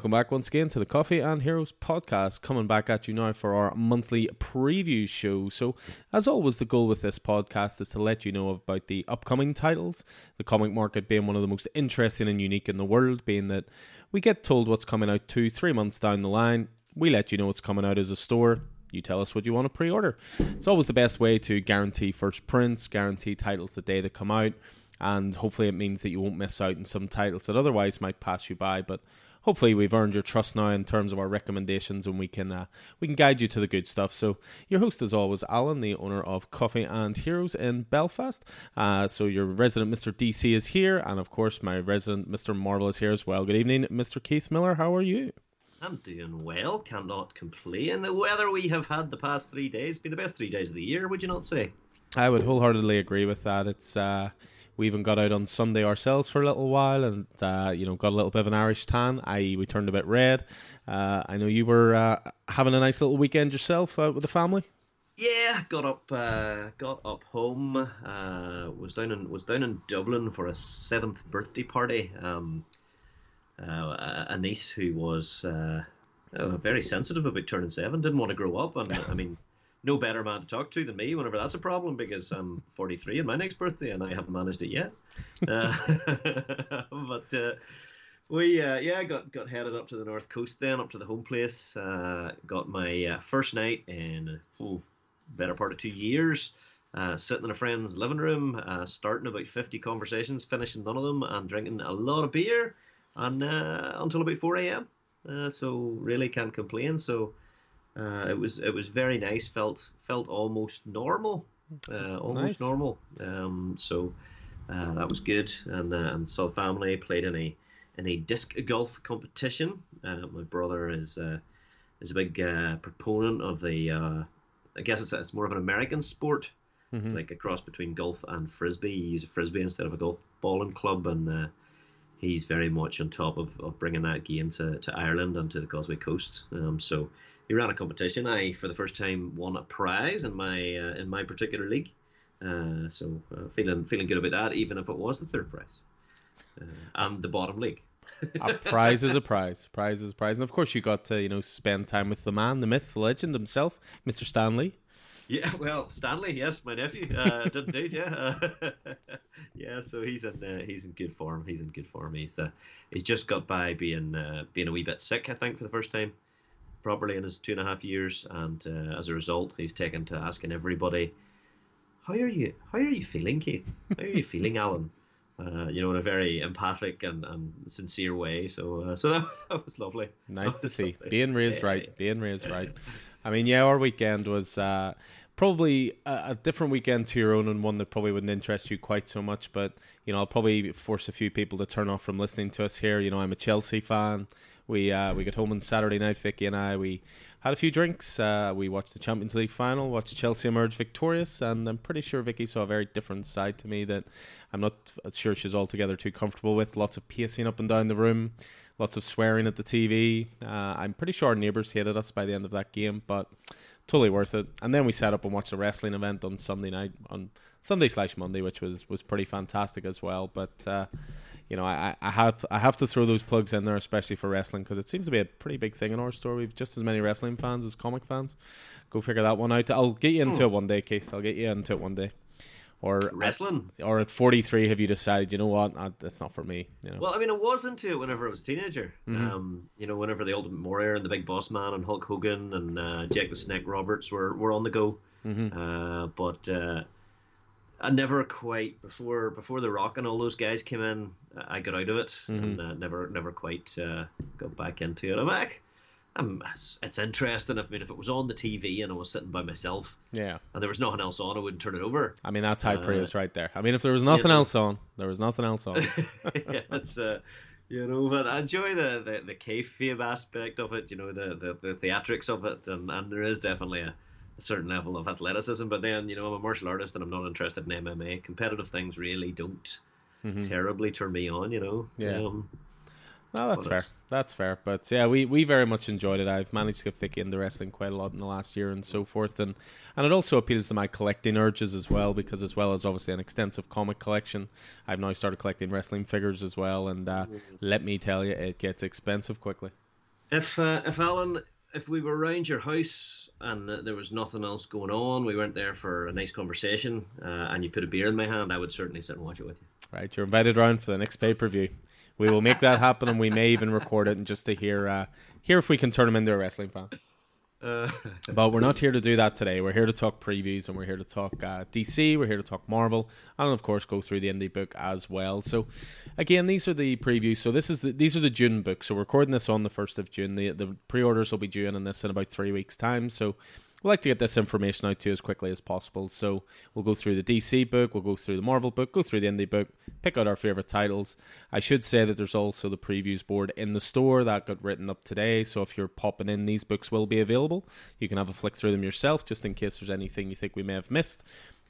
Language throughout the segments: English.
Welcome back once again to the Coffee and Heroes podcast, coming back at you now for our monthly preview show. So, as always, the goal with this podcast is to let you know about the upcoming titles, the comic market being one of the most interesting and unique in the world, being that we get told what's coming out two, three months down the line. We let you know what's coming out as a store. You tell us what you want to pre order. It's always the best way to guarantee first prints, guarantee titles the day they come out, and hopefully it means that you won't miss out on some titles that otherwise might pass you by. But hopefully we've earned your trust now in terms of our recommendations and we can uh, we can guide you to the good stuff so your host is always alan the owner of coffee and heroes in belfast uh, so your resident mr dc is here and of course my resident mr marvel is here as well good evening mr keith miller how are you I'm doing well, cannot complain. The weather we have had the past three days been the best three days of the year, would you not say? I would wholeheartedly agree with that. It's uh, we even got out on Sunday ourselves for a little while, and uh, you know got a little bit of an Irish tan. I we turned a bit red. Uh, I know you were uh, having a nice little weekend yourself uh, with the family. Yeah, got up, uh, got up home. Uh, was down in was down in Dublin for a seventh birthday party. Um, a niece who was very sensitive about turning seven, didn't want to grow up, and I mean no better man to talk to than me whenever that's a problem because I'm 43 and my next birthday and I haven't managed it yet. Uh, but uh, we, uh, yeah, got got headed up to the north coast then, up to the home place. Uh, got my uh, first night in oh, better part of two years. Uh, sitting in a friend's living room, starting about 50 conversations, finishing none of them, and drinking a lot of beer, and until about 4 a.m. so really can't complain. So uh, it was it was very nice. Felt felt almost normal, uh, almost nice. normal. Um, so uh, that was good. And uh, and saw family played in a in a disc golf competition. Uh, my brother is uh, is a big proponent of the. I guess it's it's more of an American sport. Mm-hmm. It's like a cross between golf and frisbee. You use a frisbee instead of a golf ball and club, and he's very much on top of, of bringing that game to, to Ireland and to the Causeway Coast. Um, so he ran a competition. I, for the first time, won a prize in my uh, in my particular league. Uh, so uh, feeling feeling good about that, even if it was the third prize uh, and the bottom league. a prize is a prize. Prize is a prize, and of course you got to you know spend time with the man, the myth, the legend himself, Mr. Stanley. Yeah, well, Stanley, yes, my nephew, uh, did indeed, yeah, yeah. So he's in uh, he's in good form. He's in good form. He's uh, he's just got by being uh, being a wee bit sick, I think, for the first time properly in his two and a half years, and uh, as a result, he's taken to asking everybody, "How are you? How are you feeling, Keith? How are you feeling, Alan?" Uh, you know, in a very empathic and, and sincere way. So, uh, so that, that, was lovely. Nice to see. Lovely. Being raised right. Being raised right. I mean, yeah, our weekend was uh, probably a, a, different weekend to your own, and one that probably wouldn't interest you quite so much. But you know, I'll probably force a few people to turn off from listening to us here. You know, I'm a Chelsea fan. We uh, we got home on Saturday night, Vicky and I. We had a few drinks. Uh, we watched the Champions League final, watched Chelsea emerge victorious, and I'm pretty sure Vicky saw a very different side to me that I'm not sure she's altogether too comfortable with. Lots of pacing up and down the room, lots of swearing at the TV. Uh, I'm pretty sure our neighbours hated us by the end of that game, but totally worth it. And then we sat up and watched a wrestling event on Sunday night, on Sunday slash Monday, which was was pretty fantastic as well. But uh, you know, I, I have I have to throw those plugs in there, especially for wrestling, because it seems to be a pretty big thing in our store. We've just as many wrestling fans as comic fans. Go figure that one out. I'll get you into it one day, Keith. I'll get you into it one day. Or wrestling, at, or at forty three, have you decided? You know what? That's not for me. You know. Well, I mean, I was into it whenever I was a teenager. Mm-hmm. Um, you know, whenever the Ultimate Warrior and the Big Boss Man and Hulk Hogan and uh, Jake the Snake Roberts were were on the go. Mm-hmm. Uh, but uh, I never quite before before the Rock and all those guys came in. I got out of it mm-hmm. and uh, never never quite uh, got back into it. I'm like, I'm, it's interesting. I mean, if it was on the TV and I was sitting by myself, yeah, and there was nothing else on, I wouldn't turn it over. I mean, that's high uh, praise right there. I mean, if there was nothing else on, there was nothing else on. yeah, it's uh, you know, but I enjoy the the the kayfabe aspect of it. You know, the the, the theatrics of it, and and there is definitely a a certain level of athleticism. But then, you know, I'm a martial artist and I'm not interested in MMA. Competitive things really don't mm-hmm. terribly turn me on, you know. Yeah. Um, No, that's fair. That's fair. But yeah, we, we very much enjoyed it. I've managed to get thick into wrestling quite a lot in the last year and so forth, and and it also appeals to my collecting urges as well because as well as obviously an extensive comic collection, I've now started collecting wrestling figures as well, and uh, let me tell you, it gets expensive quickly. If uh, if Alan, if we were around your house and there was nothing else going on, we weren't there for a nice conversation, uh, and you put a beer in my hand, I would certainly sit and watch it with you. Right, you're invited around for the next pay per view. We will make that happen, and we may even record it, and just to hear uh, hear if we can turn him into a wrestling fan. Uh. but we're not here to do that today. We're here to talk previews, and we're here to talk uh, DC. We're here to talk Marvel, and of course, go through the indie book as well. So, again, these are the previews. So this is the, these are the June books. So we're recording this on the first of June. The the pre orders will be due in this in about three weeks' time. So we like to get this information out to you as quickly as possible. So we'll go through the DC book, we'll go through the Marvel book, go through the indie book, pick out our favorite titles. I should say that there's also the previews board in the store that got written up today. So if you're popping in, these books will be available. You can have a flick through them yourself, just in case there's anything you think we may have missed.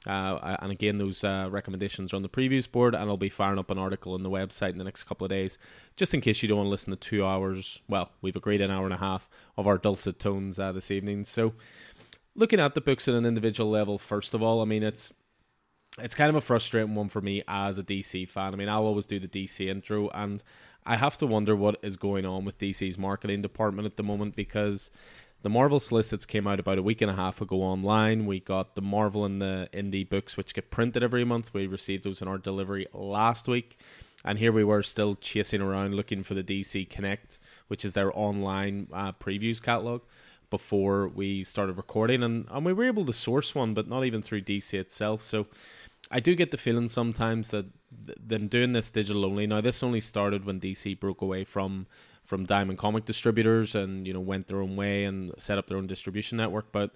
Uh, and again, those uh, recommendations are on the previews board, and I'll be firing up an article on the website in the next couple of days, just in case you don't want to listen to two hours. Well, we've agreed an hour and a half of our dulcet tones uh, this evening. So, looking at the books at an individual level, first of all, I mean it's it's kind of a frustrating one for me as a DC fan. I mean, I'll always do the DC intro, and I have to wonder what is going on with DC's marketing department at the moment because the Marvel solicits came out about a week and a half ago online. We got the Marvel and the indie books, which get printed every month. We received those in our delivery last week. And here we were still chasing around looking for the DC Connect, which is their online uh, previews catalog before we started recording, and, and we were able to source one, but not even through DC itself. So I do get the feeling sometimes that th- them doing this digital only. Now, this only started when DC broke away from from Diamond Comic distributors and you know went their own way and set up their own distribution network. But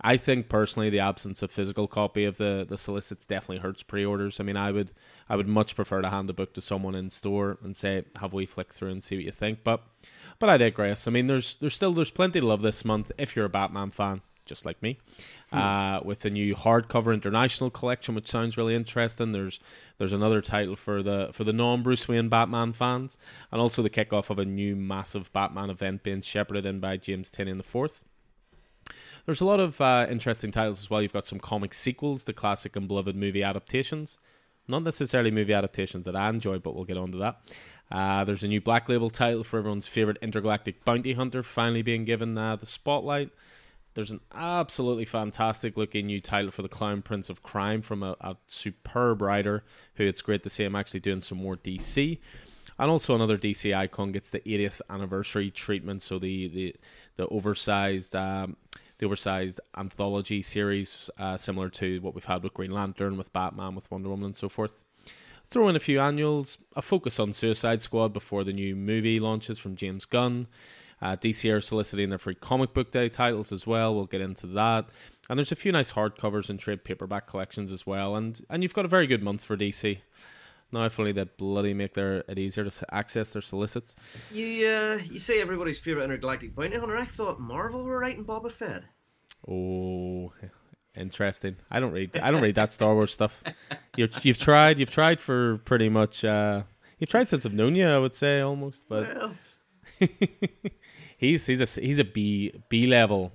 I think personally, the absence of physical copy of the the solicits definitely hurts pre-orders. I mean, I would I would much prefer to hand the book to someone in store and say, "Have we flick through and see what you think?" But but I digress. I mean, there's there's still there's plenty to love this month if you're a Batman fan, just like me. Hmm. Uh, with the new hardcover international collection, which sounds really interesting. There's there's another title for the for the non Bruce Wayne Batman fans, and also the kickoff of a new massive Batman event being shepherded in by James Tynion the fourth. There's a lot of uh, interesting titles as well. You've got some comic sequels, the classic and beloved movie adaptations. Not necessarily movie adaptations that I enjoy, but we'll get on to that. Uh, there's a new Black Label title for everyone's favorite intergalactic bounty hunter finally being given uh, the spotlight. There's an absolutely fantastic looking new title for the Clown Prince of Crime from a, a superb writer who it's great to see him actually doing some more DC. And also another DC icon gets the 80th anniversary treatment, so the the, the oversized um, the oversized anthology series, uh, similar to what we've had with Green Lantern, with Batman, with Wonder Woman, and so forth. Throw in a few annuals, a focus on Suicide Squad before the new movie launches from James Gunn. Uh, DC are soliciting their free comic book day titles as well. We'll get into that. And there's a few nice hardcovers and trade paperback collections as well. And and you've got a very good month for DC. Now, if only they bloody make their it easier to access their solicits. You uh, you say everybody's favorite intergalactic bounty hunter. I thought Marvel were writing Boba Fett. Oh, Interesting. I don't read. I don't read that Star Wars stuff. You've you've tried. You've tried for pretty much. Uh, you've tried since I've known you. I would say almost, but he's he's a he's a B B level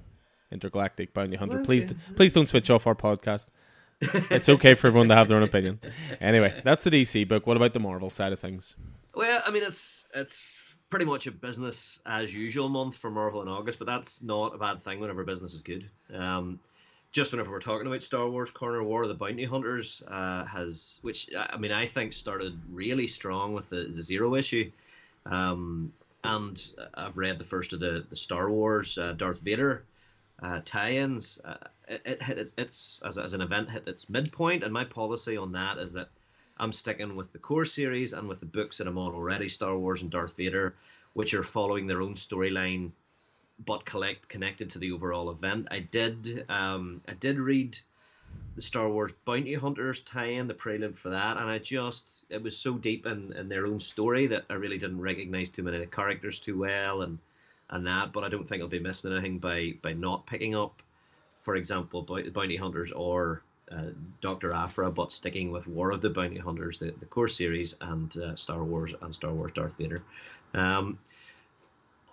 intergalactic bounty hunter. Okay. Please please don't switch off our podcast. it's okay for everyone to have their own opinion. Anyway, that's the DC book. What about the Marvel side of things? Well, I mean, it's it's pretty much a business as usual month for Marvel in August, but that's not a bad thing whenever business is good. Um, just whenever we're talking about Star Wars, Corner War of the Bounty Hunters uh, has, which I mean, I think started really strong with the, the Zero issue, um, and I've read the first of the, the Star Wars uh, Darth Vader uh, tie-ins. Uh, it, it, it, it's as, as an event hit its midpoint, and my policy on that is that I'm sticking with the core series and with the books that I'm on already, Star Wars and Darth Vader, which are following their own storyline but collect connected to the overall event. I did um, I did read the Star Wars Bounty Hunters tie-in, the prelude for that, and I just it was so deep in, in their own story that I really didn't recognize too many of the characters too well and and that. But I don't think I'll be missing anything by by not picking up, for example, Bounty Hunters or uh, Doctor Aphra, but sticking with War of the Bounty Hunters, the, the core series, and uh, Star Wars and Star Wars Darth Vader. Um,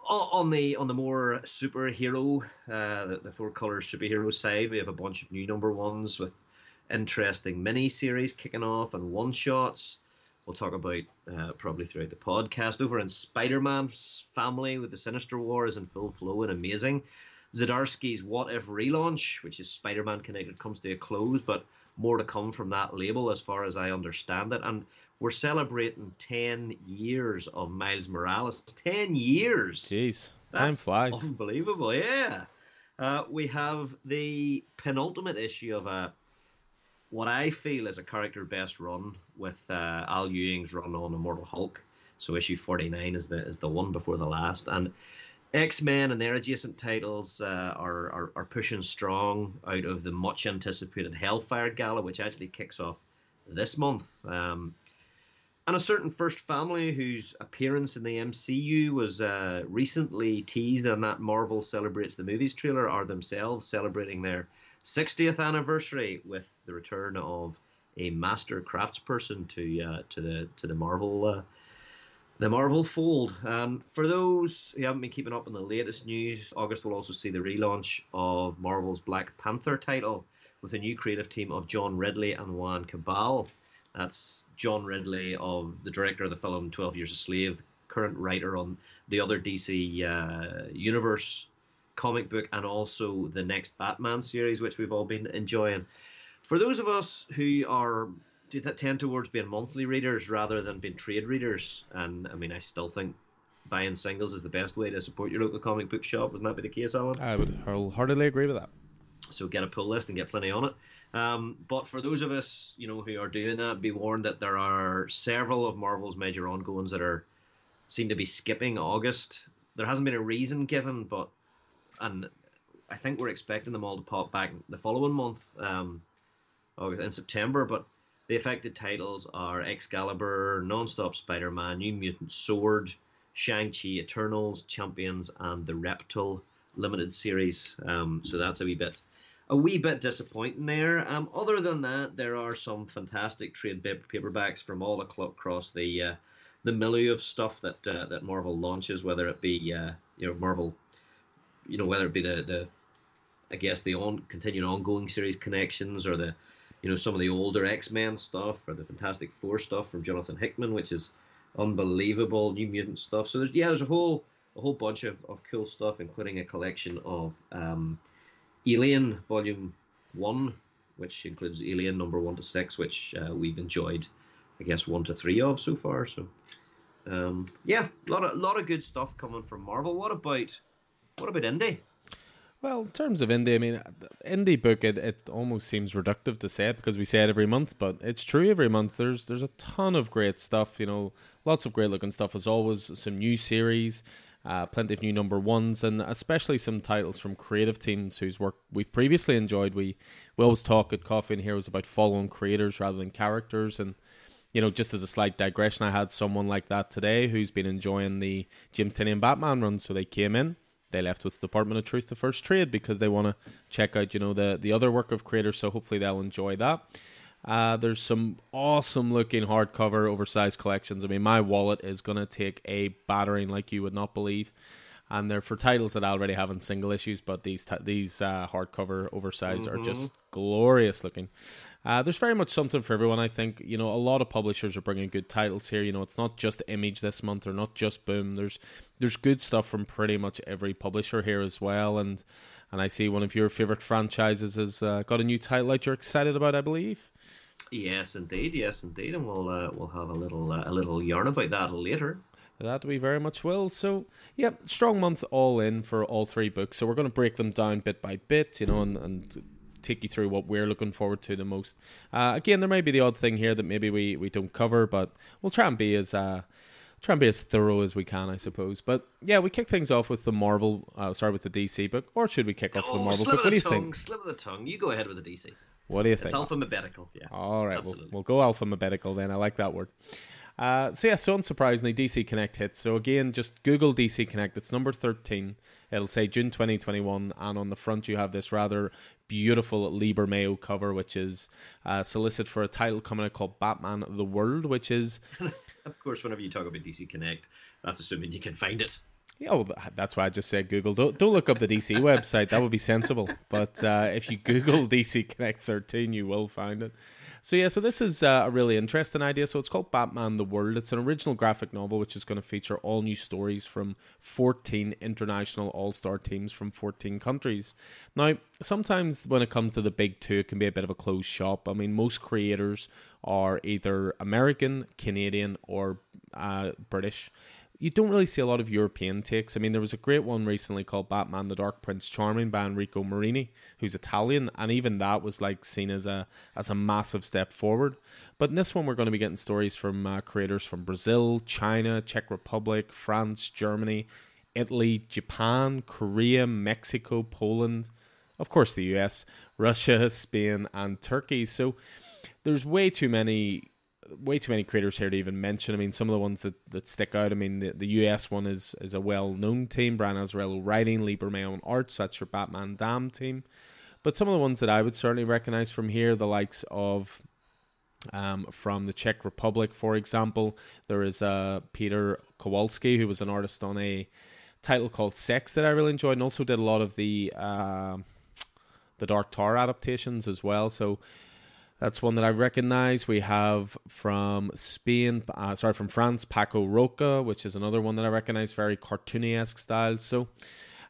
on the on the more superhero, uh, the, the four colors superhero side, we have a bunch of new number ones with interesting mini series kicking off and one shots. We'll talk about uh, probably throughout the podcast. Over in Spider Man's family with the Sinister War is in full flow and amazing. Zdarsky's What If relaunch, which is Spider Man connected, comes to a close, but more to come from that label as far as I understand it. And we're celebrating 10 years of Miles Morales. 10 years! Jeez, time That's flies. Unbelievable, yeah. Uh, we have the penultimate issue of a what I feel is a character best run with uh, Al Ewing's run on Immortal Hulk. So issue 49 is the is the one before the last. And X Men and their adjacent titles uh, are, are, are pushing strong out of the much anticipated Hellfire Gala, which actually kicks off this month. Um, and a certain first family whose appearance in the MCU was uh, recently teased and that Marvel celebrates the movies trailer are themselves celebrating their 60th anniversary with the return of a master craftsperson to uh, to the to the Marvel uh, the Marvel fold. Um, for those who haven't been keeping up on the latest news, August will also see the relaunch of Marvel's Black Panther title with a new creative team of John Ridley and Juan Cabal. That's John Ridley of the director of the film Twelve Years a Slave, current writer on the other DC uh, universe comic book, and also the next Batman series, which we've all been enjoying. For those of us who are tend towards being monthly readers rather than being trade readers, and I mean, I still think buying singles is the best way to support your local comic book shop. Wouldn't that be the case, Alan? I would wholeheartedly agree with that. So get a pull list and get plenty on it. Um, but for those of us, you know, who are doing that, be warned that there are several of Marvel's major ongoings that are seem to be skipping August. There hasn't been a reason given, but and I think we're expecting them all to pop back the following month, um, August in September. But the affected titles are Excalibur, Nonstop Spider-Man, New Mutant Sword, Shang-Chi, Eternals, Champions, and the Reptile limited series. Um, so that's a wee bit a wee bit disappointing there. Um, other than that, there are some fantastic trade paperbacks from all across the uh, the milieu of stuff that uh, that Marvel launches, whether it be uh, you know Marvel, you know whether it be the the I guess the on continuing ongoing series connections or the you know some of the older X Men stuff or the Fantastic Four stuff from Jonathan Hickman, which is unbelievable, New Mutant stuff. So there's yeah, there's a whole a whole bunch of, of cool stuff, including a collection of um, Alien Volume One, which includes Alien number one to six, which uh, we've enjoyed, I guess one to three of so far. So, um, yeah, a lot of lot of good stuff coming from Marvel. What about what about indie? Well, in terms of indie, I mean, indie book it, it almost seems reductive to say it because we say it every month, but it's true every month. There's there's a ton of great stuff, you know, lots of great looking stuff as always. Some new series, uh, plenty of new number ones, and especially some titles from creative teams whose work we've previously enjoyed. We we always talk at Coffee and Heroes about following creators rather than characters, and you know, just as a slight digression, I had someone like that today who's been enjoying the James Tynion Batman run, so they came in. They left with the Department of Truth the first trade because they want to check out, you know, the the other work of creators. So hopefully they'll enjoy that. Uh, there's some awesome looking hardcover oversized collections. I mean, my wallet is going to take a battering like you would not believe. And they're for titles that I already have in single issues, but these t- these uh, hardcover oversized mm-hmm. are just glorious looking. Uh, there's very much something for everyone. I think you know a lot of publishers are bringing good titles here. You know, it's not just Image this month or not just Boom. There's there's good stuff from pretty much every publisher here as well. And and I see one of your favorite franchises has uh, got a new title that you're excited about. I believe. Yes, indeed. Yes, indeed. And we'll uh, we'll have a little uh, a little yarn about that later. That we very much will. So, yeah, strong month all in for all three books. So we're going to break them down bit by bit, you know, and, and take you through what we're looking forward to the most. Uh, again, there may be the odd thing here that maybe we, we don't cover, but we'll try and be as uh, try and be as thorough as we can, I suppose. But yeah, we kick things off with the Marvel. Uh, sorry, with the DC book, or should we kick off oh, the Marvel book? What do you tongue, think? Slip of the tongue. You go ahead with the DC. What do you think? It's alphabetical, yeah. All right, we'll, we'll, go alphabetical then. I like that word. Uh, so yeah, so unsurprisingly, DC Connect hits. So again, just Google DC Connect. It's number thirteen. It'll say June 2021, and on the front you have this rather beautiful Lee Bermejo cover, which is uh, solicit for a title coming out called Batman: The World, which is of course, whenever you talk about DC Connect, that's assuming you can find it. Yeah, well, that's why I just said Google. Don't don't look up the DC website. That would be sensible. But uh, if you Google DC Connect 13, you will find it. So yeah, so this is uh, a really interesting idea. So it's called Batman: The World. It's an original graphic novel which is going to feature all new stories from 14 international all-star teams from 14 countries. Now, sometimes when it comes to the big two, it can be a bit of a closed shop. I mean, most creators are either American, Canadian, or uh, British you don't really see a lot of European takes. I mean, there was a great one recently called Batman: The Dark Prince Charming by Enrico Marini, who's Italian, and even that was like seen as a as a massive step forward. But in this one, we're going to be getting stories from uh, creators from Brazil, China, Czech Republic, France, Germany, Italy, Japan, Korea, Mexico, Poland, of course, the US, Russia, Spain, and Turkey. So there's way too many way too many creators here to even mention. I mean, some of the ones that, that stick out. I mean, the, the US one is is a well known team. Brian Azzarello writing, Lee Bermejo Arts. That's your Batman Damn team. But some of the ones that I would certainly recognize from here, the likes of um, from the Czech Republic, for example, there is uh, Peter Kowalski, who was an artist on a title called Sex that I really enjoyed, and also did a lot of the uh, the Dark Tower adaptations as well. So that's one that I recognize. We have from Spain, uh, sorry, from France, Paco Roca, which is another one that I recognize, very cartoony esque style. So,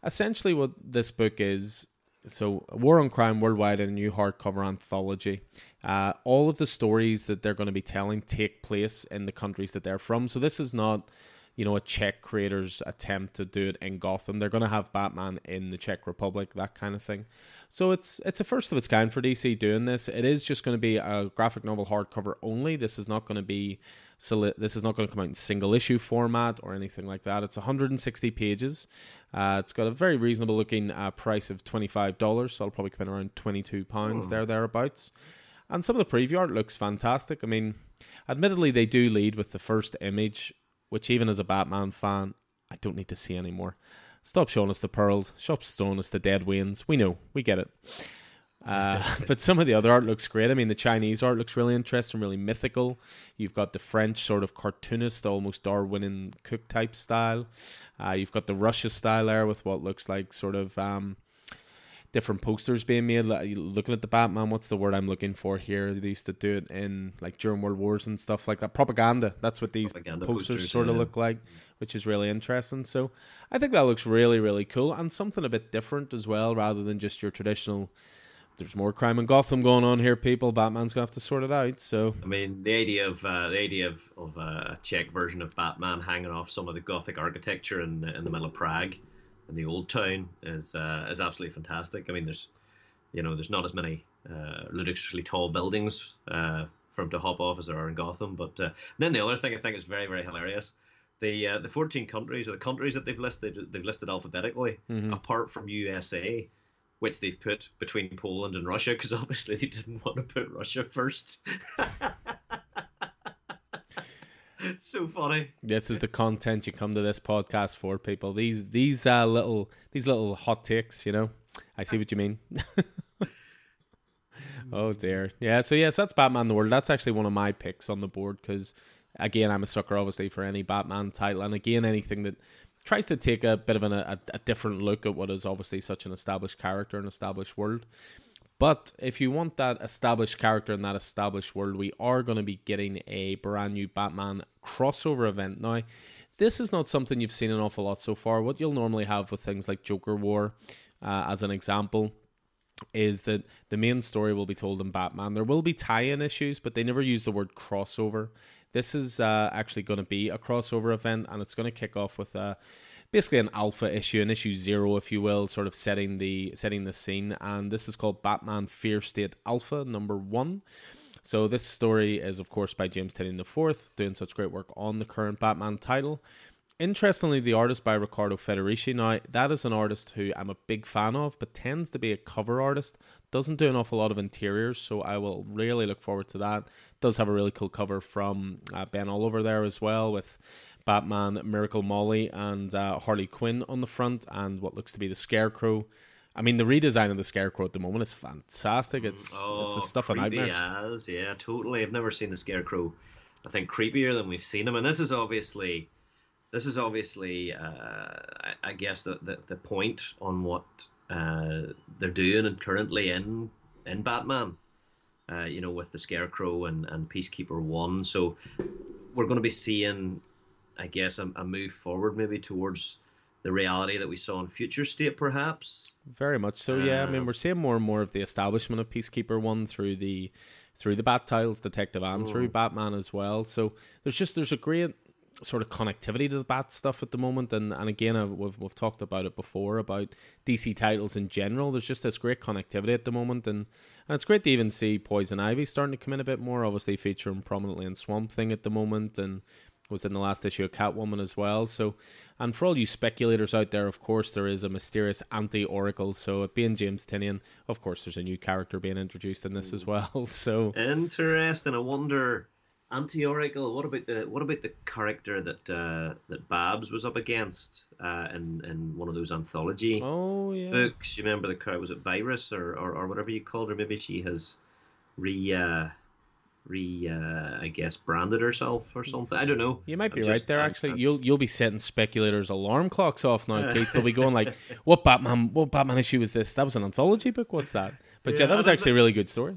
essentially, what this book is so War on Crime Worldwide, a new hardcover anthology. Uh, all of the stories that they're going to be telling take place in the countries that they're from. So, this is not you know, a Czech creator's attempt to do it in Gotham. They're going to have Batman in the Czech Republic, that kind of thing. So it's it's a first of its kind for DC doing this. It is just going to be a graphic novel hardcover only. This is not going to be this is not going to come out in single issue format or anything like that. It's 160 pages. Uh, it's got a very reasonable looking uh, price of $25, so I'll probably come in around 22 pounds there thereabouts. And some of the preview art looks fantastic. I mean, admittedly, they do lead with the first image which even as a Batman fan, I don't need to see anymore. Stop showing us the pearls. Stop showing us the dead Waynes. We know. We get it. Uh, but some of the other art looks great. I mean, the Chinese art looks really interesting, really mythical. You've got the French sort of cartoonist, almost Darwyn Cooke type style. Uh, you've got the Russia style there with what looks like sort of um, different posters being made. looking at the Batman, what's the word I'm looking for here? They used to do it in like during World Wars and stuff like that. Propaganda. That's what these posters, posters, sort of look like, which is really interesting. So I think that looks really, really cool and something a bit different as well, rather than just your traditional. There's more crime in Gotham going on here, people. Batman's gonna have to sort it out. So I mean, the idea of uh, the idea of, of uh, a Czech version of Batman hanging off some of the Gothic architecture in in the middle of Prague in the old town is uh, is absolutely fantastic. I mean, there's you know there's not as many uh, ludicrously tall buildings uh, from to hop off as there are in Gotham. But uh, then the other thing I think is very very hilarious. The uh, the 14 countries or the countries that they've listed they've listed alphabetically mm-hmm. apart from USA, which they've put between Poland and Russia because obviously they didn't want to put Russia first. so funny. This is the content you come to this podcast for, people. These these uh, little these little hot takes, you know. I see what you mean. oh dear, yeah. So yes, yeah, so that's Batman the World. That's actually one of my picks on the board because again, I'm a sucker obviously for any Batman title, and again, anything that tries to take a bit of an, a, a different look at what is obviously such an established character and established world. But if you want that established character and that established world, we are going to be getting a brand new Batman crossover event. Now, this is not something you've seen an awful lot so far. What you'll normally have with things like Joker War, uh, as an example, is that the main story will be told in Batman. There will be tie in issues, but they never use the word crossover. This is uh, actually going to be a crossover event, and it's going to kick off with a basically an alpha issue, an issue zero, if you will, sort of setting the setting the scene. And this is called Batman Fear State Alpha number one. So this story is, of course, by James Tynion IV, doing such great work on the current Batman title. Interestingly, the artist by Riccardo Federici. Now, that is an artist who I'm a big fan of, but tends to be a cover artist. Doesn't do an awful lot of interiors, so I will really look forward to that. Does have a really cool cover from uh, Ben Oliver there as well, with Batman, Miracle Molly, and uh, Harley Quinn on the front, and what looks to be the Scarecrow. I mean, the redesign of the Scarecrow at the moment is fantastic. It's oh, it's the stuff of nightmares. As, yeah, totally. I've never seen the Scarecrow I think creepier than we've seen him. And this is obviously, this is obviously, uh, I, I, guess the, the, the point on what uh, they're doing and currently in in Batman. Uh, you know, with the Scarecrow and, and Peacekeeper One. So we're going to be seeing, I guess, a, a move forward maybe towards the reality that we saw in Future State, perhaps. Very much so. Yeah, I mean, uh, we're seeing more and more of the establishment of Peacekeeper One through the through the Bat Tiles Detective and mm. through Batman as well. So there's just there's a great sort of connectivity to the Bat stuff at the moment, and and again I've, we've we've talked about it before about DC titles in general. There's just this great connectivity at the moment, and and it's great to even see Poison Ivy starting to come in a bit more. Obviously featuring prominently in Swamp Thing at the moment, and was in the last issue of Catwoman as well. So, and for all you speculators out there, of course, there is a mysterious anti Oracle. So, it being James Tynion, of course, there's a new character being introduced in this as well. So interesting. I wonder, anti Oracle. What about the what about the character that uh, that Babs was up against uh, in in one of those anthology oh, yeah. books? You remember the character was it Virus or, or or whatever you called her? Maybe she has re. Uh, re uh, I guess branded herself or something. I don't know. You might be I'm right just, there. Actually, I'm, you'll you'll be setting speculators' alarm clocks off now, Keith. They'll be going like, "What Batman? What Batman issue was this? That was an anthology book. What's that?" But yeah, yeah that was actually a really good story.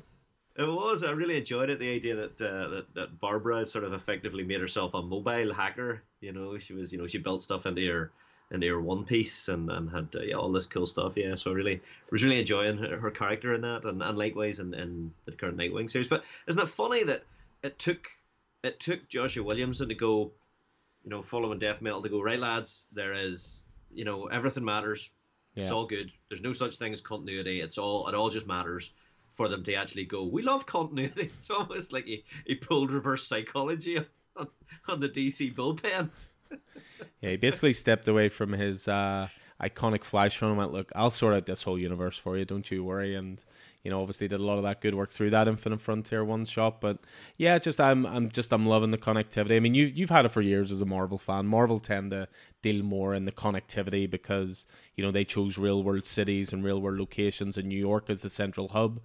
It was. I really enjoyed it. The idea that, uh, that that Barbara sort of effectively made herself a mobile hacker. You know, she was. You know, she built stuff into her into her One Piece and, and had uh, yeah, all this cool stuff. Yeah, so I really was really enjoying her, her character in that, and, and likewise in, in the current Nightwing series. But isn't it funny that it took it took Joshua Williamson to go, you know, following Death Metal to go right, lads. There is, you know, everything matters. Yeah. It's all good. There's no such thing as continuity. It's all it all just matters for them to actually go. We love continuity. It's almost like he, he pulled reverse psychology on, on the DC bullpen yeah, he basically stepped away from his uh, iconic Flash run and went, "Look, I'll sort out this whole universe for you. Don't you worry." And you know, obviously did a lot of that good work through that Infinite Frontier one shot. But yeah, just I'm I'm just I'm loving the connectivity. I mean, you you've had it for years as a Marvel fan. Marvel tend to deal more in the connectivity because you know they chose real world cities and real world locations, and New York as the central hub.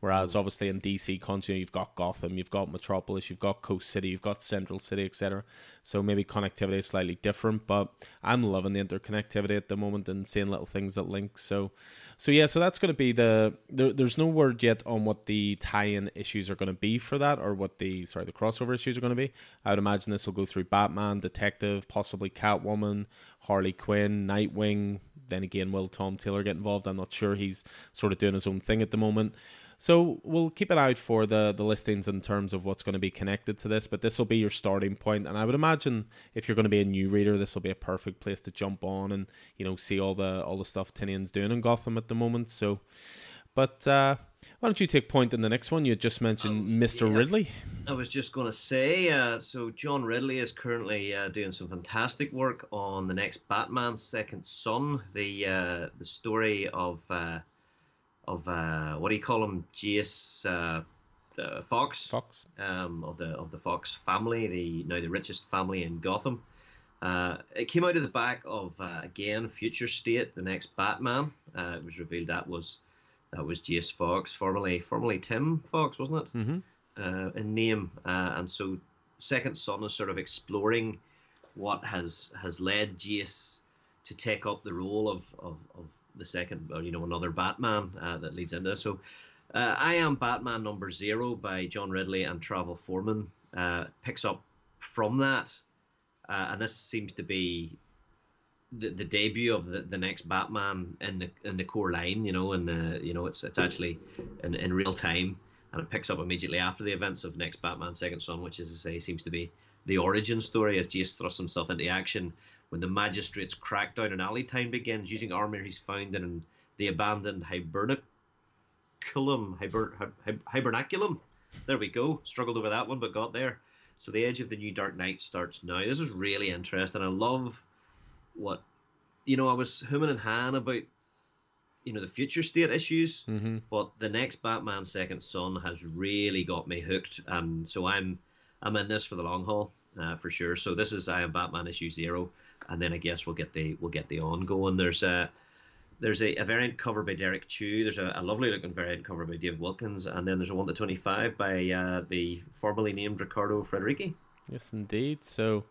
Whereas obviously in DC country you've got Gotham, you've got Metropolis, you've got Coast City, you've got Central City, etc. So maybe connectivity is slightly different, but I'm loving the interconnectivity at the moment and seeing little things that link. So, so yeah, so that's going to be the. There, there's no word yet on what the tie-in issues are going to be for that, or what the sorry the crossover issues are going to be. I would imagine this will go through Batman, Detective, possibly Catwoman, Harley Quinn, Nightwing. Then again, will Tom Taylor get involved? I'm not sure. He's sort of doing his own thing at the moment. So we'll keep an eye out for the the listings in terms of what's going to be connected to this. But this will be your starting point, and I would imagine if you're going to be a new reader, this will be a perfect place to jump on and you know see all the all the stuff Tynion's doing in Gotham at the moment. So, but uh, why don't you take point in the next one? You just mentioned oh, Mr. Yeah. Ridley. I was just going to say, uh, so John Ridley is currently uh, doing some fantastic work on the next Batman Second Son, the uh, the story of uh, of uh, what do you call him, Jace uh, Fox, Fox, um, of the of the Fox family, the now the richest family in Gotham. Uh, it came out of the back of uh, again Future State, the next Batman. Uh, it was revealed that was that was Jace Fox, formerly formerly Tim Fox, wasn't it? Mm-hmm. Uh, in name, uh, and so Second Son is sort of exploring what has has led Jace to take up the role of, of, of the second, or you know, another Batman uh, that leads into this. So, uh, I am Batman number zero by John Ridley and Travel Foreman uh, picks up from that, uh, and this seems to be the, the debut of the, the next Batman in the in the core line. You know, and uh, you know it's it's actually in, in real time, and it picks up immediately after the events of next Batman Second Son, which, as I say, seems to be the origin story as Jace thrusts himself into action when the magistrate's crackdown on Alleytown begins, using armour he's found in the abandoned hibernaculum. Hiber, hibernaculum. There we go. Struggled over that one, but got there. So the edge of the new Dark Knight starts now. This is really interesting. I love what you know. I was humming and han about you know the future state issues, mm-hmm. but the next Batman Second Son has really got me hooked, and so I'm I'm in this for the long haul uh, for sure. So this is I am Batman issue zero and then I guess we'll get the we'll get the ongoing. There's a there's a, a variant cover by Derrick Chew. There's a, a, lovely looking variant cover by Dave Wilkins, and then there's a one to twenty five by uh, the formerly named Riccardo Federici. Yes, indeed. So,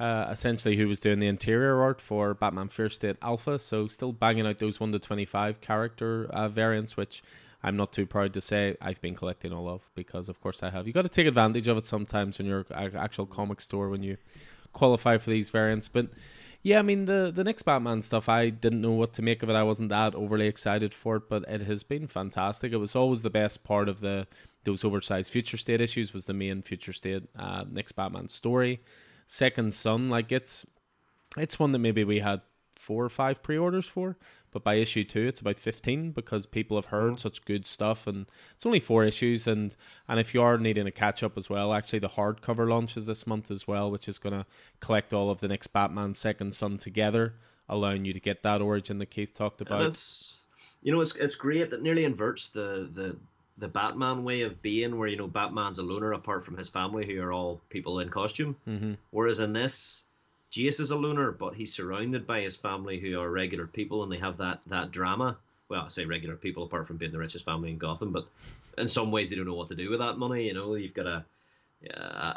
uh, essentially, who was doing the interior art for Batman Fear State Alpha? So, still banging out those one to twenty five character uh, variants, which I'm not too proud to say I've been collecting all of because, of course, I have. You got to take advantage of it sometimes when you're at actual comic store when you qualify for these variants, but. Yeah, I mean the the next Batman stuff. I didn't know what to make of it. I wasn't that overly excited for it, but it has been fantastic. It was always the best part of the those oversized future state issues. Was the main future state uh, next Batman story. Second Son, like it's it's one that maybe we had four or five pre-orders for, but by issue two, it's about fifteen because people have heard mm. such good stuff, and it's only four issues. And and if you are needing a catch up as well, actually the hardcover launches this month as well, which is going to collect all of the next Batman Second Son together, allowing you to get that origin that Keith talked about. And it's you know it's it's great that nearly inverts the the the Batman way of being, where you know Batman's a loner apart from his family, who are all people in costume. Mm-hmm. Whereas in this, Jace is a loner, but he's surrounded by his family who are regular people, and they have that that drama. Well, I say regular people, apart from being the richest family in Gotham, but in some ways they don't know what to do with that money. You know, you've got a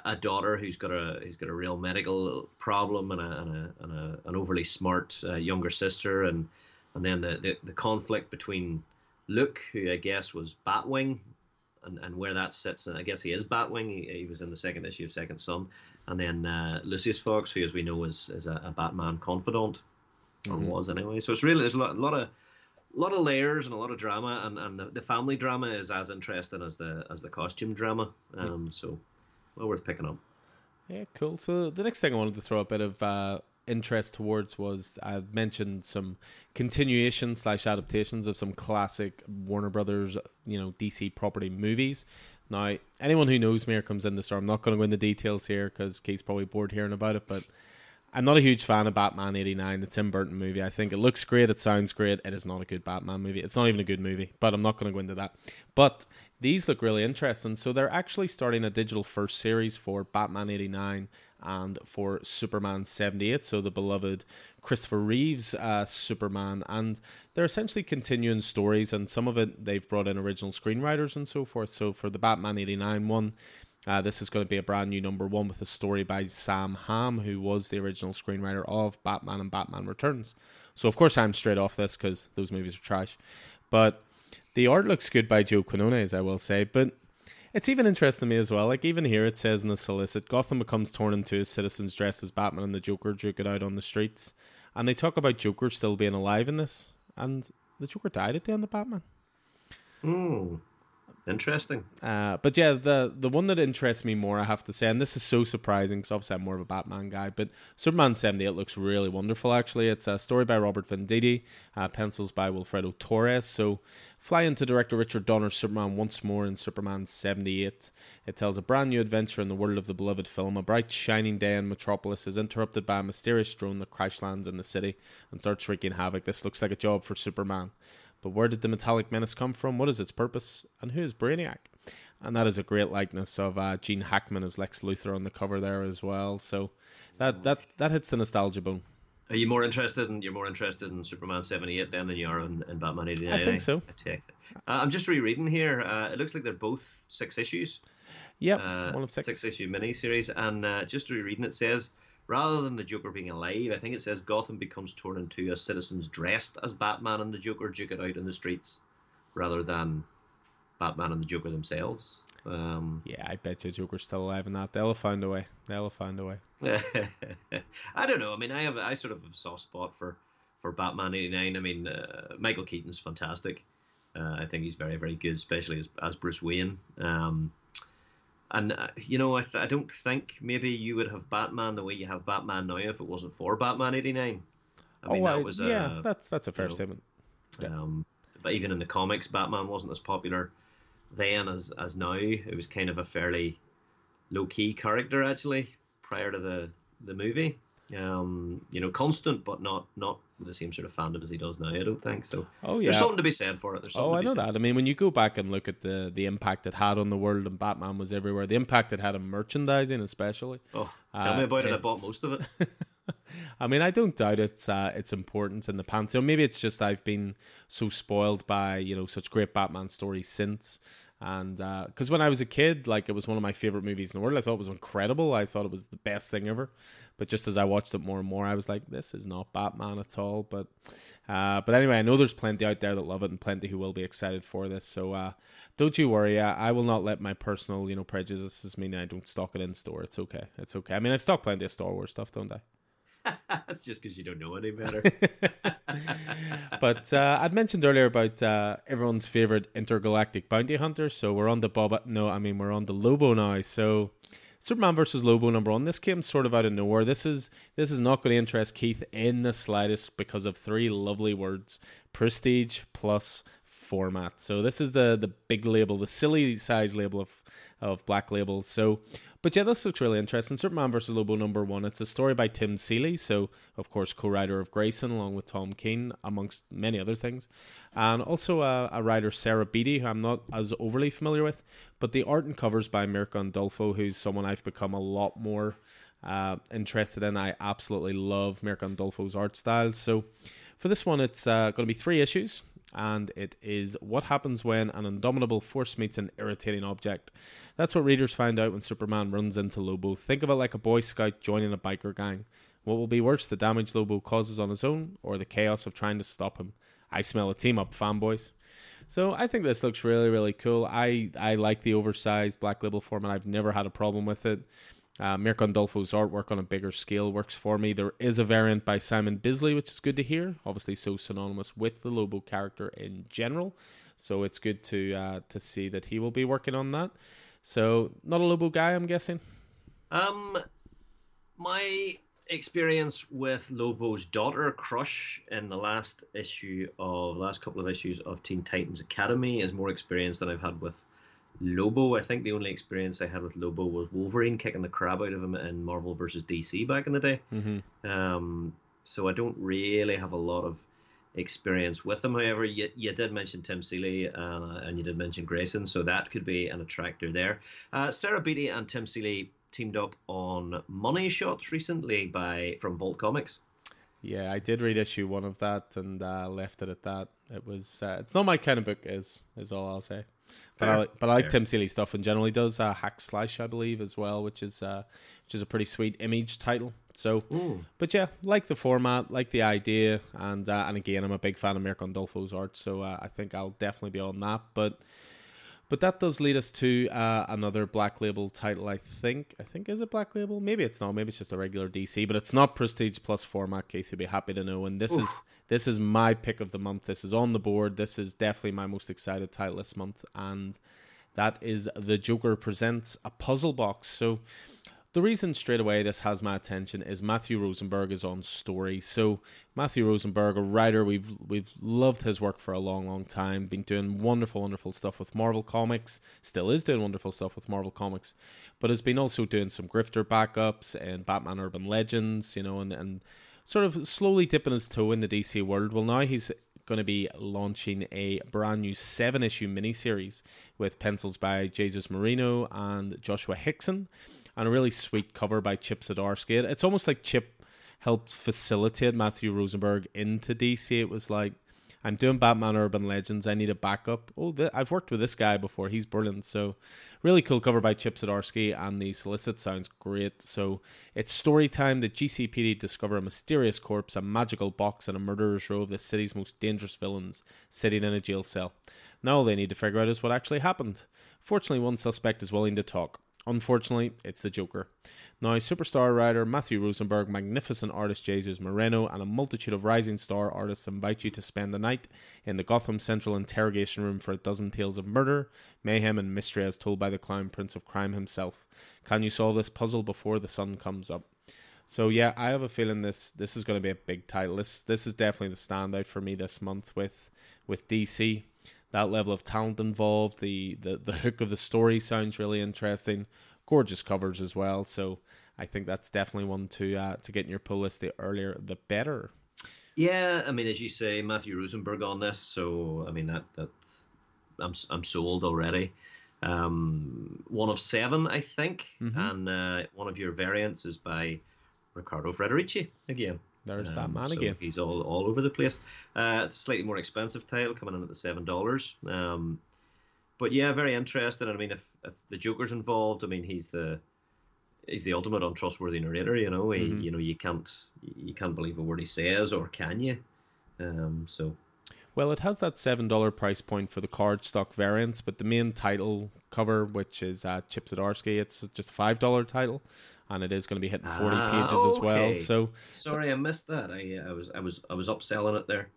a daughter who's got a who's got a real medical problem, and a and, a, and a, an overly smart uh, younger sister, and and then the, the, the conflict between Luke, who I guess was Batwing, and, and where that sits, and I guess he is Batwing. He, he was in the second issue of Second Son, and then uh, Lucius Fox, who, as we know, is is a, a Batman confidant, or mm-hmm. was anyway. So it's really there's a lot, a lot of a lot of layers and a lot of drama, and, and the, the family drama is as interesting as the as the costume drama. Um, so well worth picking up. Yeah, cool. So the next thing I wanted to throw a bit of uh, interest towards was I mentioned some continuation slash adaptations of some classic Warner Brothers, you know, DC property movies. Now, anyone who knows me or comes in the store, I'm not going to go into details here because Kate's probably bored hearing about it, but I'm not a huge fan of Batman 89, the Tim Burton movie. I think it looks great, it sounds great. It is not a good Batman movie. It's not even a good movie, but I'm not going to go into that. But these look really interesting. So they're actually starting a digital first series for Batman 89 and for Superman 78, so the beloved Christopher Reeves uh, Superman. And they're essentially continuing stories, and some of it they've brought in original screenwriters and so forth. So for the Batman 89 one, uh, this is going to be a brand new number one with a story by Sam Hamm, who was the original screenwriter of Batman and Batman Returns. So, of course, I'm straight off this because those movies are trash. But the art looks good by Joe Quinones, I will say. But it's even interesting to me as well. Like even here, it says in the solicit, Gotham becomes torn in two as citizens dressed as Batman and the Joker duke it out on the streets, and they talk about Joker still being alive in this, and the Joker died at the end of Batman. Hmm. Interesting. Uh, but yeah, the the one that interests me more, I have to say, and this is so surprising because obviously I'm more of a Batman guy, but Superman 78 looks really wonderful, actually. It's a story by Robert Venditti, uh, pencils by Wilfredo Torres. So fly into director Richard Donner's Superman once more in Superman 78. It tells a brand new adventure in the world of the beloved film. A bright, shining day in Metropolis is interrupted by a mysterious drone that crash lands in the city and starts wreaking havoc. This looks like a job for Superman. But where did the metallic menace come from? What is its purpose? And who is Brainiac? And that is a great likeness of uh, Gene Hackman as Lex Luthor on the cover there as well. So that that that hits the nostalgia bone. Are you more interested in you're more interested in Superman seventy eight then than you are in, in Batman eighty nine? I think so. I take it. Uh, I'm just rereading here. Uh, it looks like they're both six issues. Yep, uh, one of six. Six issue miniseries, and uh, just rereading it says rather than the Joker being alive, I think it says Gotham becomes torn in two as citizens dressed as Batman and the Joker duke it out in the streets, rather than Batman and the Joker themselves. Um, yeah, I bet you Joker's still alive in that. They'll find a way. They'll find a way. I don't know. I mean, I have I sort of have a soft spot for for Batman '89. I mean, uh, Michael Keaton's fantastic. Uh, I think he's very very good, especially as as Bruce Wayne. Um, and uh, you know, I, th- I don't think maybe you would have Batman the way you have Batman now if it wasn't for Batman '89. I mean, oh, that was yeah, that's that's a fair you know, statement. Um, but even in the comics, Batman wasn't as popular then as as now. It was kind of a fairly low key character actually prior to the the movie. Um, you know, constant, but not not the same sort of fandom as he does now. I don't think so. Oh yeah, there's something to be said for it. oh, I know that. I mean, when you go back and look at the the impact it had on the world, and Batman was everywhere. The impact it had on merchandising, especially. Oh, tell uh, me about it. I bought most of it. I mean, I don't doubt its uh, its importance in the pantheon. Maybe it's just I've been so spoiled by you know such great Batman stories since, and because uh, when I was a kid, like it was one of my favorite movies in the world. I thought it was incredible. I thought it was the best thing ever. But just as I watched it more and more, I was like, this is not Batman at all. But uh, but anyway, I know there's plenty out there that love it and plenty who will be excited for this. So uh, don't you worry. I, I will not let my personal you know prejudices mean I don't stock it in store. It's okay. It's okay. I mean, I stock plenty of Star Wars stuff, don't I? That's just because you don't know any better. but uh, I'd mentioned earlier about uh, everyone's favorite intergalactic bounty hunter. So we're on the Boba. No, I mean we're on the Lobo now. So Superman versus Lobo number one. This came sort of out of nowhere. This is this is not going to interest Keith in the slightest because of three lovely words: prestige plus format. So this is the the big label, the silly size label of of Black Label. So but yeah, this looks really interesting. Superman vs. Lobo number one. It's a story by Tim Seeley, so of course co-writer of Grayson along with Tom King, amongst many other things, and also a, a writer Sarah Beattie, who I'm not as overly familiar with. But the art and covers by Mirka Andolfo, who's someone I've become a lot more uh, interested in. I absolutely love Mirka Andolfo's art style. So for this one, it's uh, going to be three issues and it is what happens when an indomitable force meets an irritating object. That's what readers find out when Superman runs into Lobo. Think of it like a Boy Scout joining a biker gang. What will be worse, the damage Lobo causes on his own, or the chaos of trying to stop him? I smell a team up, fanboys. So I think this looks really, really cool. I, I like the oversized black label format. I've never had a problem with it. Uh, Mirka Andolfo's artwork on a bigger scale works for me. There is a variant by Simon Bisley, which is good to hear. Obviously, so synonymous with the Lobo character in general. So it's good to uh, to see that he will be working on that. So not a Lobo guy, I'm guessing. Um, my experience with Lobo's daughter, Crush, in the last issue of last couple of issues of Teen Titans Academy is more experience than I've had with Lobo, I think the only experience I had with Lobo was Wolverine kicking the crap out of him in Marvel versus DC back in the day. Mm-hmm. Um, so I don't really have a lot of experience with him. However, you, you did mention Tim Seeley uh, and you did mention Grayson, so that could be an attractor there. Uh, Sarah Beattie and Tim Seeley teamed up on Money Shots recently by from Vault Comics. Yeah, I did read issue one of that and uh, left it at that. It was uh, it's not my kind of book, is is all I'll say. But I like, but I like Tim Seeley stuff in general. He does uh, Hack Slash, I believe, as well, which is uh, which is a pretty sweet image title. So, Ooh. but yeah, like the format, like the idea, and uh, and again, I'm a big fan of Mirka Andolfo's art, so uh, I think I'll definitely be on that. But but that does lead us to uh, another Black Label title. I think. I think is it Black Label? Maybe it's not. Maybe it's just a regular DC. But it's not Prestige Plus format. Keith, you'll be happy to know. And this Oof. is this is my pick of the month. This is on the board. This is definitely my most excited title this month, and that is the Joker presents a puzzle box. So the reason straight away this has my attention is Matthew Rosenberg is on story. So Matthew Rosenberg, a writer, we've we've loved his work for a long, long time. Been doing wonderful, wonderful stuff with Marvel Comics. Still is doing wonderful stuff with Marvel Comics, but has been also doing some grifter backups and Batman Urban Legends, you know, and and sort of slowly dipping his toe in the DC world. Well, now he's going to be launching a brand new seven issue miniseries with pencils by Jesus Merino and Joshua Hixson, and a really sweet cover by Chip Zdarsky. It's almost like Chip helped facilitate Matthew Rosenberg into DC. It was like, I'm doing Batman Urban Legends. I need a backup. Oh, th- I've worked with this guy before. He's brilliant. So, really cool cover by Chip Zdarsky, and the solicit sounds great. So, it's story time. The GCPD discover a mysterious corpse, a magical box, and a murderer's row of the city's most dangerous villains sitting in a jail cell. Now, all they need to figure out is what actually happened. Fortunately, one suspect is willing to talk. Unfortunately, it's the Joker. Now, superstar writer Matthew Rosenberg, magnificent artist Jesus Merino, and a multitude of rising star artists invite you to spend the night in the Gotham Central interrogation room for a dozen tales of murder, mayhem, and mystery as told by the clown prince of crime himself. Can you solve this puzzle before the sun comes up? So yeah, I have a feeling this this is going to be a big title. This this is definitely the standout for me this month with with DC that level of talent involved. The, the the hook of the story sounds really interesting. Gorgeous covers as well. So I think that's definitely one to uh, to get in your pull list. The earlier, the better. Yeah, I mean, as you say, Matthew Rosenberg on this. So I mean that that's I'm I'm sold already. Um, one of seven, I think, mm-hmm. and uh, one of your variants is by Riccardo Federici again. There's um, that man so again. He's all all over the place. Uh, it's a slightly more expensive title coming in at the seven dollars. Um, but yeah, very interesting. I mean, if, if the Joker's involved, I mean, he's the he's the ultimate untrustworthy narrator. You know, he, mm-hmm. you know, you can't you can't believe a word he says, or can you? Um, so. Well, it has that seven dollar price point for the card stock variants, but the main title cover, which is uh, Chip Zdarsky, it's just a five dollar title, and it is going to be hitting forty ah, pages okay. as well. So sorry, I missed that. I, I was I was I was upselling it there.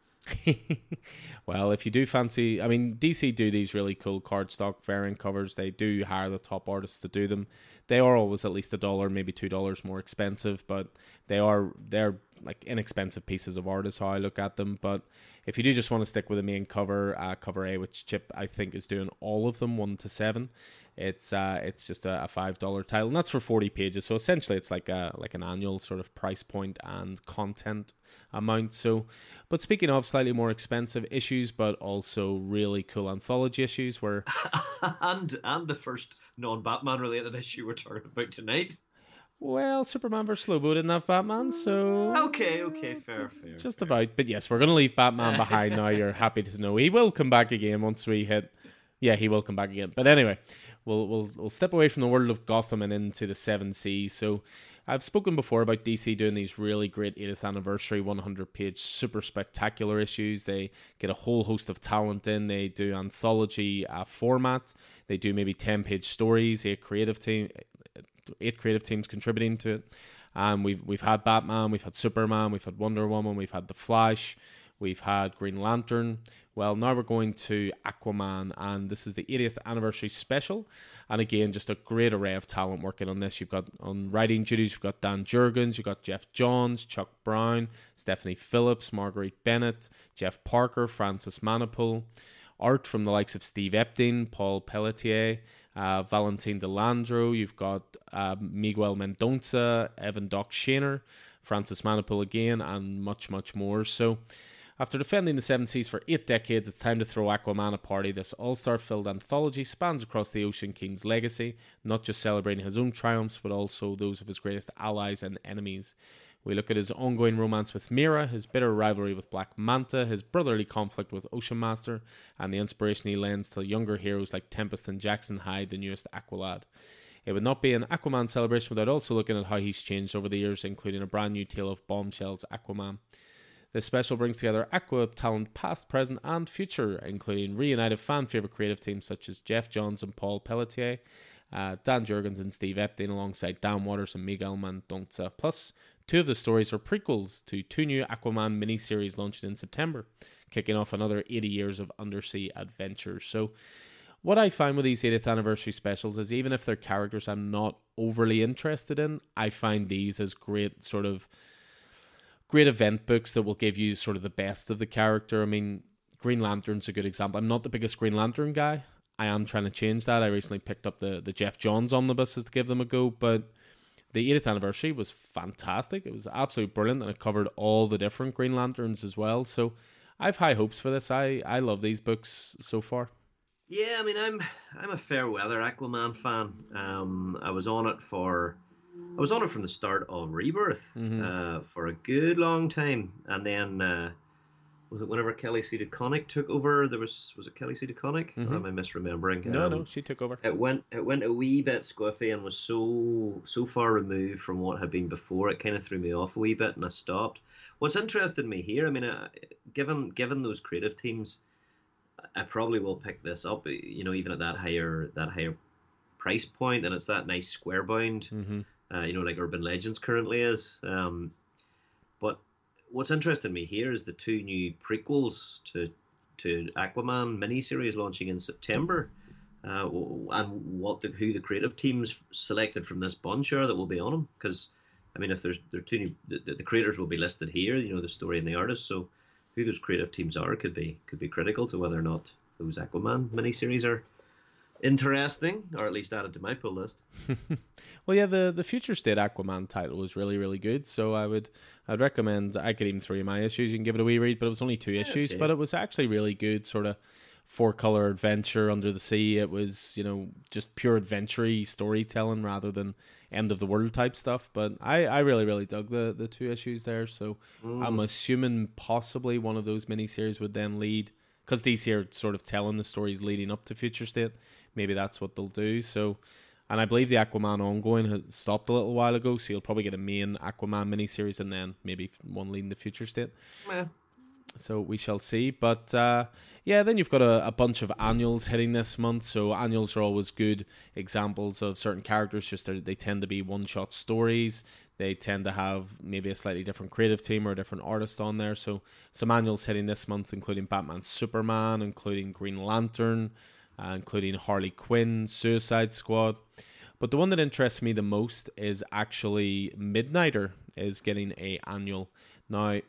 well, if you do fancy, I mean, DC do these really cool cardstock variant covers. They do hire the top artists to do them. They are always at least a dollar, maybe two dollars more expensive, but they are they're like inexpensive pieces of art is how I look at them. But if you do just want to stick with the main cover, uh, cover A, which Chip I think is doing all of them one to seven, it's uh, it's just a, a five dollar title, and that's for forty pages. So essentially, it's like a like an annual sort of price point and content amount. So, but speaking of slightly more expensive issues, but also really cool anthology issues, where and and the first non Batman related issue we're talking about tonight. Well, Superman vs. Lobo didn't have Batman, so okay, okay, fair, fair. Just fair. about, but yes, we're gonna leave Batman behind now. You're happy to know he will come back again once we hit. Yeah, he will come back again. But anyway, we'll we'll we'll step away from the world of Gotham and into the Seven Seas. So I've spoken before about DC doing these really great 80th anniversary 100 page super spectacular issues. They get a whole host of talent in. They do anthology uh, format. They do maybe 10 page stories. Eight creative team, eight creative teams contributing to it. And we've we've had Batman, we've had Superman, we've had Wonder Woman, we've had The Flash, we've had Green Lantern, well, now we're going to Aquaman, and this is the 80th anniversary special. And again, just a great array of talent working on this. You've got on writing duties, you've got Dan Jurgens, you've got Geoff Johns, Chuck Brown, Stephanie Phillips, Marguerite Bennett, Jeff Parker, Francis Manapul. Art from the likes of Steve Epting, Paul Pelletier, uh, Valentin De Landro. You've got uh, Miguel Mendonça, Evan Doc Shaner, Francis Manapul again, and much, much more. So, after defending the Seven Seas for eight decades, it's time to throw Aquaman a party. This all star filled anthology spans across the Ocean King's legacy, not just celebrating his own triumphs, but also those of his greatest allies and enemies. We look at his ongoing romance with Mera, his bitter rivalry with Black Manta, his brotherly conflict with Ocean Master, and the inspiration he lends to younger heroes like Tempest and Jackson Hyde, the newest Aqualad. It would not be an Aquaman celebration without also looking at how he's changed over the years, including a brand new tale of Bombshell's Aquaman. This special brings together Aqua talent past, present, and future, including reunited fan favorite creative teams such as Geoff Johns and Paul Pelletier, uh, Dan Jurgens and Steve Epting, alongside Dan Watters and Miguel Mendonça. Plus, two of the stories are prequels to two new Aquaman miniseries launched in September, kicking off another 80 years of undersea adventures. So, what I find with these 80th anniversary specials is even if they're characters I'm not overly interested in, I find these as great sort of great event books that will give you sort of the best of the character. I mean, Green Lantern's a good example. I'm not the biggest Green Lantern guy. I am trying to change that. I recently picked up the the Geoff Johns omnibuses to give them a go, but the 80th anniversary was fantastic. It was absolutely brilliant, and it covered all the different Green Lanterns as well. So I have high hopes for this. I I love these books so far. Yeah, I mean, I'm I'm a fair weather Aquaman fan. Um, I was on it for I was on it from the start of Rebirth mm-hmm. uh, for a good long time, and then uh, was it whenever Kelly Sue DeConnick took over? There was was it Kelly Sue DeConnick, mm-hmm. or am I misremembering? No, um, no, she took over. It went it went a wee bit squiffy and was so so far removed from what had been before. It kind of threw me off a wee bit, and I stopped. What's interested me here, I mean, uh, given given those creative teams, I probably will pick this up. You know, even at that higher that higher price point, and it's that nice square bound. Mm-hmm uh, you know, like Urban Legends currently is. Um, but what's interesting me here is the two new prequels to to Aquaman miniseries launching in September, uh, and what the, who the creative teams selected from this bunch are that will be on them. Because I mean, if there's there are two new, the, the creators will be listed here. You know, the story and the artist. So who those creative teams are could be could be critical to whether or not those Aquaman miniseries are interesting, or at least added to my pull list. well, yeah, the the Future State Aquaman title was really really good, so I would I'd recommend. I could even throw you my issues. You can give it a wee read, but it was only two yeah, issues, okay. but it was actually really good. Sort of four color adventure under the sea. It was you know just pure adventure storytelling rather than end of the world type stuff. But I, I really really dug the the two issues there. So mm. I'm assuming possibly one of those miniseries would then lead because DC are sort of telling the stories leading up to Future State. Maybe that's what they'll do. So. And I believe the Aquaman ongoing has stopped a little while ago, so you'll probably get a main Aquaman miniseries and then maybe one leading the future state. Yeah. So we shall see. But uh, yeah, then you've got a, a, bunch of annuals hitting this month. So annuals are always good examples of certain characters. Just they tend to be one shot stories. They tend to have maybe a slightly different creative team or a different artist on there. So some annuals hitting this month, including Batman, Superman, including Green Lantern, uh, including Harley Quinn, Suicide Squad. But the one that interests me the most is actually Midnighter is getting a annual. Now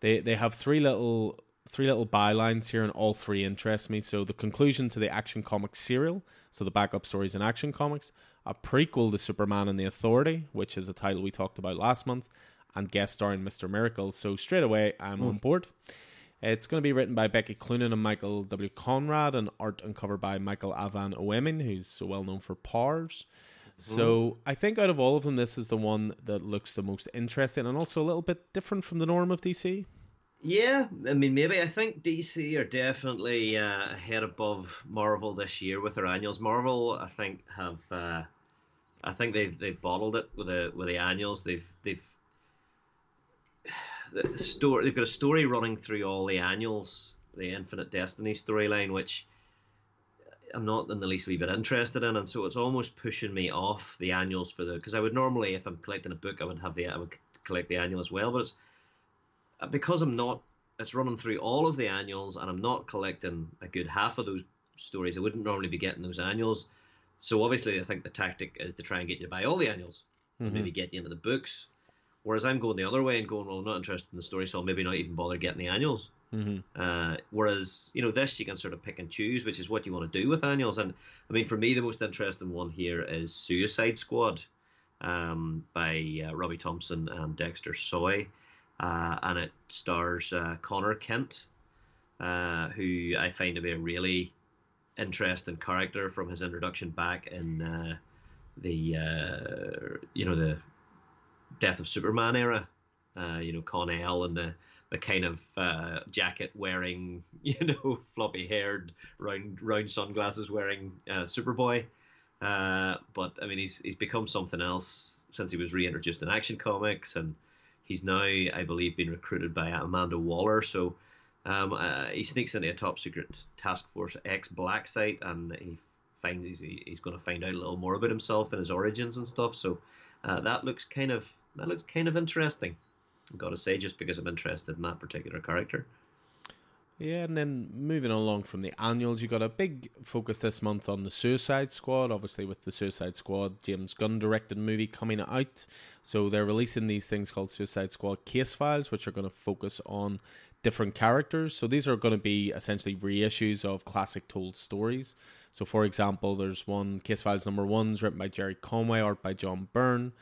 they they have three little three little bylines here, and all three interest me. So the conclusion to the Action Comics serial, so the backup stories in Action Comics, a prequel to Superman and the Authority, which is a title we talked about last month, and guest starring Mr. Miracle. So straight away, I'm mm. on board. It's going to be written by Becky Cloonan and Michael W. Conrad, and art and cover by Michael Avon Oeming, who's so well known for Powers. So I think out of all of them, this is the one that looks the most interesting and also a little bit different from the norm of DC. Yeah, I mean, maybe I think DC are definitely uh, ahead above Marvel this year with their annuals. Marvel, I think, have uh, I think they've they've bottled it with the with the annuals. They've they've the story they've got a story running through all the annuals, the Infinite Destiny storyline, which I'm not in the least wee bit interested in, and so it's almost pushing me off the annuals for the because I would normally, if I'm collecting a book, I would have the I would collect the annual as well, but it's uh, because I'm not. It's running through all of the annuals, and I'm not collecting a good half of those stories. I wouldn't normally be getting those annuals. So obviously, I think the tactic is to try and get you to buy all the annuals, mm-hmm. maybe get you into the books. Whereas I'm going the other way and going, well, I'm not interested in the story, so I'll maybe not even bother getting the annuals. Mm-hmm. Uh, whereas you know this you can sort of pick and choose, which is what you want to do with annuals. And I mean, for me, the most interesting one here is Suicide Squad um, by uh, Robbie Thompson and Dexter Soy, uh, and it stars uh, Conner Kent, uh, who I find to be a really interesting character from his introduction back in uh, the you know the Death of Superman era. you know Kon-El and the the kind of uh, jacket wearing, you know, floppy haired, round round sunglasses wearing uh, Superboy. Uh, but I mean, he's he's become something else since he was reintroduced in Action Comics, and he's now, I believe, been recruited by Amanda Waller. So um, uh, he sneaks into a top secret Task Force X black site, and he finds he's, he's going to find out a little more about himself and his origins and stuff. So uh, that looks kind of that looks kind of interesting. I've got to say, just because I'm interested in that particular character. Yeah, and then moving along from the annuals, you got a big focus this month on the Suicide Squad. Obviously, with the Suicide Squad James Gunn directed movie coming out, so they're releasing these things called Suicide Squad case files, which are going to focus on different characters. So these are going to be essentially reissues of classic told stories. So, for example, there's one case files number one's written by Gerry Conway, art by John Byrne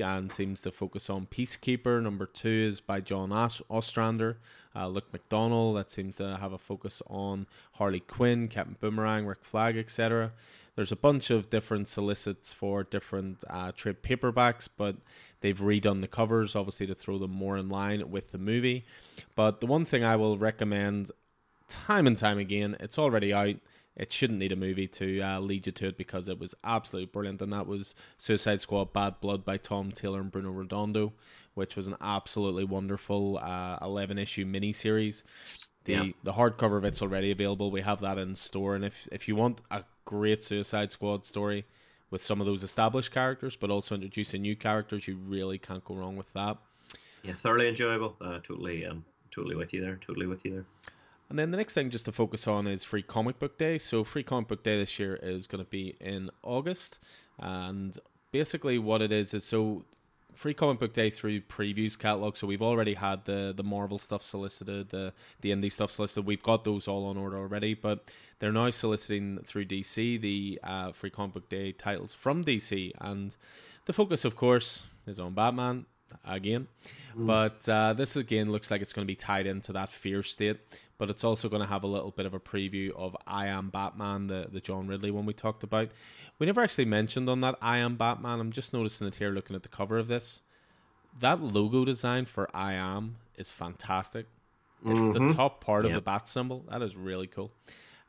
and seems to focus on Peacekeeper. Number two is by John Ostrander. Uh, Luke McDonnell, that seems to have a focus on Harley Quinn, Captain Boomerang, Rick Flag, etc. There's a bunch of different solicits for different uh, trade paperbacks, but they've redone the covers, obviously, to throw them more in line with the movie. But the one thing I will recommend time and time again, it's already out it shouldn't need a movie to uh, lead you to it because it was absolutely brilliant. And that was Suicide Squad Bad Blood by Tom Taylor and Bruno Redondo, which was an absolutely wonderful uh, 11 issue miniseries. The, yeah. the hardcover of it's already available. We have that in store. And if, if you want a great Suicide Squad story with some of those established characters, but also introducing new characters, you really can't go wrong with that. Yeah, thoroughly enjoyable. Uh, totally, um, totally with you there. Totally with you there. And then the next thing just to focus on is Free Comic Book Day. So Free Comic Book Day this year is going to be in August, and basically what it is is so Free Comic Book Day through previews catalog. So we've already had the the Marvel stuff solicited, the the indie stuff solicited. We've got those all on order already, but they're now soliciting through DC the uh, Free Comic Book Day titles from DC, and the focus, of course, is on Batman again. Mm. But uh, this again looks like it's going to be tied into that fear state. But it's also going to have a little bit of a preview of I Am Batman, the the John Ridley one we talked about. We never actually mentioned on that I Am Batman. I'm just noticing it here, looking at the cover of this. That logo design for I Am is fantastic. It's mm-hmm. the top part yep. of the bat symbol. That is really cool.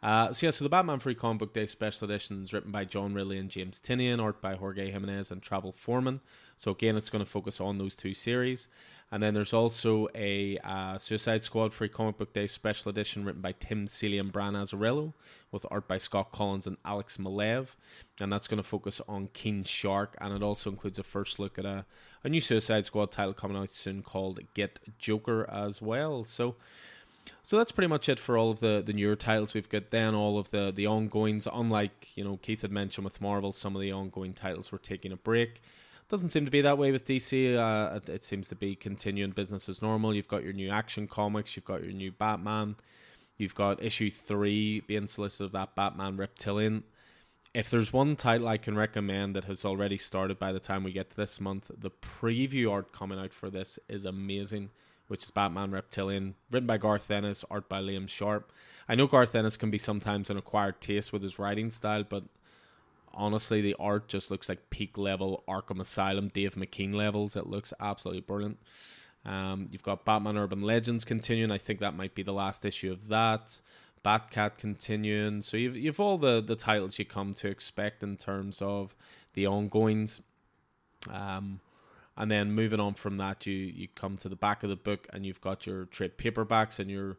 Uh, so yeah, so the Batman Free Comic Book Day Special Edition is written by John Ridley and James Tynion, art by Jorge Jimenez and Travel Foreman. So again, it's going to focus on those two series. And then there's also a uh, Suicide Squad Free Comic Book Day Special Edition written by Tim Seeley and Brian Azzarello, with art by Scott Collins and Alex Maleev. And that's going to focus on King Shark, and it also includes a first look at a, a new Suicide Squad title coming out soon called Get Joker as well. So so that's pretty much it for all of the, the newer titles we've got. Then all of the the ongoings, unlike you know Keith had mentioned with Marvel, some of the ongoing titles were taking a break. Doesn't seem to be that way with DC. Uh, it seems to be continuing business as normal. You've got your new action comics, you've got your new Batman, you've got issue three being solicited of that Batman Reptilian. If there's one title I can recommend that has already started by the time we get to this month, the preview art coming out for this is amazing which is Batman Reptilian, written by Garth Ennis, art by Liam Sharp. I know Garth Ennis can be sometimes an acquired taste with his writing style, but honestly, the art just looks like peak level Arkham Asylum, Dave McKean levels. It looks absolutely brilliant. Um, you've got Batman Urban Legends continuing. I think that might be the last issue of that. Batcat continuing. So you've you've all the the titles you come to expect in terms of the ongoings. Um, and then moving on from that, you you come to the back of the book, and you've got your trade paperbacks and your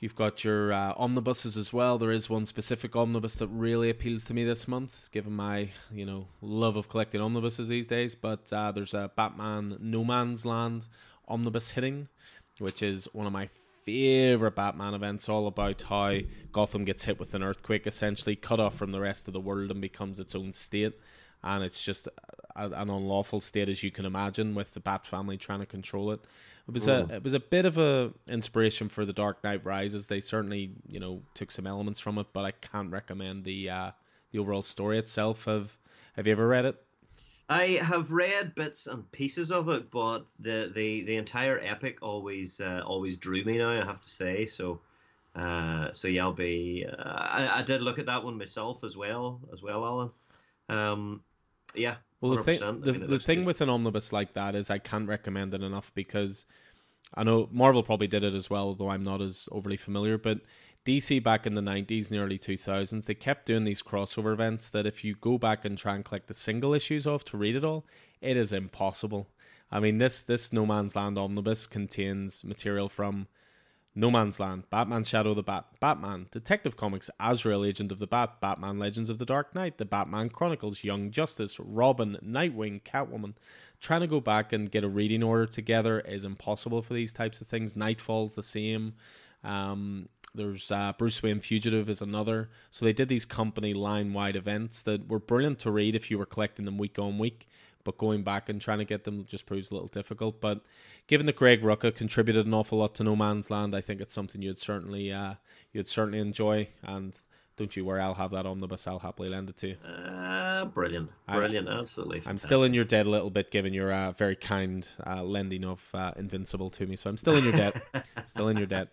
You've got your uh, omnibuses as well. There is one specific omnibus that really appeals to me this month, given my you know love of collecting omnibuses these days. But uh, there's a Batman No Man's Land omnibus hitting, which is one of my favorite Batman events. All about how Gotham gets hit with an earthquake, essentially cut off from the rest of the world and becomes its own state and it's just a, an unlawful state as you can imagine with the Bat family trying to control it. It was a it was a bit of a inspiration for the Dark Knight Rises. They certainly you know took some elements from it, but I can't recommend the uh, the overall story itself. Have Have you ever read it? I have read bits and pieces of it, but the the, the entire epic always uh, always drew me. Now I have to say so. Uh, so yeah, I'll be. Uh, I, I did look at that one myself as well, as well, Alan. Um, yeah. Well, the thing the, the thing with an omnibus like that is I can't recommend it enough because I know Marvel probably did it as well, though I'm not as overly familiar. But DC back in the 90s and early 2000s, they kept doing these crossover events that if you go back and try and collect the single issues off to read it all, it is impossible. I mean, this this No Man's Land omnibus contains material from no Man's Land, Batman Shadow the Bat, Batman, Detective Comics, Azrael Agent of the Bat, Batman Legends of the Dark Knight, The Batman Chronicles, Young Justice, Robin, Nightwing, Catwoman. Trying to go back and get a reading order together is impossible for these types of things. Nightfall's the same. Um, there's uh, Bruce Wayne Fugitive is another. So they did these company line wide events that were brilliant to read if you were collecting them week on week but going back and trying to get them just proves a little difficult. But given that Greg Rucka contributed an awful lot to No Man's Land, I think it's something you'd certainly uh, you'd certainly enjoy. And don't you worry, I'll have that on the bus. I'll happily lend it to you. Uh, brilliant, brilliant, I, absolutely. Fantastic. I'm still in your debt a little bit, given your uh, very kind uh, lending of uh, Invincible to me. So I'm still in your debt. still in your debt.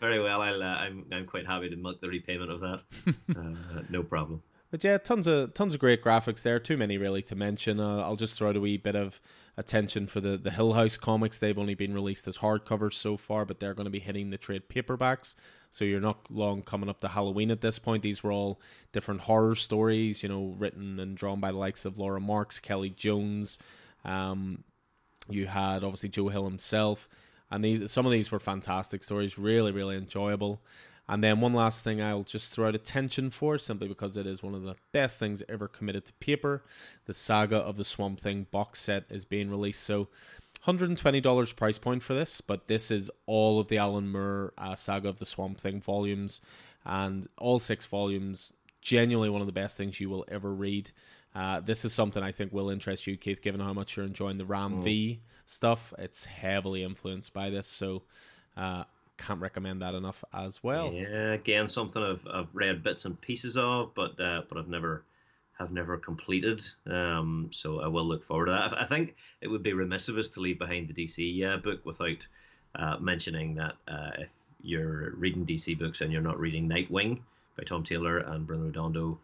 Very well. I'll, uh, I'm I'm quite happy to milk the repayment of that. Uh, no problem. But yeah, tons of tons of great graphics there. Too many really to mention. Uh, I'll just throw out a wee bit of attention for the the Hill House comics. They've only been released as hardcovers so far, but they're going to be hitting the trade paperbacks. So you're not long coming up to Halloween at this point. These were all different horror stories, you know, written and drawn by the likes of Laura Marks, Kelley Jones. Um, you had obviously Joe Hill himself, and these some of these were fantastic stories, really really enjoyable. And then one last thing I'll just throw out attention for, simply because it is one of the best things ever committed to paper. The Saga of the Swamp Thing box set is being released. So $120 price point for this, but this is all of the Alan Moore uh, Saga of the Swamp Thing volumes. And all six volumes, genuinely one of the best things you will ever read. Uh, this is something I think will interest you, Keith, given how much you're enjoying the Ram mm. V stuff. It's heavily influenced by this. So uh, can't recommend that enough as well. Yeah, again, something I've, I've read bits and pieces of, but uh, but I've never have never completed. Um, so I will look forward to that. I, think it would be remiss of us to leave behind the DC uh, book without uh, mentioning that uh, if you're reading DC books and you're not reading Nightwing by Tom Taylor and Bruno Redondo,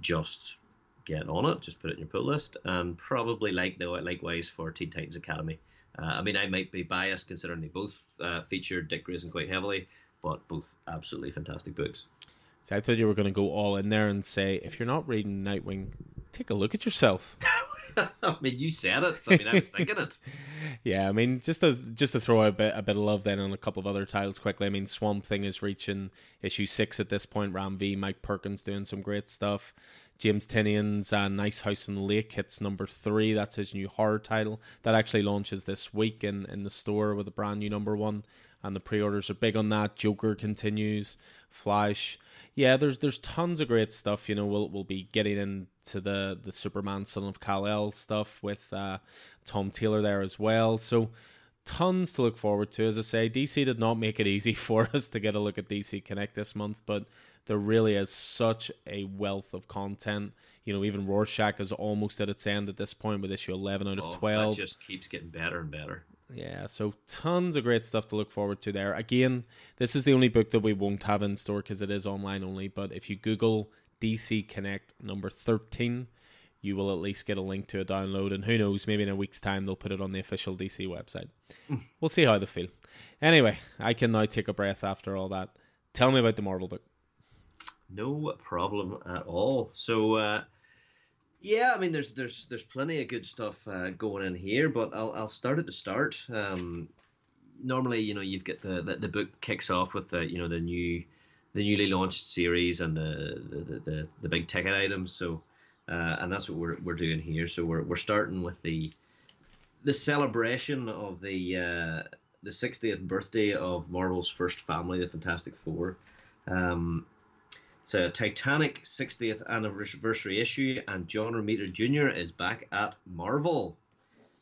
just get on it. Just put it in your pull list, and probably like likewise for Teen Titans Academy. Uh, I mean, I might be biased considering they both uh, featured Dick Grayson quite heavily, but both absolutely fantastic books. So I thought you were going to go all in there and say, if you're not reading Nightwing, take a look at yourself. I mean, you said it. I mean, I was thinking it. yeah, I mean, just to just to throw a bit a bit of love then on a couple of other titles quickly. I mean, Swamp Thing is reaching issue six at this point. Ram V, Mike Perkins doing some great stuff. James Tynion's uh, Nice House on the Lake hits number three. That's his new horror title that actually launches this week in, in the store with a brand new number one, and the pre-orders are big on that. Joker continues, Flash. Yeah, there's there's tons of great stuff. You know, we'll we'll be getting into the the Superman Son of Kal El stuff with uh, Tom Taylor there as well. So tons to look forward to. As I say, DC did not make it easy for us to get a look at DC Connect this month, but there really is such a wealth of content. You know, even Rorschach is almost at its end at this point with issue 11 out of oh, 12. just keeps getting better and better. Yeah, so tons of great stuff to look forward to there. Again, this is the only book that we won't have in store because it is online only. But if you Google DC Connect number 13, you will at least get a link to a download. And who knows, maybe in a week's time they'll put it on the official DC website. Hmm. we'll see how they feel. Anyway, I can now take a breath after all that. Tell me about the Marvel book. No problem at all. So, uh, yeah, I mean, there's there's there's plenty of good stuff uh, going in here, but I'll I'll start at the start. Um, normally, you know, you've got the, the, the book kicks off with the you know the new the newly launched series and the the, the, the big ticket items. So, uh, and that's what we're we're doing here. So we're we're starting with the the celebration of the uh, the 60th birthday of Marvel's first family, the Fantastic Four. Um, it's a Titanic 60th anniversary issue, and John Romita Jr. is back at Marvel.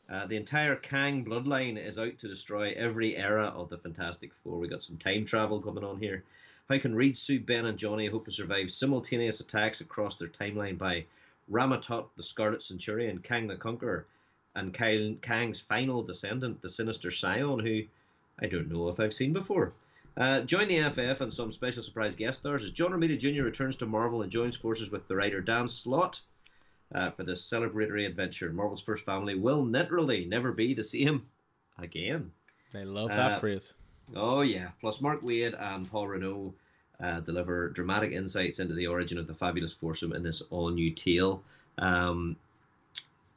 Uh, the entire Kang bloodline is out to destroy every era of the Fantastic Four. We got some time travel coming on here. How can Reed, Sue, Ben, and Johnny hope to survive simultaneous attacks across their timeline by Rama-Tut, the Scarlet Centurion, Kang the Conqueror, and Kang's final descendant, the Sinister Scion, who I don't know if I've seen before? Uh, join the FF and some special surprise guest stars as John Romita Jr. returns to Marvel and joins forces with the writer Dan Slott uh, for this celebratory adventure. Marvel's first family will literally never be the same again. They love that uh, phrase. Oh, yeah. Plus, Mark Waid and Paul Renaud uh, deliver dramatic insights into the origin of the fabulous foursome in this all new tale. Um,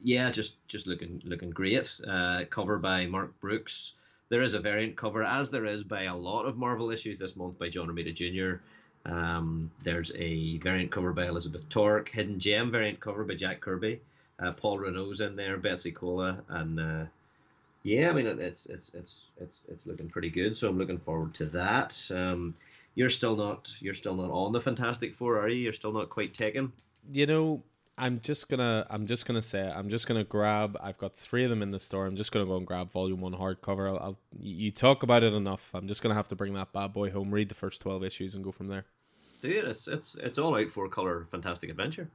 yeah, just just looking looking great. Uh, cover by Mark Brooks there is a variant cover, as there is by a lot of Marvel issues this month by John Romita Jr. Um, there's a variant cover by Elizabeth Torque, Hidden Gem variant cover by Jack Kirby, uh, Paul Renaud's in there, Betsy Cola, and uh, yeah, I mean it's it's it's it's it's looking pretty good. So I'm looking forward to that. Um, you're still not you're still not on the Fantastic Four, are you? You're still not quite taken. You know, I'm just gonna I'm just gonna say I'm just gonna grab I've got three of them in the store. I'm just gonna go and grab volume one hardcover. I'll, I'll you talk about it enough. I'm just gonna have to bring that bad boy home, read the first twelve issues, and go from there. Dude, it's it's it's all out for color fantastic adventure.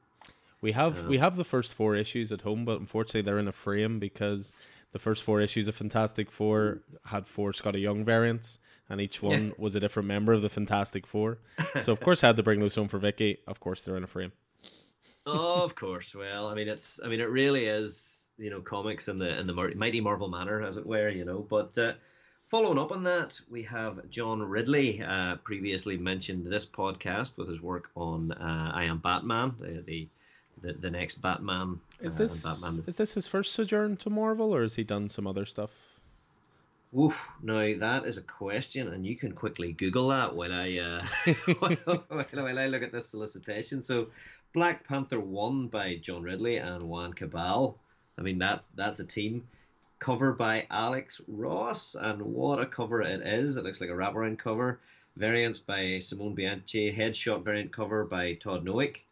We have we uh, have the first four issues at home, but unfortunately they're in a frame because the first four issues of Fantastic Four had four Skottie Young variants, and each one yeah. was a different member of the Fantastic Four. So of course I had to bring those home for Vicky. Of course they're in a frame of course. Well, I mean, it's I mean, it really is you know comics in the in the mighty Marvel manner, as it were. You know, but. Uh, Following up on that, we have John Ridley, uh, previously mentioned this podcast with his work on uh, I Am Batman, the, the the, the next Batman. Is this Batman. is this his first sojourn to Marvel, or has he done some other stuff? Oof! Now that is a question, and you can quickly Google that while I uh, while, while I look at this solicitation. So, Black Panther One by John Ridley and Juan Cabal. I mean, that's that's a team. Cover by Alex Ross, and what a cover it is! It looks like a wraparound cover. Variants by Simone Bianchi. Headshot variant cover by Todd Novick.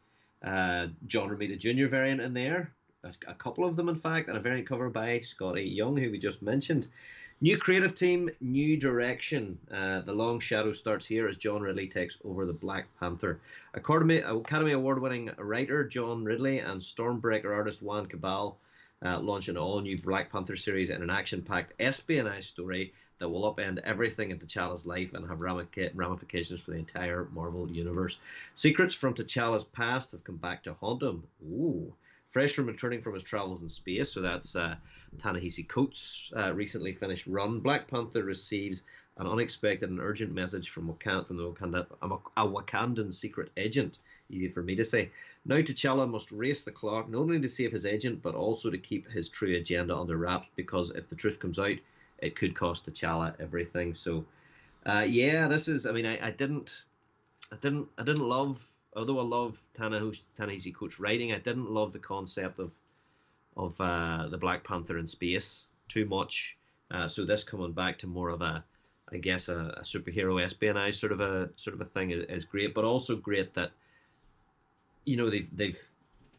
Uh, John Romita Jr. variant in there. A, a couple of them, in fact, and a variant cover by Skottie Young, who we just mentioned. New creative team, new direction. Uh, the long shadow starts here as John Ridley takes over the Black Panther. Academy, Academy Award winning writer John Ridley and Stormbreaker artist Juan Cabal uh, launch an all new Black Panther series in an action packed espionage story that will upend everything in T'Challa's life and have ramifications for the entire Marvel universe. Secrets from T'Challa's past have come back to haunt him. Ooh. Fresh from returning from his travels in space, so that's uh, Ta-Nehisi Coates' uh, recently finished run. Black Panther receives an unexpected and urgent message from Wakanda, from the Wakanda, a Wakandan secret agent. Easy for me to say. Now T'Challa must race the clock, not only to save his agent, but also to keep his true agenda under wraps. Because if the truth comes out, it could cost T'Challa everything. So, uh, yeah, this is. I mean, I, I didn't, I didn't, I didn't love. Although I love Ta-Nehisi Coates' writing, I didn't love the concept of of uh, the Black Panther in space too much. Uh, so this coming back to more of a, I guess, a, a superhero espionage sort of a sort of a thing is, is, great, but also great that you know they've they've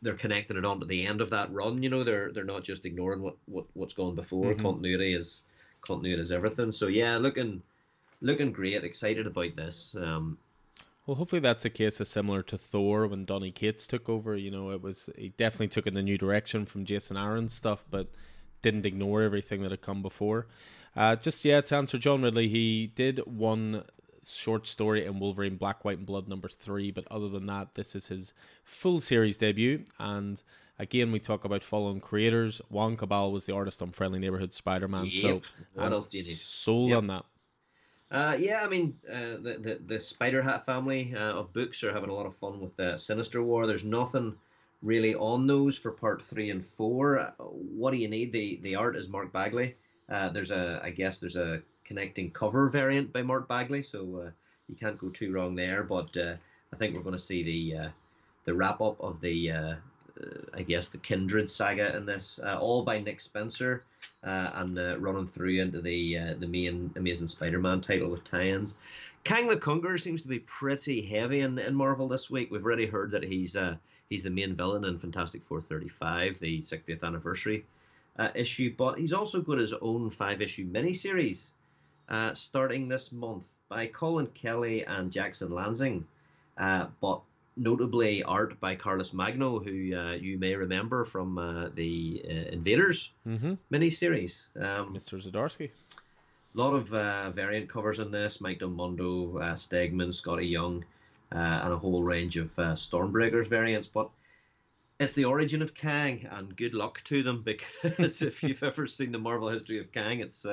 they're connecting it on to the end of that run. You know, they're they're not just ignoring what, what what's gone before. Mm-hmm. Continuity is continuity is everything. So yeah, looking looking great. Excited about this. Um, well, hopefully that's a case of similar to Thor when Donny Cates took over. You know, it was he definitely took in a new direction from Jason Aaron's stuff, but didn't ignore everything that had come before. Uh, just yeah, to answer John Ridley, he did one short story in Wolverine Black, White, and Blood number three, but other than that, this is his full series debut. And again, we talk about following creators. Juan Cabal was the artist on Friendly Neighborhood Spider Man. Yep. So, what else do you need? Sold yep. on that. Uh, yeah, I mean, uh, the, the the Spider Hat family uh, of books are having a lot of fun with the Sinister War. There's nothing really on those for part three and four. Uh, what do you need? The the art is Mark Bagley. Uh, there's a, I guess there's a connecting cover variant by Mark Bagley, so uh, you can't go too wrong there. But I think we're going to see the the wrap up of the I guess the Kindred saga in this, all by Nick Spencer uh, and uh, running through into the uh, the main Amazing Spider-Man title with tie-ins. Kang the Conqueror seems to be pretty heavy in, in Marvel this week. We've already heard that he's uh, he's the main villain in Fantastic Four 35, the 60th anniversary uh, issue, but he's also got his own five-issue miniseries uh, starting this month by Colin Kelly and Jackson Lanzing. but notably art by Carlos Magno, who uh, you may remember from uh, the uh, Invaders mm-hmm. miniseries. Um, Mr. Zdarsky. A lot of uh, variant covers in this Mike Del Mundo, uh, Stegman, Skottie Young, uh, and a whole range of Stormbreakers variants. But it's the origin of Kang, and good luck to them because if you've ever seen the Marvel history of Kang, it's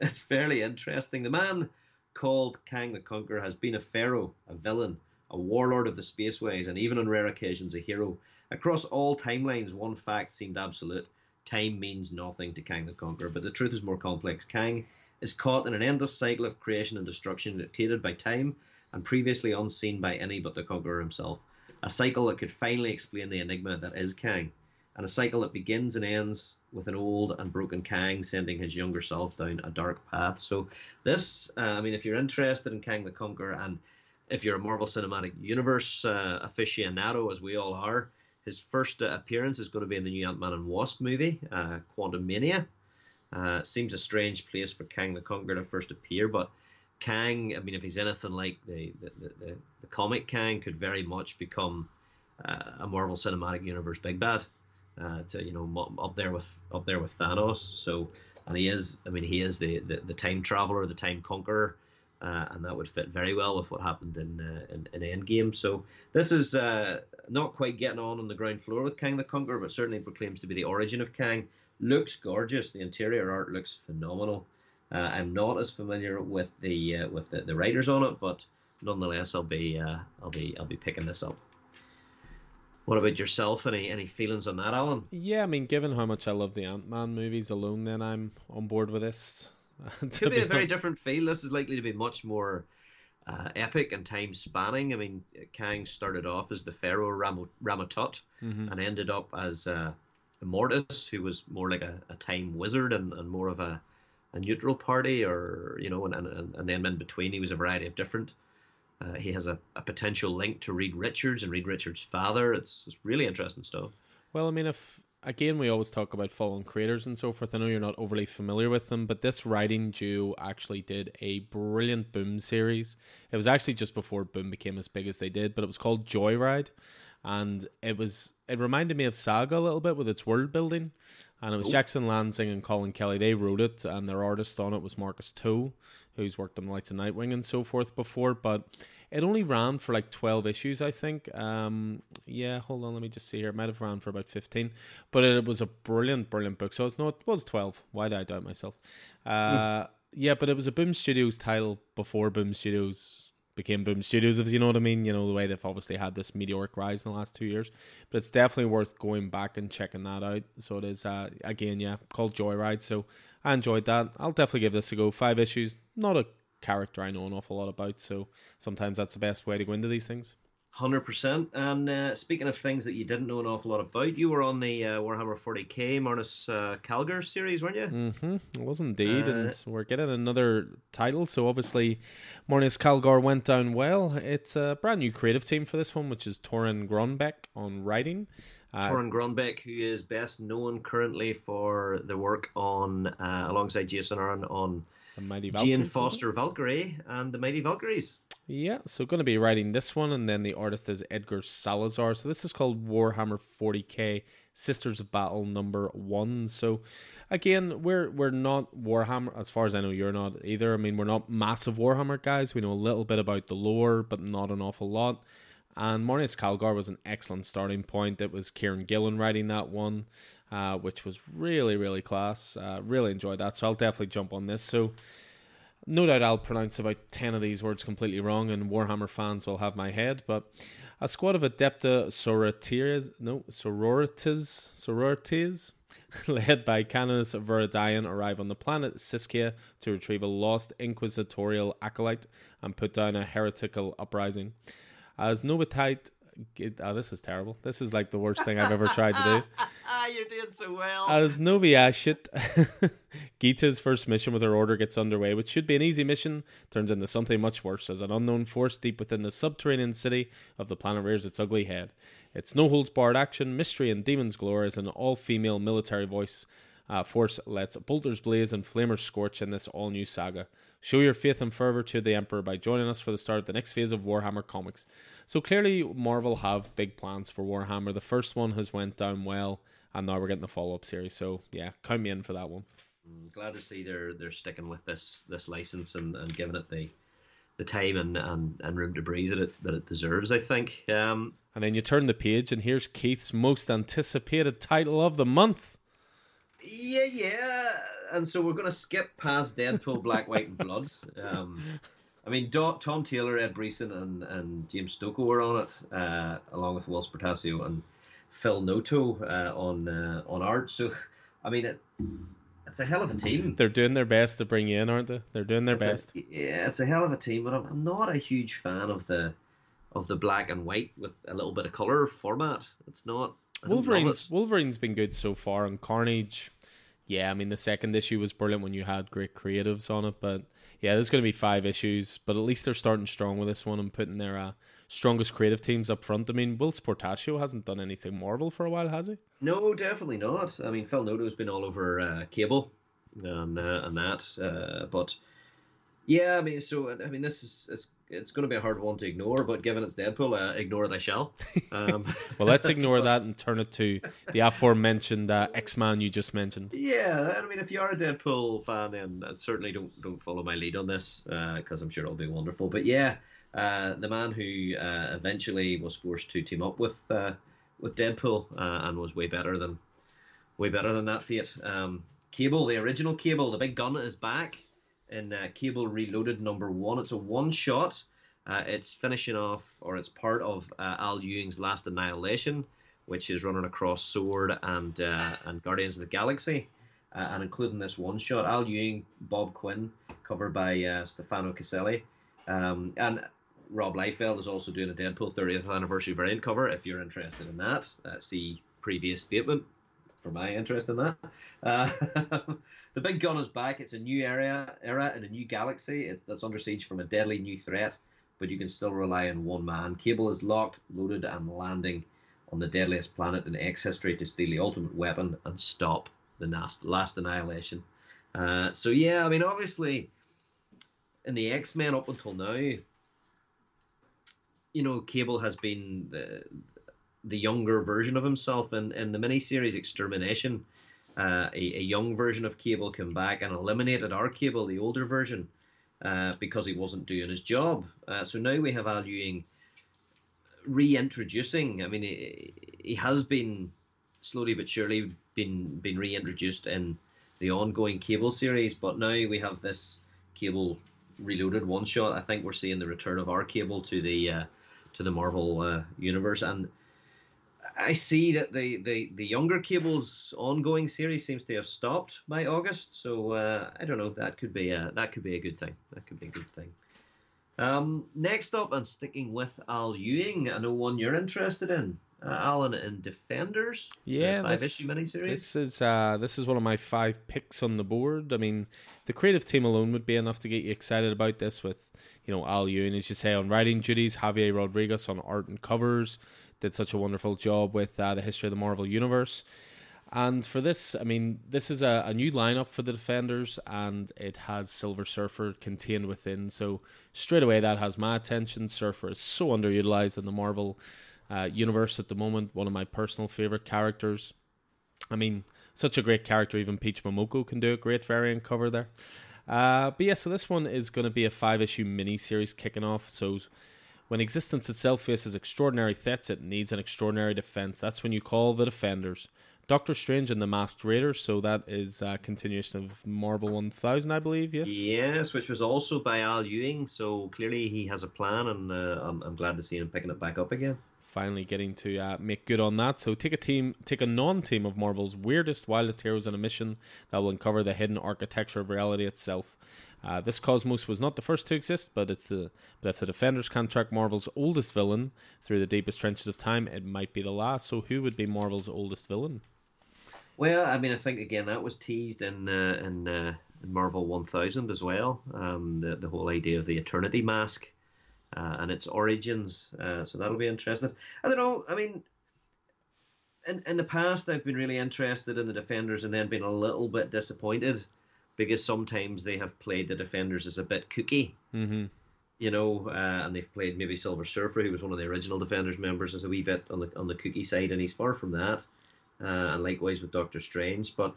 it's fairly interesting. The man called Kang the Conqueror has been a pharaoh, a villain, a warlord of the spaceways, and even on rare occasions a hero. Across all timelines, one fact seemed absolute time means nothing to Kang the Conqueror, but the truth is more complex. Kang is caught in an endless cycle of creation and destruction dictated by time and previously unseen by any but the Conqueror himself. A cycle that could finally explain the enigma that is Kang, and a cycle that begins and ends with an old and broken Kang sending his younger self down a dark path. So, this, uh, I mean, if you're interested in Kang the Conqueror and if you're a Marvel Cinematic Universe uh, aficionado, as we all are, his first uh, appearance is going to be in the new Ant Man and Wasp movie, uh, Quantumania. Uh, seems a strange place for Kang the Conqueror to first appear, but Kang, I mean, if he's anything like the the, the, the comic Kang, could very much become uh, a Marvel Cinematic Universe big bad. Uh, to you know up there with up there with Thanos. So and he is, I mean, he is the, the, the time traveler, the time conqueror uh, and that would fit very well with what happened in uh, in, in Endgame. So this is uh, not quite getting on on the ground floor with Kang the Conqueror, but certainly proclaims to be the origin of Kang. Looks gorgeous. The interior art looks phenomenal. Uh, I'm not as familiar with the uh, with the, the, writers on it, but nonetheless, I'll be uh, I'll be I'll be picking this up. What about yourself? Any any feelings on that, Alan? Yeah, I mean, given how much I love the Ant Man movies alone, then I'm on board with this. Could be, be a very different feel. This is likely to be much more uh, epic and time spanning. I mean, Kang started off as the Pharaoh Ram- Rama-Tut mm-hmm. and ended up as uh, Immortus, who was more like a, a time wizard and, and more of a, a neutral party, or you know, and, and, and then in between he was a variety of different. Uh, he has a, a potential link to Reed Richards and Reed Richards' father. It's, it's really interesting stuff. Well, I mean, if again, we always talk about fallen creators and so forth. I know you're not overly familiar with them, but this writing duo actually did a brilliant Boom series. It was actually just before Boom became as big as they did, but it was called Joyride, and it was it reminded me of Saga a little bit with its world building. and it was oh. Jackson Lanzing and Colin Kelly. They wrote it, and their artist on it was Marcus To, who's worked on Lights of Nightwing and so forth before. But it only ran for like 12 issues, I think. Um, yeah, hold on, let me just see here. It might have ran for about 15, but it was a brilliant, brilliant book. So it's not, it was 12. Why did I doubt myself? Uh, yeah, but it was a Boom Studios title before Boom Studios became Boom Studios, if you know what I mean. You know, the way they've obviously had this meteoric rise in the last two years. But it's definitely worth going back and checking that out. So it is, uh, again, yeah, called Joyride. So I enjoyed that. I'll definitely give this a go. Five issues, not a character I know an awful lot about. So sometimes that's the best way to go into these things. Hundred percent. And uh, speaking of things that you didn't know an awful lot about, you were on the uh, Warhammer 40k Marneus uh, Calgar series, weren't you? Mm-hmm. It was indeed, and uh, we're getting another title. So obviously, Marneus Calgar went down well. It's a brand new creative team for this one, which is Torunn Grønbekk on writing. Uh, Torunn Grønbekk, who is best known currently for the work on uh, alongside Jason Aaron on the Mighty Jane Foster Valkyrie and the Mighty Valkyries. Yeah, so going to be writing this one, and then the artist is Edgar Salazar. So this is called Warhammer 40k Sisters of Battle number one. So again, we're we're not Warhammer as far as I know. You're not either. I mean, we're not massive Warhammer guys. We know a little bit about the lore, but not an awful lot. And Marneus Calgar was an excellent starting point. It was Kieran Gillen writing that one, uh, which was really really class. Uh, really enjoyed that. So I'll definitely jump on this. So no doubt I'll pronounce about 10 of these words completely wrong, and Warhammer fans will have my head. But a squad of Adepta Sororitas, no, Sororitas, Sororitas, led by Canis Verodian, arrive on the planet Siskia to retrieve a lost inquisitorial acolyte and put down a heretical uprising. As Novitite oh, this is terrible. This is like the worst thing I've ever tried to do. Ah, you're doing so well. As Novi Ashit, Gita's first mission with her order gets underway, which should be an easy mission, turns into something much worse as an unknown force deep within the subterranean city of the planet rears its ugly head. It's no holds barred action, mystery, and demon's glory as an all female military voice uh, force lets bolters blaze and flamers scorch in this all new saga. Show your faith and fervor to the Emperor by joining us for the start of the next phase of Warhammer Comics. So clearly, Marvel have big plans for Warhammer. The first one has went down well, and now we're getting the follow up series. So yeah, count me in for that one. I'm mm, glad to see they're they're sticking with this this license and, and giving it the the time and, and, and room to breathe that it that it deserves. I think. Um, and then you turn the page, and here's Keith's most anticipated title of the month. Yeah, yeah. And so we're going to skip past Deadpool, Black, White, and Blood. Um, I mean, Tom Taylor, Ed Brisson, and, and James Stokoe were on it, uh, along with Whilce Portacio and Phil Noto uh, on uh, on art. So, I mean, it, it's a hell of a team. They're doing their best to bring you in, aren't they? They're doing their it's best. A, yeah, it's a hell of a team, but I'm, I'm not a huge fan of the of the black and white with a little bit of color format. It's not. Wolverine's Wolverine's been good so far, and Carnage. Yeah, I mean the second issue was brilliant when you had great creatives on it, but yeah, there's going to be five issues, but at least they're starting strong with this one and putting their uh, strongest creative teams up front. I mean, Whilce Portacio hasn't done anything Marvel for a while, has he? No, definitely not. I mean, Phil Noto's been all over uh, Cable and uh, and that, uh, but yeah, I mean, so I mean, this is it's, it's going to be a hard one to ignore, but given it's Deadpool, uh, ignore it I shall. Um, well, let's ignore that and turn it to the aforementioned uh, X Man you just mentioned. Yeah, I mean, if you are a Deadpool fan, then uh, certainly don't don't follow my lead on this because uh, I'm sure it'll be wonderful. But yeah, uh, the man who uh, eventually was forced to team up with with Deadpool and was way better than way better than that fate. Um, Cable, the original Cable, the big gun is back in uh, Cable Reloaded number one. It's a one shot. Uh, it's finishing off, or it's part of uh, Al Ewing's Last Annihilation, which is running across Sword and uh, and Guardians of the Galaxy, uh, and including this one shot. Al Ewing, Bob Quinn, covered by uh, Stefano Caselli, um, and Rob Liefeld is also doing a Deadpool 30th anniversary variant cover. If you're interested in that, see previous statement for my interest in that. The big gun is back. It's a new area, era and a new galaxy. It's that's under siege from a deadly new threat, but you can still rely on one man. Cable is locked, loaded, and landing on the deadliest planet in X history to steal the ultimate weapon and stop the last, last annihilation. Uh, so yeah, I mean, obviously, in the X Men up until now, you know, Cable has been the the younger version of himself in in the miniseries Extermination uh, a, a, young version of Cable come back and eliminated our Cable, the older version, uh, because he wasn't doing his job. Uh, so now we have Al Ewing reintroducing. I mean, he, he, has been slowly but surely been been reintroduced in the ongoing Cable series, but now we have this Cable Reloaded one shot. I think we're seeing the return of our Cable to the uh, to the Marvel uh, universe and I see that the, the, the younger Cable's ongoing series seems to have stopped by August, so uh, I don't know. That could be a that could be a good thing. That could be a good thing. Um, next up, and sticking with Al Ewing, I know one you're interested in, uh, Alan in Defenders. Yeah, five this, issue miniseries. This is uh, this is one of my five picks on the board. I mean, the creative team alone would be enough to get you excited about this. With you know Al Ewing, as you say, on writing duties, Javier Rodriguez on art and covers did such a wonderful job with uh, the history of the Marvel Universe. And for this, I mean, this is a, a new lineup for the Defenders, and it has Silver Surfer contained within. So straight away, that has my attention. Surfer is so underutilized in the Marvel uh, universe at the moment. One of my personal favorite characters. I mean, such a great character. Even Peach Momoko can do a great variant cover there. Uh, but yeah, so this one is going to be a five issue mini series kicking off. So when existence itself faces extraordinary threats, it needs an extraordinary defense. That's when you call the defenders. Doctor Strange and the Masked Raider, so that is a continuation of Marvel 1000, I believe, yes? Yes, which was also by Al Ewing, so clearly he has a plan, and uh, I'm, I'm glad to see him picking it back up again finally getting to uh, make good on that. So take a team, take a non-team of Marvel's weirdest, wildest heroes on a mission that will uncover the hidden architecture of reality itself. Uh, this cosmos was not the first to exist, but it's the but if the Defenders contract Marvel's oldest villain through the deepest trenches of time, it might be the last. So who would be Marvel's oldest villain? Well, I mean, I think again that was teased in uh, in, uh, in, Marvel 1000 as well. Um, the the whole idea of the Eternity Mask uh, and its origins. Uh, so that'll be interesting. I don't know. I mean, in in the past, I've been really interested in the Defenders, and then been a little bit disappointed because sometimes they have played the defenders as a bit kooky. Mm-hmm. You know, uh, and they've played maybe Silver Surfer, who was one of the original Defenders members, as a wee bit on the on the kooky side, and he's far from that. Uh, and likewise with Doctor Strange. But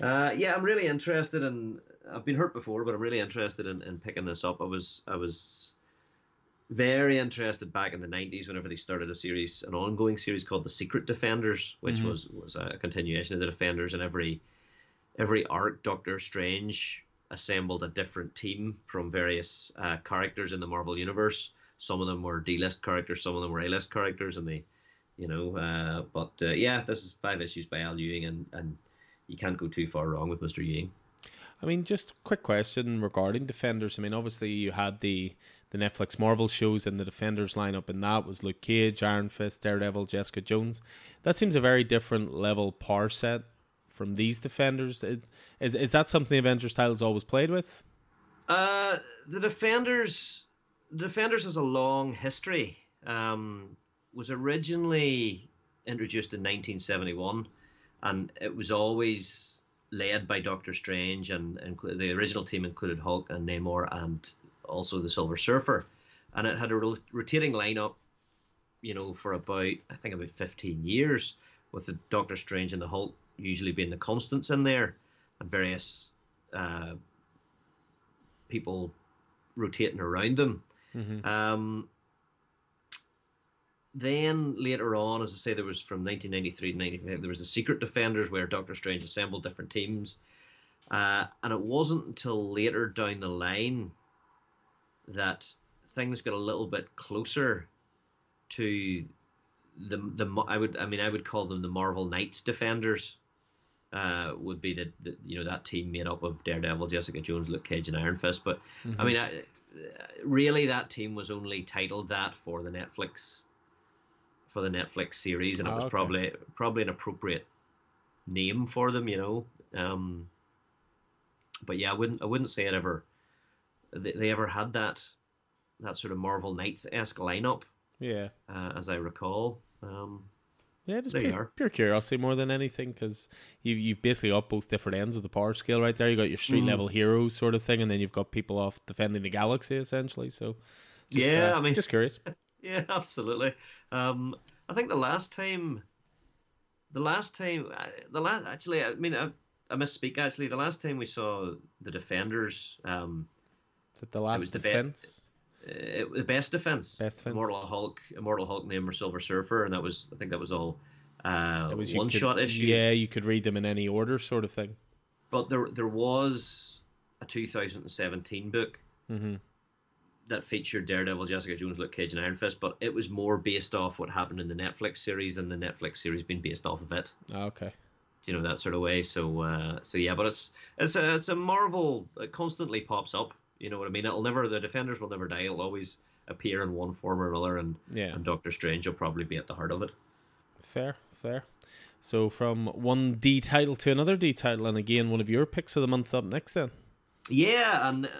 uh, yeah, I'm really interested in. I've been hurt before, but I'm really interested in, in picking this up. I was I was very interested back in the 90s whenever they started a series, an ongoing series called The Secret Defenders, which mm-hmm. was was a continuation of the Defenders, and every every arc, Doctor Strange assembled a different team from various uh, characters in the Marvel universe. Some of them were D-list characters, some of them were A-list characters, and they, you know, uh, but uh, yeah, this is five issues by Al Ewing, and and you can't go too far wrong with Mister Ewing. I mean, just quick question regarding Defenders. I mean, obviously you had the the Netflix Marvel shows and the Defenders lineup, and that was Luke Cage, Iron Fist, Daredevil, Jessica Jones. That seems a very different level par set from these defenders. Is is, is that something the Avengers titles always played with? Uh, the defenders, the defenders has a long history. Um, was originally introduced in 1971, and it was always led by Doctor Strange, and, and the original team included Hulk and Namor, and also the Silver Surfer, and it had a rotating lineup, you know, for about I think about 15 years, with the Doctor Strange and the Hulk usually being the constants in there, and various uh, people rotating around them. Mm-hmm. Um, then later on, as I say, there was from 1993 to 95, there was the Secret Defenders where Doctor Strange assembled different teams. Uh, and it wasn't until later down the line that things got a little bit closer to the the I would I mean I would call them the Marvel Knights Defenders uh, would be the, the, you know that team made up of Daredevil, Jessica Jones, Luke Cage, and Iron Fist. But mm-hmm. I mean, I, really, that team was only titled that for the Netflix for the Netflix series, and it was okay. probably probably an appropriate name for them, you know. Um, but yeah, I wouldn't I wouldn't say it ever they, they ever had that that sort of Marvel Knights esque lineup. Yeah, uh, as I recall. Um, yeah, just pure, pure, curiosity more than anything because you you've basically got both different ends of the power scale right there. You got your street mm. level heroes sort of thing, and then you've got people off defending the galaxy essentially. So, just, yeah, uh, I mean, just curious. yeah, absolutely. Um, I think the last time the last time, uh, the last actually, I mean, I, I misspeak. Actually, the last time we saw the Defenders, um, is it the last the defense? Uh, the best defense, Best defense. Immortal Hulk, Immortal Hulk, Namor, Silver Surfer, and that was, I think, that was all uh, it was one could- shot issues. Yeah, you could read them in any order, sort of thing. But there, there was a 2017 book hmm that featured Daredevil, Jessica Jones, Luke Cage, and Iron Fist, but it was more based off what happened in the Netflix series, and the Netflix series being based off of it. Okay. you know that sort of way. So uh, so yeah, but it's it's a it's a Marvel. It constantly pops up. You know what I mean? It'll never the Defenders will never die. It'll always appear in one form or another, and Yeah. and Doctor Strange will probably be at the heart of it. Fair, fair. So from one D title to another D title, and again, one of your picks of the month up next. Then. Yeah, and uh,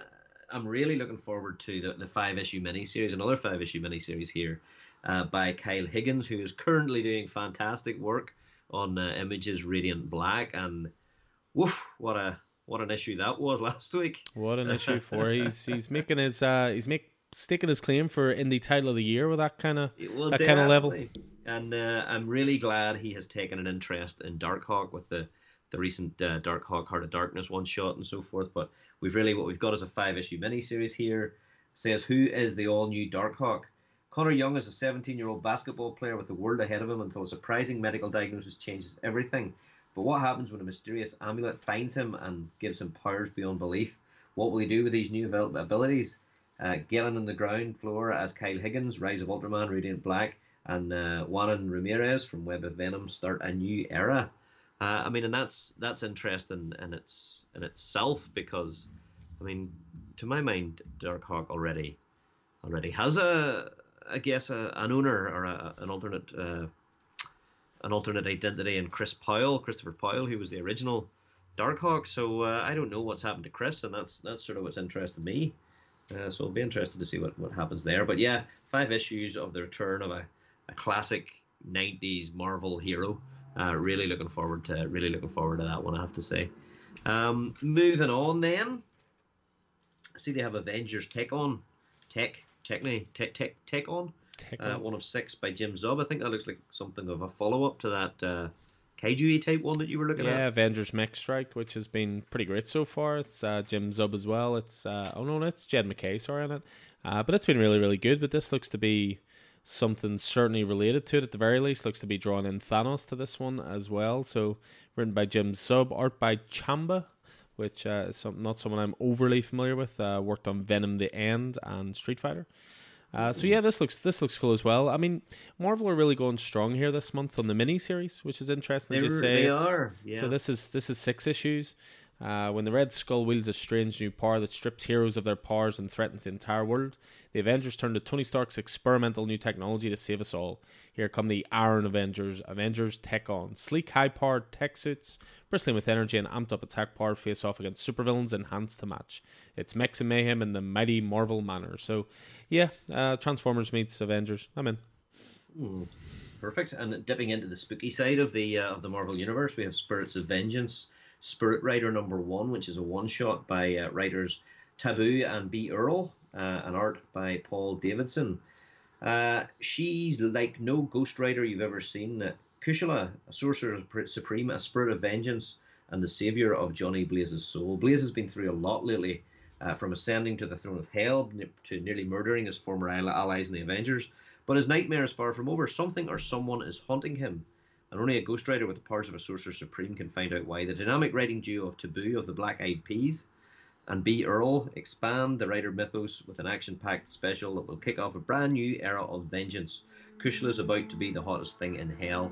I'm really looking forward to the, the five issue miniseries, another five issue miniseries here uh, by Kyle Higgins, who is currently doing fantastic work on uh, Images Radiant Black, and woof, what a what an issue that was last week. What an issue for he's he's making his uh he's make sticking his claim for indie title of the year with that kind of Well, that kind of level. And uh, I'm really glad he has taken an interest in Darkhawk with the the recent uh, Darkhawk Heart of Darkness one shot and so forth. But we've really what we've got is a five issue miniseries here. Says who is the all new Darkhawk? Connor Young is a 17 year old basketball player with the world ahead of him until a surprising medical diagnosis changes everything. But what happens when a mysterious amulet finds him and gives him powers beyond belief? What will he do with these new abilities? Uh, Galen on the ground floor as Kyle Higgins, Rise of Ultraman, Radiant Black, and uh, Juanan Ramirez from Web of Venom start a new era. Uh, I mean, and that's that's interesting in its in itself because, I mean, to my mind, Darkhawk already already has a I guess a, an owner or a, an alternate uh, an alternate identity in Chris Powell, Christopher Powell, who was the original Darkhawk. So uh, I don't know what's happened to Chris, and that's that's sort of what's interested me. Uh, so I'll be interested to see what, what happens there. But yeah, five issues of the return of a, a classic '90s Marvel hero. Uh, really looking forward to really looking forward to that one. I have to say. Um, moving on then. I see they have Avengers Tech on, Tech, Techni, Tech, Tech, Tech on. Uh, one of six by Jim Zub. I think that looks like something of a follow up to that uh, Kaiju type one that you were looking yeah, at. Yeah, Avengers Mech Strike, which has been pretty great so far. It's uh, Jim Zub as well. It's uh, oh no, it's Jed MacKay, sorry on it. Uh, but it's been really, really good. But this looks to be something certainly related to it at the very least. Looks to be drawing in Thanos to this one as well. So written by Jim Zub, art by Chamba, which uh, is some, not someone I'm overly familiar with. Uh, worked on Venom: The End and Street Fighter. Uh, so yeah, this looks this looks cool as well. I mean, Marvel are really going strong here this month on the mini series, which is interesting They, to just say. they are. Yeah. So this is this is six issues. Uh, when the Red Skull wields a strange new power that strips heroes of their powers and threatens the entire world, the Avengers turn to Tony Stark's experimental new technology to save us all. Here come the Iron Avengers, Avengers Tech On. Sleek, high powered tech suits, bristling with energy and amped up attack power, face off against supervillains enhanced to match. It's mechs and mayhem in the mighty Marvel manner. So, yeah, uh, Transformers meets Avengers. I'm in. Hmm. Perfect. And dipping into the spooky side of the uh, of the Marvel universe, we have Spirits of Vengeance, Spirit Rider number one, which is a one shot by uh, writers Taboo and B. Earl, uh, and art by Paul Davidson. Uh, she's like no Ghost Rider you've ever seen. Uh, Kushala, a sorcerer supreme, a spirit of vengeance, and the savior of Johnny Blaze's soul. Blaze has been through a lot lately, uh, from ascending to the throne of hell to nearly murdering his former allies in the Avengers. But his nightmare is far from over. Something or someone is haunting him, and only a Ghost Rider with the powers of a sorcerer supreme can find out why. The dynamic writing duo of Taboo of the Black Eyed Peas and B. Earl expand the Rider mythos with an action-packed special that will kick off a brand new era of vengeance. Kushala is about to be the hottest thing in hell.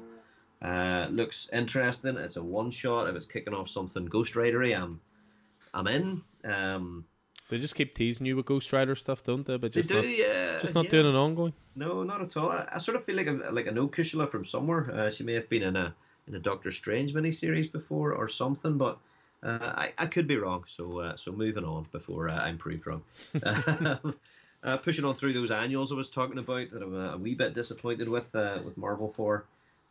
Uh, looks interesting. It's a one-shot. If it's kicking off something Ghost Ridery, I'm, I'm in. Um, They just keep teasing you with Ghost Rider stuff, don't they? But they just do, not, yeah. just not yeah. doing an ongoing. No, not at all. I, I sort of feel like I, like I know Kushala from somewhere. Uh, she may have been in a in a Doctor Strange miniseries before or something, but uh, I, I could be wrong. So uh, so moving on before uh, I'm proved wrong. uh, pushing on through those annuals I was talking about that I'm a, a wee bit disappointed with uh, with Marvel for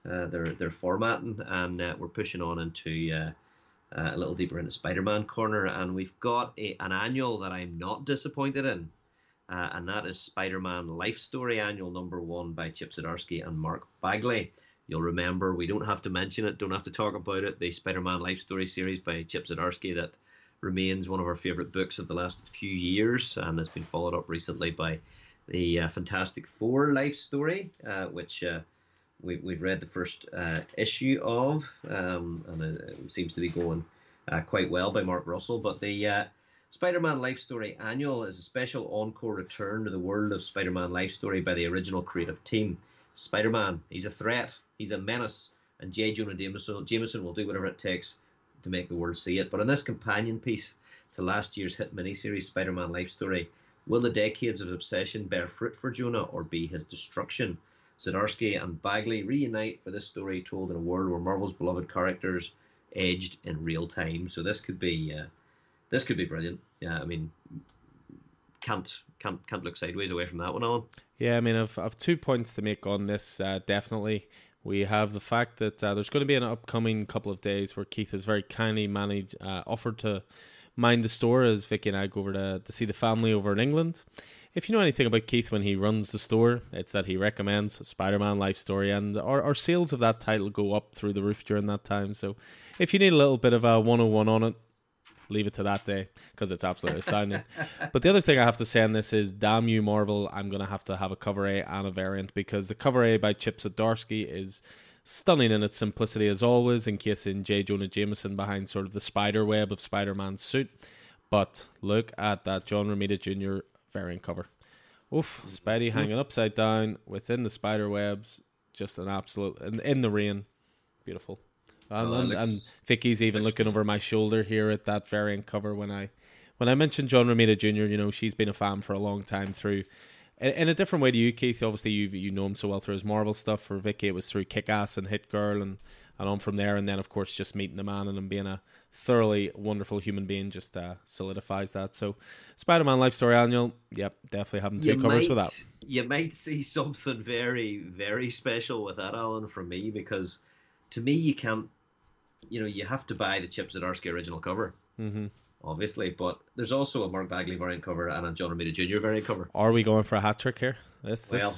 uh, their their formatting, and uh, we're pushing on into. Uh, a little deeper into Spider-Man corner, and we've got a, an annual that I'm not disappointed in, uh, and that is Spider-Man Life Story Annual Number One by Chip Zdarsky and Mark Bagley. You'll remember, we don't have to mention it, don't have to talk about it, the Spider Man Life Story series by Chip Zdarsky that remains one of our favourite books of the last few years and has been followed up recently by the uh, Fantastic Four life story, uh, which uh, we, we've read the first uh, issue of, um, and it, seems to be going uh, quite well by Mark Russell. But the uh, Spider Man Life Story Annual is a special encore return to the world of Spider Man Life Story by the original creative team. Spider Man, he's a threat, he's a menace, and J. Jonah Jameson, Jameson will do whatever it takes to make the world see it. But in this companion piece to last year's hit miniseries Spider Man Life Story, will the decades of obsession bear fruit for Jonah or be his destruction? Zdarsky and Bagley reunite for this story told in a world where Marvel's beloved characters aged in real time. So this could be uh, this could be brilliant. Yeah, I mean, can't can't can't look sideways away from that one, Alan. Yeah, I mean, I've I've two points to make on this. Uh, definitely, we have the fact that uh, there's going to be an upcoming couple of days where Keith has very kindly managed uh, offered to mind the store as Vicky and I go over to to see the family over in England if you know anything about Keith when he runs the store, it's that he recommends Spider Man Life Story, and our, our sales of that title go up through the roof during that time. So if you need a little bit of a 101 on it, leave it to that day because it's absolutely astounding. but the other thing I have to say on this is, damn you, Marvel, I'm going to have to have a cover A and a variant because the cover A by Chip Zdarsky is stunning in its simplicity as always, encasing J. Jonah Jameson behind sort of the spider web of Spider Man's suit. But look at that John Romita Jr variant cover. Oof, Spidey hanging upside down within the spider webs. Just an absolute in, in the rain, beautiful. And, oh, and, looks, and Vicky's even looking over my shoulder here at that variant cover when I when I mentioned John Romita Jr. You know she's been a fan for a long time through. In, in a different way to you, Keith. Obviously, you you know him so well through his Marvel stuff. For Vicky, it was through Kick Ass and Hit Girl, and and on from there. And then, of course, just meeting the man and him being a thoroughly wonderful human being just uh, solidifies that. So, Spider Man Life Story Annual, yep, definitely having two you covers might, for that. You might see something very, very special with that, Alan, from me, because to me, you can't, you know, you have to buy the Chip Zdarsky original cover. Mm-hmm. Obviously, but there's also a Mark Bagley variant cover and a John Romita Jr. variant cover. Are we going for a hat trick here? This, this... well,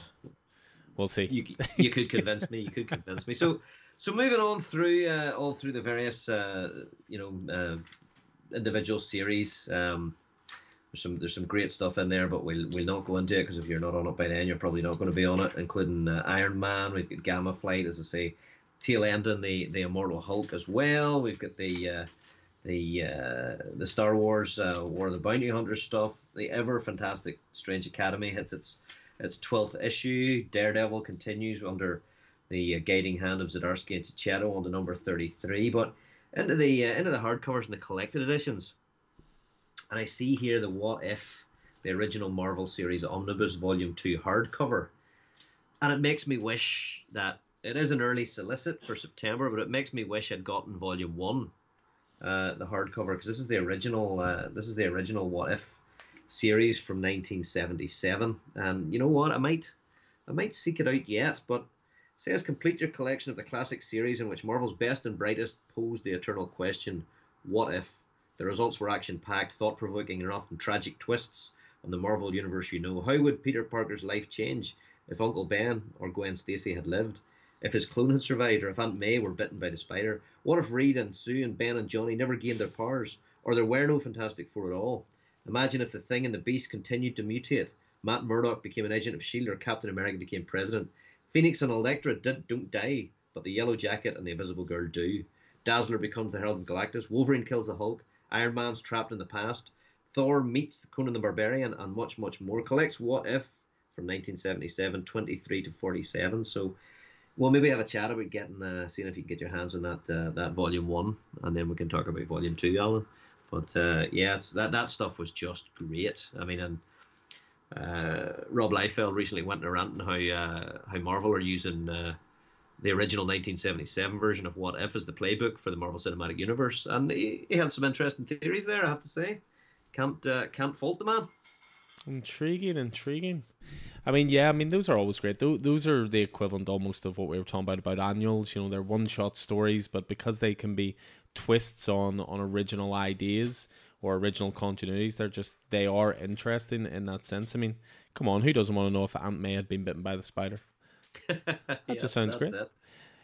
we'll see. You, you could convince me. You could convince me. So so moving on through uh, all through the various uh, you know uh, individual series. Um, there's some there's some great stuff in there, but we'll we'll not go into it because if you're not on it by then, you're probably not going to be on it. Including uh, Iron Man, we've got Gamma Flight, as I say, tail ending the the Immortal Hulk as well. We've got the uh, the uh, the Star Wars War of the Bounty Hunter stuff. The ever fantastic Strange Academy hits its its twelfth issue. Daredevil continues under the uh, guiding hand of Zdarsky and Checchetto on the number 33. But into the uh, into the hardcovers and the collected editions, and I see here the What If, the original Marvel series omnibus volume two hardcover, and it makes me wish that it is an early solicit for September, but it makes me wish I'd gotten volume one, uh, the hardcover, because this is the original. Uh, this is the original What If series from 1977, and you know what? I might I might seek it out yet, but says complete your collection of the classic series in which Marvel's best and brightest posed the eternal question, what if? The results were action packed, thought provoking, and often tragic twists on the Marvel universe you know. How would Peter Parker's life change if Uncle Ben or Gwen Stacy had lived? If his clone had survived, or if Aunt May were bitten by the spider? What if Reed and Sue and Ben and Johnny never gained their powers, or there were no Fantastic Four at all? Imagine if the Thing and the Beast continued to mutate. Matt Murdock became an agent of S.H.I.E.L.D. or Captain America became president. Phoenix and Elektra did, don't die, but the Yellow Jacket and the Invisible Girl do. Dazzler becomes the Herald of Galactus. Wolverine kills the Hulk. Iron Man's trapped in the past. Thor meets Conan the Barbarian, and much, much more. Collects What If from 1977, 23 to 47. So we'll maybe have a chat about getting, uh, seeing if you can get your hands on that uh, that volume one, and then we can talk about volume two, Alan. But uh, yeah, that that stuff was just great. I mean, and uh, Rob Liefeld recently went a rant on how uh, how Marvel are using uh, the original 1977 version of What If as the playbook for the Marvel Cinematic Universe, and he, he had some interesting theories there. I have to say, can't uh, can't fault the man. Intriguing, intriguing. I mean, yeah, I mean those are always great. Those are the equivalent almost of what we were talking about about annuals. You know, they're one shot stories, but because they can be twists on on original ideas or original continuities. They're just they are interesting in that sense. I mean, come on, who doesn't want to know if Aunt May had been bitten by the spider? That yeah, just sounds great. It.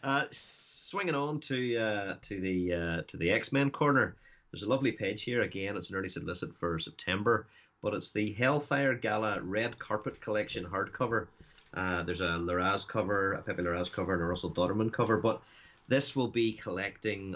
Uh, swinging on to uh, to the uh, to the X Men corner. There's a lovely page here again. It's an early solicit for September, but it's the Hellfire Gala Red Carpet Collection hardcover. Uh, there's a Larraz cover, a Pepe Larraz cover, and a Russell Dauterman cover. But this will be collecting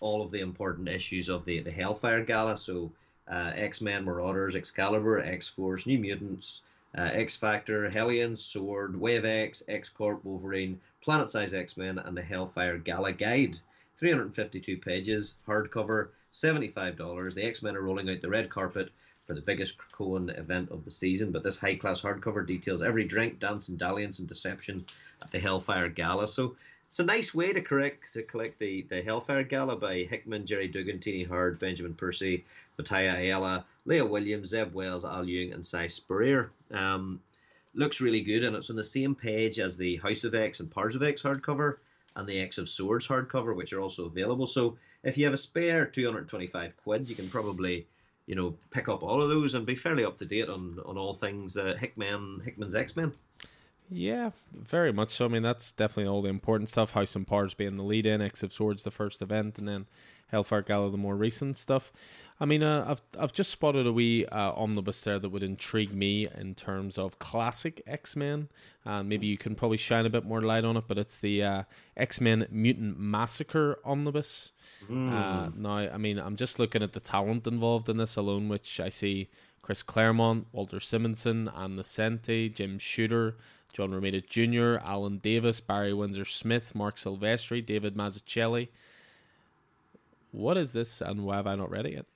all of the important issues of the the Hellfire Gala. So uh, X Men, Marauders, Excalibur, X Force, New Mutants, uh, X Factor, Hellions, Sword, Way of X, X Corp, Wolverine, Planet Size X Men, and the Hellfire Gala Guide. 352 pages, hardcover, $75. The X Men are rolling out the red carpet for the biggest Krakoan event of the season, but this high class hardcover details every drink, dance, and dalliance and deception at the Hellfire Gala. So it's a nice way to correct to collect the, the Hellfire Gala by Hickman, Gerry Duggan, Tini Howard, Benjamin Percy, Mattia Ayala, Leah Williams, Zeb Wells, Al Ewing, and Si Spurrier. Um, looks really good, and it's on the same page as the House of X and Powers of X hardcover and the X of Swords hardcover, which are also available. So if you have a spare 225 quid, you can probably you know pick up all of those and be fairly up to date on on all things uh, Hickman Hickman's X Men. Yeah, very much so. I mean, that's definitely all the important stuff. House and Powers being the lead in, X of Swords the first event, and then Hellfire Gala the more recent stuff. I mean, uh, I've I've just spotted a wee uh, omnibus there that would intrigue me in terms of classic X Men, and maybe you can probably shine a bit more light on it. But it's the uh, X Men Mutant Massacre omnibus. Mm. now, I mean, I'm just looking at the talent involved in this alone, which I see Chris Claremont, Walter Simonson, Ann Nocenti, Jim Shooter, John Romita Jr., Alan Davis, Barry Windsor Smith, Mark Silvestri, David Mazzucchelli. What is this, and why have I not read it yet?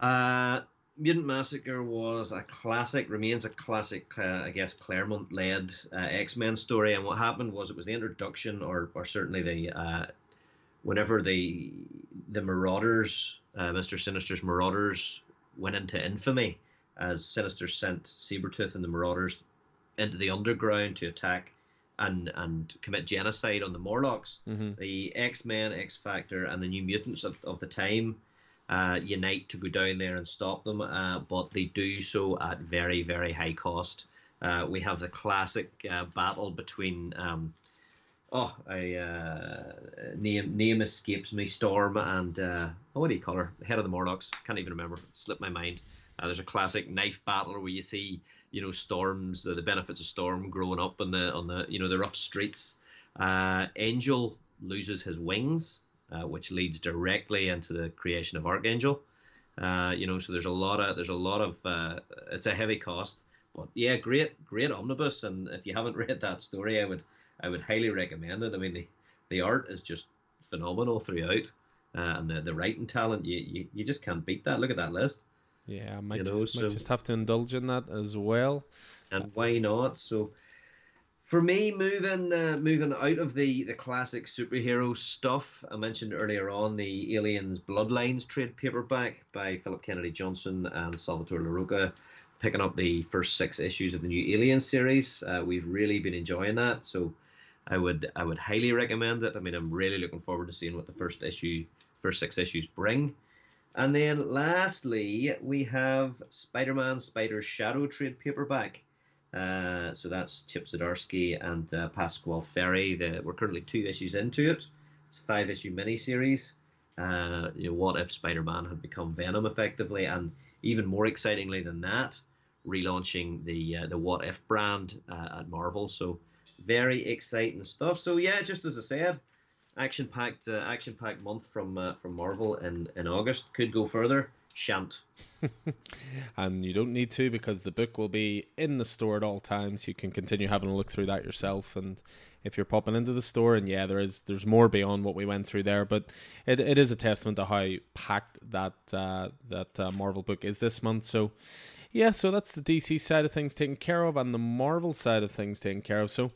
Uh, Mutant Massacre was a classic, remains a classic, uh, I guess, Claremont led uh, X Men story. And what happened was it was the introduction, or, or certainly the uh, whenever the the Marauders, uh, Mister Sinister's Marauders, went into infamy as Sinister sent Sabretooth and the Marauders into the underground to attack and and commit genocide on the Morlocks. Mm-hmm. The X Men, X Factor, and the New Mutants of, of the time uh, unite to go down there and stop them, uh, but they do so at very very high cost. Uh, we have the classic uh, battle between. Um, oh, I uh, name name escapes me. Storm and uh, oh, what do you call her? Head of the Morlocks. Can't even remember. It slipped my mind. there's a classic knife battle where you see you know storms, the benefits of storm growing up on the on the you know the rough streets. Uh, Angel loses his wings, uh, which leads directly into the creation of Archangel. Uh, you know, so there's a lot of there's a lot of uh, it's a heavy cost, but yeah, great great omnibus. And if you haven't read that story, I would I would highly recommend it. I mean, the the art is just phenomenal throughout, uh, and the the writing talent you, you you just can't beat that. Look at that list. Yeah, I might, you know, just, so, might just have to indulge in that as well. And why not? So, for me, moving uh, moving out of the, the classic superhero stuff, I mentioned earlier on the Aliens Bloodlines trade paperback by Philip Kennedy Johnson and Salvatore Larroca, picking up the first six issues of the new Alien series. Uh, we've really been enjoying that, so I would I would highly recommend it. I mean, I'm really looking forward to seeing what the first issue, first six issues bring. And then lastly, we have Spider Man Spider Shadow trade paperback. Uh, so that's Chip Zdarsky and uh, Pasqual Ferry. The, we're currently two issues into it. It's a five issue miniseries. Uh, you know, what if Spider Man had become Venom effectively? And even more excitingly than that, relaunching the uh, the What If brand uh, at Marvel. So very exciting stuff. So yeah, just as I said, action packed uh, action packed month from uh, from Marvel in in August. Could go further. Shan't. and you don't need to because the book will be in the store at all times. You can continue having a look through that yourself. And if you're popping into the store, and yeah, there is there's more beyond what we went through there, but it, it is a testament to how packed that uh, that uh, Marvel book is this month. So yeah, so that's the DC side of things taken care of, and the Marvel side of things taken care of. So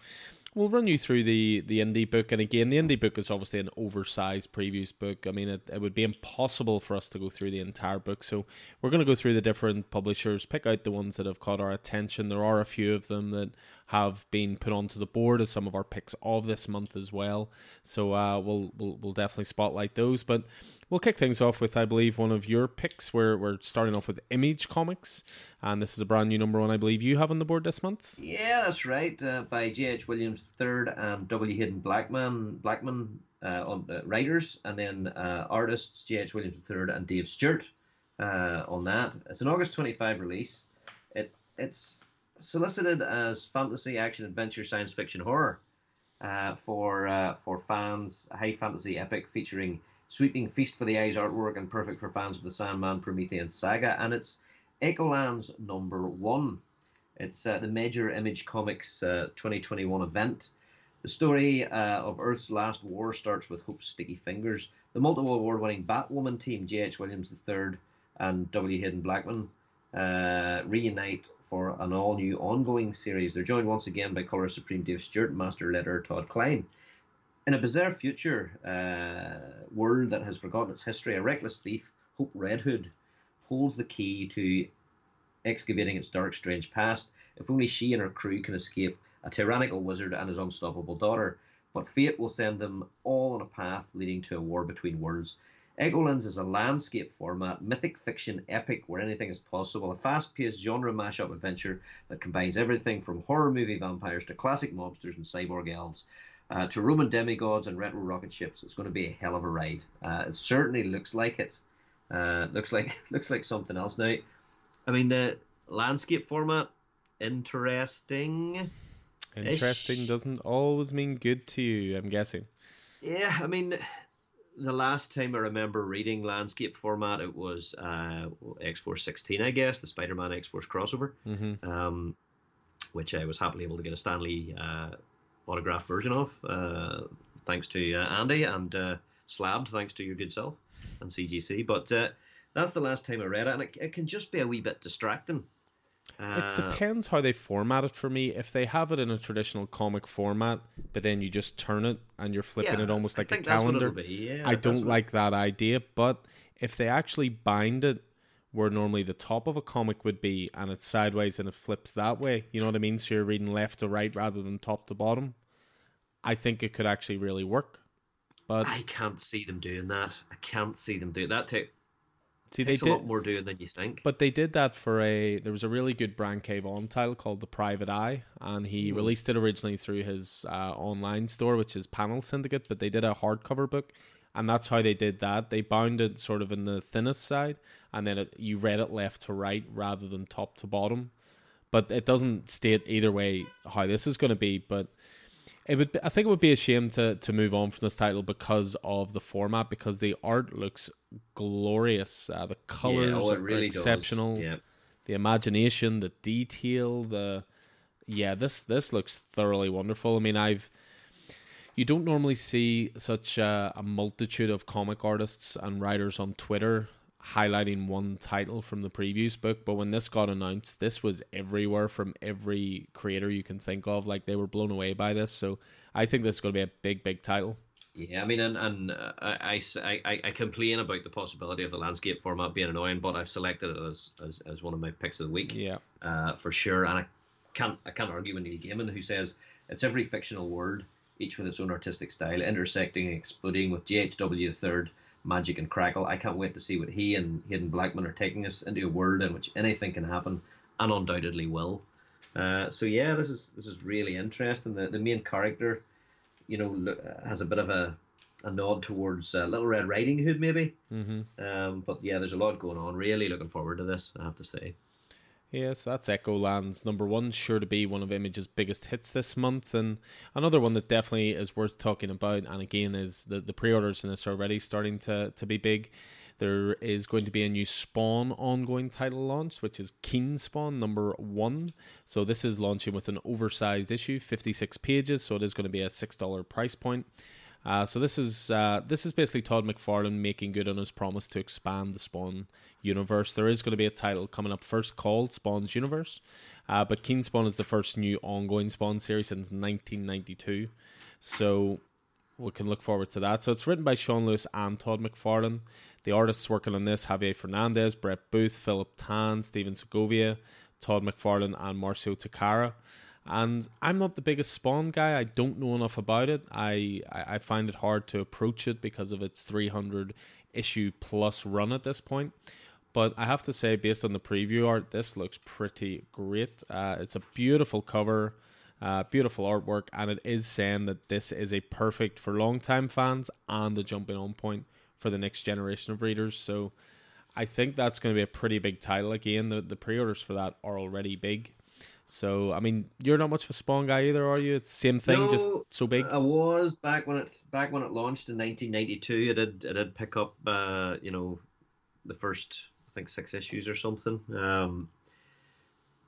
we'll run you through the the indie book. And again the indie book is obviously an oversized previews book. I mean it, it would be impossible for us to go through the entire book. So we're going to go through the different publishers pick out the ones that have caught our attention. There are a few of them that have been put onto the board as some of our picks of this month as well. So uh, we'll, we'll we'll definitely spotlight those. But we'll kick things off with, I believe, one of your picks. We're, we're starting off with Image Comics, and this is a brand new number one, I believe, you have on the board this month. Yeah, that's right. Uh, by J.H. Williams III and W. Hayden Blackman, Blackman uh, on uh, writers, and then uh, artists J.H. Williams III and Dave Stewart uh, on that. It's an August 25 release. It It's solicited as fantasy, action, adventure, science fiction, horror. Uh, for for fans, high fantasy epic featuring sweeping feast for the eyes artwork and perfect for fans of the Sandman Promethean saga. And it's Echolands number one. It's uh, the major Image Comics uh, 2021 event. The story uh, of Earth's last war starts with Hope's sticky fingers. The multiple award-winning Batwoman team, J.H. Williams III and W. Hayden Blackman, uh, reunite for an all new ongoing series. They're joined once again by Color Supreme Dave Stewart, Master Letter Todd Klein. In a bizarre future uh, world that has forgotten its history, a reckless thief, Hope Red Hood, holds the key to excavating its dark, strange past. If only she and her crew can escape a tyrannical wizard and his unstoppable daughter. But fate will send them all on a path leading to a war between worlds. Echolands is a landscape format, mythic fiction epic where anything is possible, a fast paced genre mashup adventure that combines everything from horror movie vampires to classic mobsters and cyborg elves. Uh, to Roman demigods and retro rocket ships, it's going to be a hell of a ride. Uh, it certainly looks like it. Uh, looks like looks like something else. Now, I mean the landscape format, interesting. Interesting doesn't always mean good to you. I'm guessing. Yeah, I mean, the last time I remember reading landscape format, it was uh, X Force 16, I guess, the Spider Man X Force crossover, mm-hmm. um, which I was happily able to get a Stanley uh, autographed version of, uh, thanks to uh, Andy and uh, Slabbed, thanks to your good self and CGC. But uh, that's the last time I read it, and it, it can just be a wee bit distracting. It Uh, depends how they format it for me. If they have it in a traditional comic format, but then you just turn it and you're flipping yeah, it almost like a think that's what calendar, yeah, I don't like that idea. But if they actually bind it where normally the top of a comic would be and it's sideways and it flips that way, you know what I mean? So you're reading left to right rather than top to bottom. I think it could actually really work. But I can't see them doing that. I can't see them doing that. Take, see, they takes a did. lot more doing than you think. But they did that for a. There was a really good Brian K. Vaughan title called The Private Eye, and he Hmm. released it originally through his uh, online store, which is Panel Syndicate. But they did a hardcover book, and that's how they did that. They bound it sort of in the thinnest side, and then it, you read it left to right rather than top to bottom. But it doesn't state either way how this is going to be. But it would. Be, I think it would be a shame to to move on from this title because of the format, because the art looks glorious. Uh, the colors yeah, oh, are really exceptional Yeah. the imagination, the detail, the yeah, this this looks thoroughly wonderful. I mean, I've you don't normally see such a, a multitude of comic artists and writers on Twitter highlighting one title from the previous book, but when this got announced, this was everywhere from every creator you can think of. Like they were blown away by this, so I think this is going to be a big, big title. Yeah, I mean, and, and uh, I, I, I, I complain about the possibility of the landscape format being annoying, but I've selected it as, as, as one of my picks of the week. Yeah, uh, for sure. And I can't I can't argue with Neil Gaiman, who says it's every fictional word, each with its own artistic style, intersecting and exploding with GHW the third magic and crackle. I can't wait to see what he and Hayden Blackman are taking us into a world in which anything can happen, and undoubtedly will. Uh, so yeah, this is this is really interesting. The the main character, you know, has a bit of a a nod towards uh, Little Red Riding Hood, maybe. mm-hmm. Um, but yeah, there's a lot going on. Really looking forward to this. I have to say. Yes, that's Echolands number one, sure to be one of Image's biggest hits this month, and another one that definitely is worth talking about. And again, is the the pre-orders in this already starting to to be big. There is going to be a new Spawn ongoing title launch, which is King Spawn number one. So this is launching with an oversized issue, fifty six pages. So it is going to be a six dollar price point. Uh, so this is uh, this is basically Todd McFarlane making good on his promise to expand the Spawn universe. There is going to be a title coming up first called Spawn's Universe, uh, but King Spawn is the first new ongoing Spawn series since 1992. So we can look forward to that. So it's written by Sean Lewis and Todd McFarlane. The artists working on this: Javier Fernandez, Brett Booth, Philip Tan, Steven Segovia, Todd McFarlane, and Marcio Takara. And I'm not the biggest Spawn guy. I don't know enough about it. I, I find it hard to approach it because of its 300 issue plus run at this point. But I have to say, based on the preview art, this looks pretty great. Uh, it's a beautiful cover, uh, beautiful artwork, and it is saying that this is a perfect for long-time fans and the jumping on point for the next generation of readers. So I think that's going to be a pretty big title. Again, the, the pre orders for that are already big. So I mean, you're not much of a Spawn guy either, are you? It's same thing, No, just so big. I was back when it back when it launched in 1992. It did it did pick up uh, you know the first I think six issues or something. Um,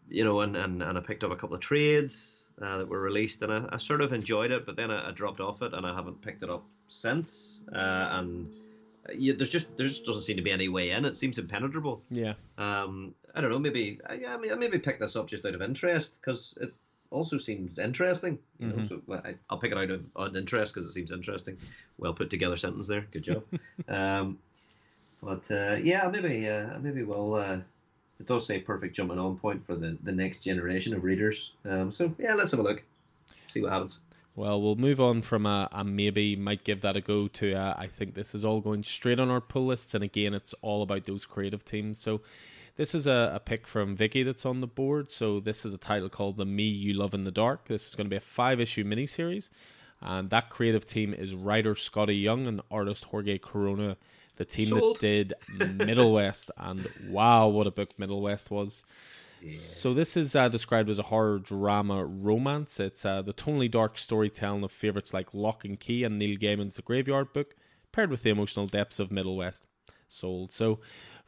you know, and, and, and I picked up a couple of trades uh, that were released, and I, I sort of enjoyed it, but then I, I dropped off it, and I haven't picked it up since. Uh, and uh, yeah, there's just there just doesn't seem to be any way in. It seems impenetrable. yeah, Um, I don't know. Maybe I, I maybe pick this up just out of interest because it also seems interesting. You know, so well, I, I'll pick it out of on interest because it seems interesting. Well put together sentence there. Good job. um, but uh, yeah, maybe uh, maybe we'll. Uh, it does say perfect jumping on point for the, the next generation of readers. Um, so yeah, let's have a look. See what happens. Well, we'll move on from a, a maybe might give that a go to a, I think this is all going straight on our pull lists, and again, it's all about those creative teams. So this is a, a pick from Vicky that's on the board. So this is a title called "The Me You Love in the Dark." This is going to be a five issue miniseries, and that creative team is writer Skottie Young and artist Jorge Corona, the team Sold. that did Middle West. And wow, what a book Middle West was! So this is uh, described as a horror drama romance. It's uh, the tonally dark storytelling of favorites like Locke and Key and Neil Gaiman's The Graveyard Book, paired with the emotional depths of Middle West. Sold. So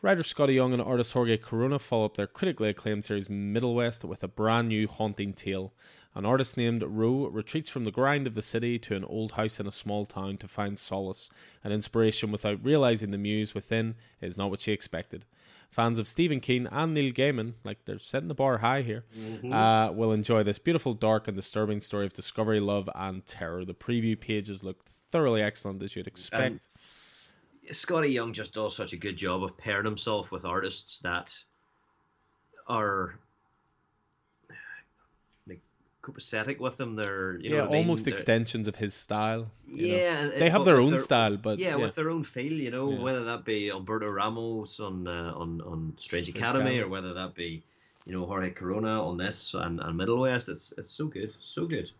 writer Skottie Young and artist Jorge Corona follow up their critically acclaimed series Middle West with a brand new haunting tale. An artist named Roe retreats from the grind of the city to an old house in a small town to find solace and inspiration without realizing the muse within is not what she expected. Fans of Stephen King and Neil Gaiman, like they're setting the bar high here, uh, will enjoy this beautiful, dark, and disturbing story of discovery, love, and terror. The preview pages look thoroughly excellent, as you'd expect. Skottie Young just does such a good job of pairing himself with artists that are like copacetic with them. They're you know yeah, what I mean? almost extensions of his style. know. Yeah, They have their own style, but yeah, yeah. with their own feel, you know, Yeah. whether that be Alberto Ramos on uh, on on Strange, Strange Academy, Academy. or whether that be you know Jorge Corona on this and, and Middle West. It's it's so good, so good.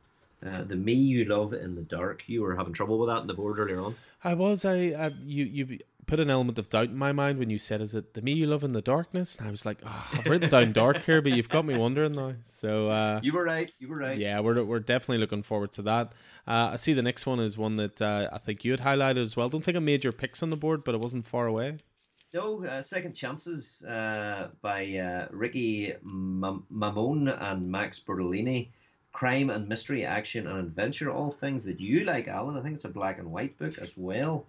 Uh, the me you love in the dark. You were having trouble with that in the board earlier on. I was. I, I you you put an element of doubt in my mind when you said, "Is it the me you love in the darkness?" And I was like, oh, "I've written down dark here, but you've got me wondering now." So uh, You were right. You were right. yeah, we're we're definitely looking forward to that. Uh, I see the next one is one that uh, I think you had highlighted as well. Don't think I made your picks on the board, but it wasn't far away. No, uh, Second Chances uh, by uh, Ricky Mam- Mammone and Max Bertolini. Crime and mystery, action and adventure, all things that you like, Alan. I think it's a black and white book as well.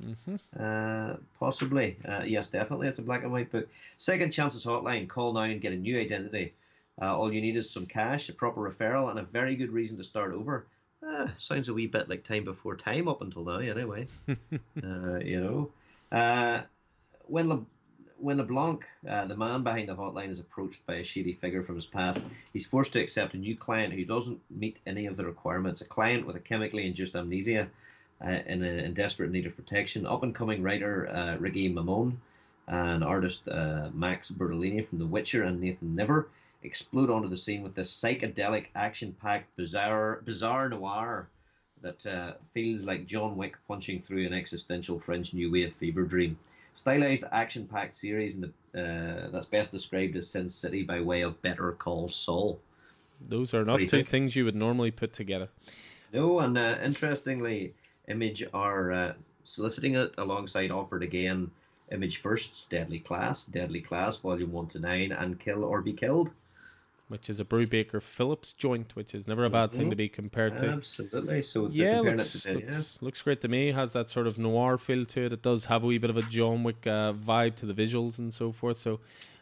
Uh, possibly. Uh, yes, definitely. It's a black and white book. Second Chances Hotline. Call now and get a new identity. Uh, all you need is some cash, a proper referral, and a very good reason to start over. Uh, sounds a wee bit like time before time up until now, anyway. uh, you know. Uh, when when LeBlanc, uh, the man behind the hotline, is approached by a shady figure from his past, he's forced to accept a new client who doesn't meet any of the requirements. A client with a chemically induced amnesia uh, in, a, in desperate need of protection. Up and coming writer uh, Ricky Mammone and artist uh, Max Bertolini from The Witcher and Nathan Never explode onto the scene with this psychedelic, action packed, bizarre, bizarre noir that uh, feels like John Wick punching through an existential French New Wave fever dream. Stylized, action-packed series, and the, uh, that's best described as Sin City by way of Better Call Saul. Those are not two think? things you would normally put together. No, and uh, interestingly, Image are uh, soliciting it alongside offered again Image First's Deadly Class, Deadly Class, Volume 1 to 9, and Kill or Be Killed. Which is a Brubaker Phillips joint, which is never a bad thing to be compared to. Absolutely. So Yeah, looks, it to, yeah. looks, looks great to me. Has that sort of noir feel to it. It does have a wee bit of a John Wick uh, vibe to the visuals and so forth. So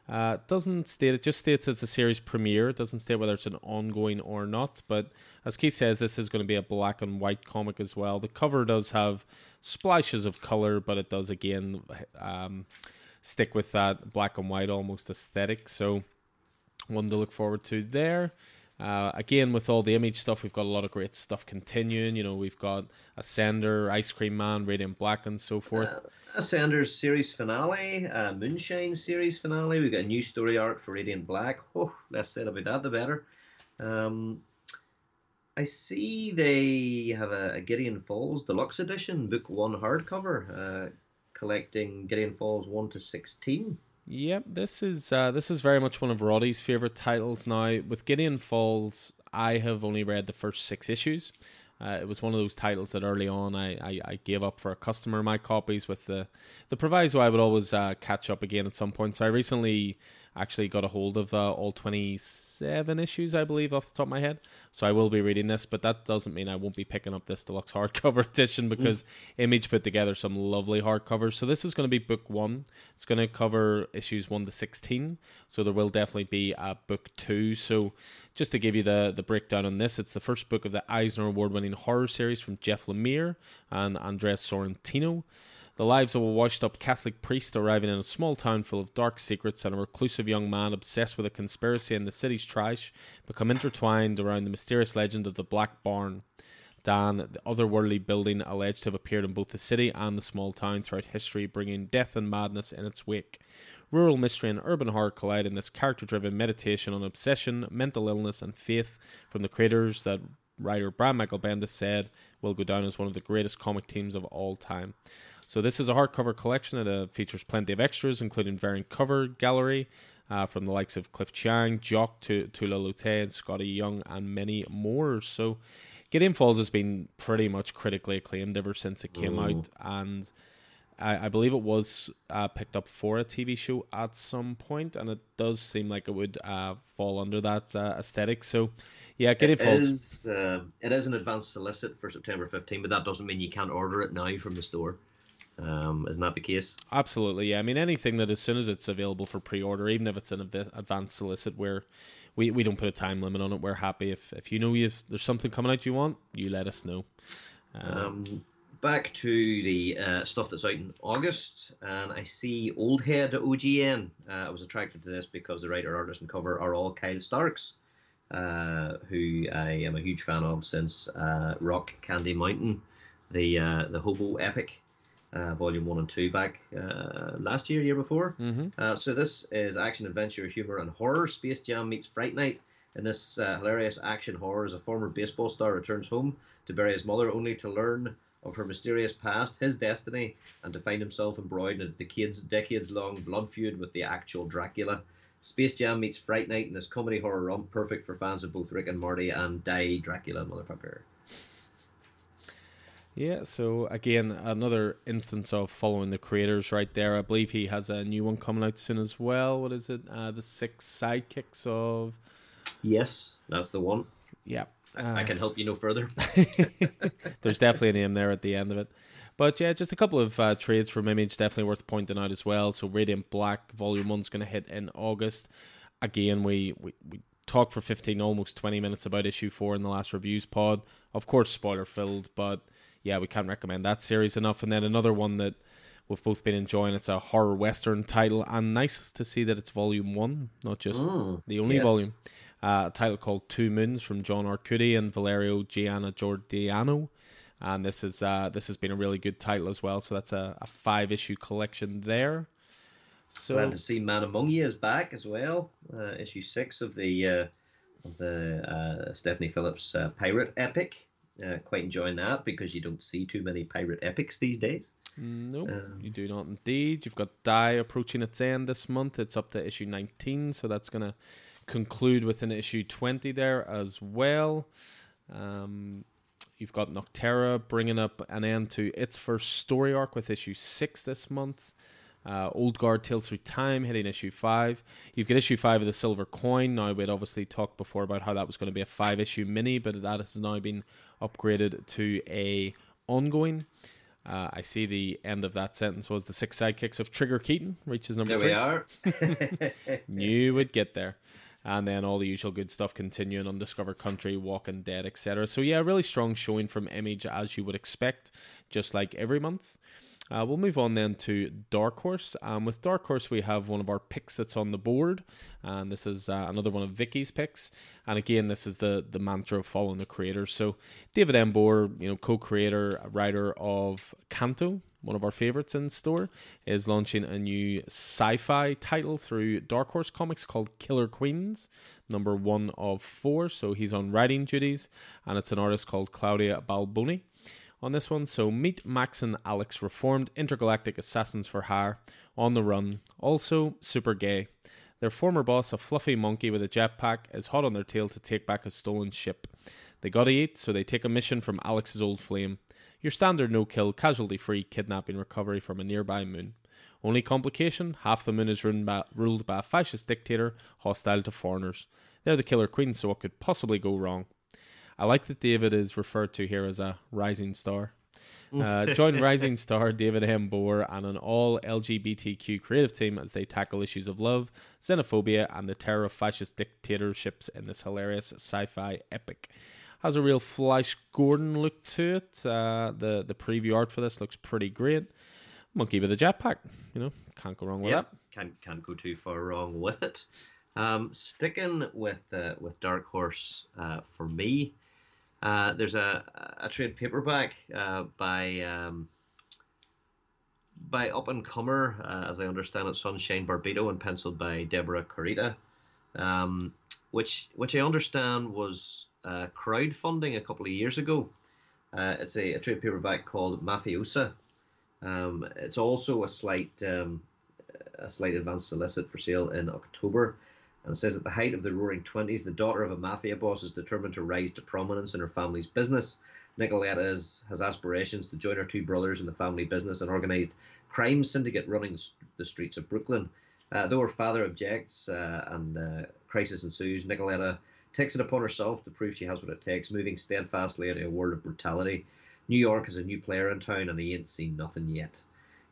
uh, it doesn't state it just states it's a series premiere. It doesn't state whether it's an ongoing or not. But as Keith says, this is going to be a black and white comic as well. The cover does have splashes of color, but it does again um, stick with that black and white almost aesthetic. So one to look forward to there. Uh, again, with all the image stuff, we've got a lot of great stuff continuing. You know, we've got Ascender, Ice Cream Man, Radiant Black, and so forth. Ascenders series finale, uh, Moonshine series finale. We've got a new story arc for Radiant Black. Oh, less said about that, the better. Um, I see they have a, a, Gideon Falls deluxe edition, book one hardcover, uh, collecting Gideon Falls one to sixteen. Yep, this is uh, this is very much one of Roddy's favorite titles now. With Gideon Falls, I have only read the first six issues. Uh, it was one of those titles that early on I, I, I, gave up for a customer my copies with the the proviso I would always uh, catch up again at some point. So I recently actually got a hold of uh, all 27 issues, I believe, off the top of my head. So I will be reading this, but that doesn't mean I won't be picking up this deluxe hardcover edition because mm. Image put together some lovely hardcovers. So this is going to be book one. It's going to cover issues 1 to 16. So there will definitely be a book two. So just to give you the, the breakdown on this, it's the first book of the Eisner Award winning horror series from Jeff Lemire and Andres Sorrentino. The lives of a washed up Catholic priest arriving in a small town full of dark secrets and a reclusive young man obsessed with a conspiracy in the city's trash become intertwined around the mysterious legend of the Black Barn. Dan, the otherworldly building alleged to have appeared in both the city and the small town throughout history, bringing death and madness in its wake. Rural mystery and urban horror collide in this character driven meditation on obsession, mental illness, and faith from the creators that writer Brian Michael Bendis said will go down as one of the greatest comic teams of all time. So this is a hardcover collection that uh, features plenty of extras, including variant cover gallery uh, from the likes of Cliff Chiang, Jock, Tula Lotay, and Skottie Young, and many more. So Gideon Falls has been pretty much critically acclaimed ever since it came out, and I, I, believe it was uh, picked up for a TV show at some point, and it does seem like it would uh, fall under that uh, aesthetic. So, yeah, Gideon it Falls. Is, uh, it is an advanced solicit for September 15, but that doesn't mean you can't order it now from the store. Um, isn't that the case? Absolutely, yeah. I mean, anything that as soon as it's available for pre-order, even if it's an advanced solicit, where we, we don't put a time limit on it, we're happy if if you know if there's something coming out you want, you let us know. Um, um, back to the uh, stuff that's out in August, and I see Old Head OGN. Uh, I was attracted to this because the writer, artist, and cover are all Kyle Starks, uh, who I am a huge fan of since uh, Rock Candy Mountain, the uh, the hobo epic uh, volume one and two back uh, last year, year before. Mm-hmm. Uh, so this is action, adventure, humor, and horror. Space Jam meets Fright Night. In this uh, hilarious action horror, as a former baseball star returns home to bury his mother, only to learn of her mysterious past, his destiny, and to find himself embroiled in a decades, decades-long blood feud with the actual Dracula. Space Jam meets Fright Night in this comedy horror romp, perfect for fans of both Rick and Morty and Die Dracula, motherfucker. Yeah, so again, another instance of following the creators right there. I believe he has a new one coming out soon as well. What is it? Uh, the Six Sidekicks of. Yes, that's the one. Yeah. Uh, I can help you no further. There's definitely a name there at the end of it. But yeah, just a couple of uh, trades from Image definitely worth pointing out as well. So Radiant Black Volume 1 is going to hit in August. Again, we, we, we talked for 15, almost 20 minutes about issue 4 in the last reviews pod. Of course, spoiler filled, but yeah, we can't recommend that series enough. And then another one that we've both been enjoying. It's a horror western title, and nice to see that it's volume one, not just mm, the only yes. volume. Uh, a title called Two Moons from John Arcudi and Valerio Giangiordano. And this is uh, this has been a really good title as well. So that's a, a five issue collection there. So glad to see Man Among You is back as well. Uh, issue six of the uh, of the uh, Stephanie Phillips uh, pirate epic. Uh, quite enjoying that because you don't see too many pirate epics these days. No, um, you do not indeed. You've got Die approaching its end this month. It's up to issue 19, so that's going to conclude with an issue 20 there as well. Um, you've got Nocterra bringing up an end to its first story arc with issue 6 this month. Uh, Old Guard Tales Through Time hitting issue 5. You've got issue 5 of the Silver Coin. Now, we'd obviously talked before about how that was going to be a 5 issue mini, but that has now been upgraded to a ongoing. Uh, I see the end of that sentence was the six sidekicks of Trigger Keaton reaches number there three. we are. Knew we'd get there. And then all the usual good stuff continuing Undiscovered Country, Walking Dead, etc. So yeah, really strong showing from Image as you would expect, just like every month. Uh, we'll move on then to Dark Horse. Um, with Dark Horse, we have one of our picks that's on the board, and this is uh, another one of Vicky's picks. And again, this is the the mantra of following the creators. So David M. Booher, you know, co-creator, writer of Canto, one of our favorites in store, is launching a new sci-fi title through Dark Horse Comics called Killer Queens, number one of four. So he's on writing duties, and it's an artist called Claudia Balboni on this one. So meet Max and Alex, reformed intergalactic assassins for hire, on the run, also super gay. Their former boss, a fluffy monkey with a jetpack, is hot on their tail to take back a stolen ship. They gotta eat, so they take a mission from Alex's old flame. Your standard no kill, casualty free kidnapping recovery from a nearby moon. Only complication half the moon is by, ruled by a fascist dictator hostile to foreigners. They're the killer queen, so what could possibly go wrong? I like that David is referred to here as a rising star. Uh, join Rising Star, David M. Booher, and an all LGBTQ creative team as they tackle issues of love, xenophobia, and the terror of fascist dictatorships in this hilarious sci fi epic. Has a real Flash Gordon look to it. Uh, the the preview art for this looks pretty great. Monkey with a jetpack, you know, can't go wrong with yep, that. Can't can't go too far wrong with it. Um, sticking with uh, with Dark Horse uh, for me, uh, there's a, a trade paperback uh, by um, by up and comer, uh, as I understand it, Sunshine Barbito, and penciled by Deborah Kurita, um, which which I understand was uh, crowdfunding a couple of years ago. Uh, it's a, a, trade paperback called Mafiosa. Um, it's also a slight um, a slight advance solicit for sale in October. And it says at the height of the roaring 20s, the daughter of a mafia boss is determined to rise to prominence in her family's business. Nicoletta is, has aspirations to join her two brothers in the family business and organised crime syndicate running the streets of Brooklyn. Uh, though her father objects uh, and uh, crisis ensues, Nicoletta takes it upon herself to prove she has what it takes, moving steadfastly into a world of brutality. New York is a new player in town, and he ain't seen nothing yet.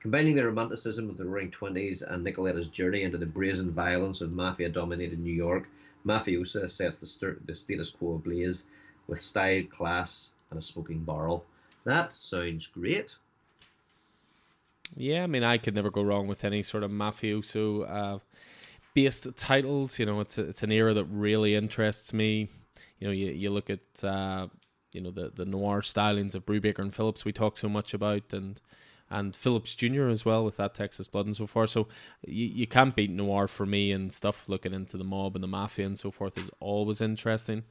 Combining the romanticism of the Roaring Twenties and Nicoletta's journey into the brazen violence of mafia-dominated New York, Mafiosa sets the, the status quo ablaze with style, class, and a smoking barrel. That sounds great. Yeah, I mean, I could never go wrong with any sort of mafioso uh, based titles. You know, it's a, it's an era that really interests me. You know, you you look at uh, you know the the noir stylings of Brubaker and Phillips we talk so much about, and and Phillips Jr. as well with that Texas Blood and so forth. So you, you can't beat noir for me and stuff looking into the mob and the mafia and so forth is always interesting.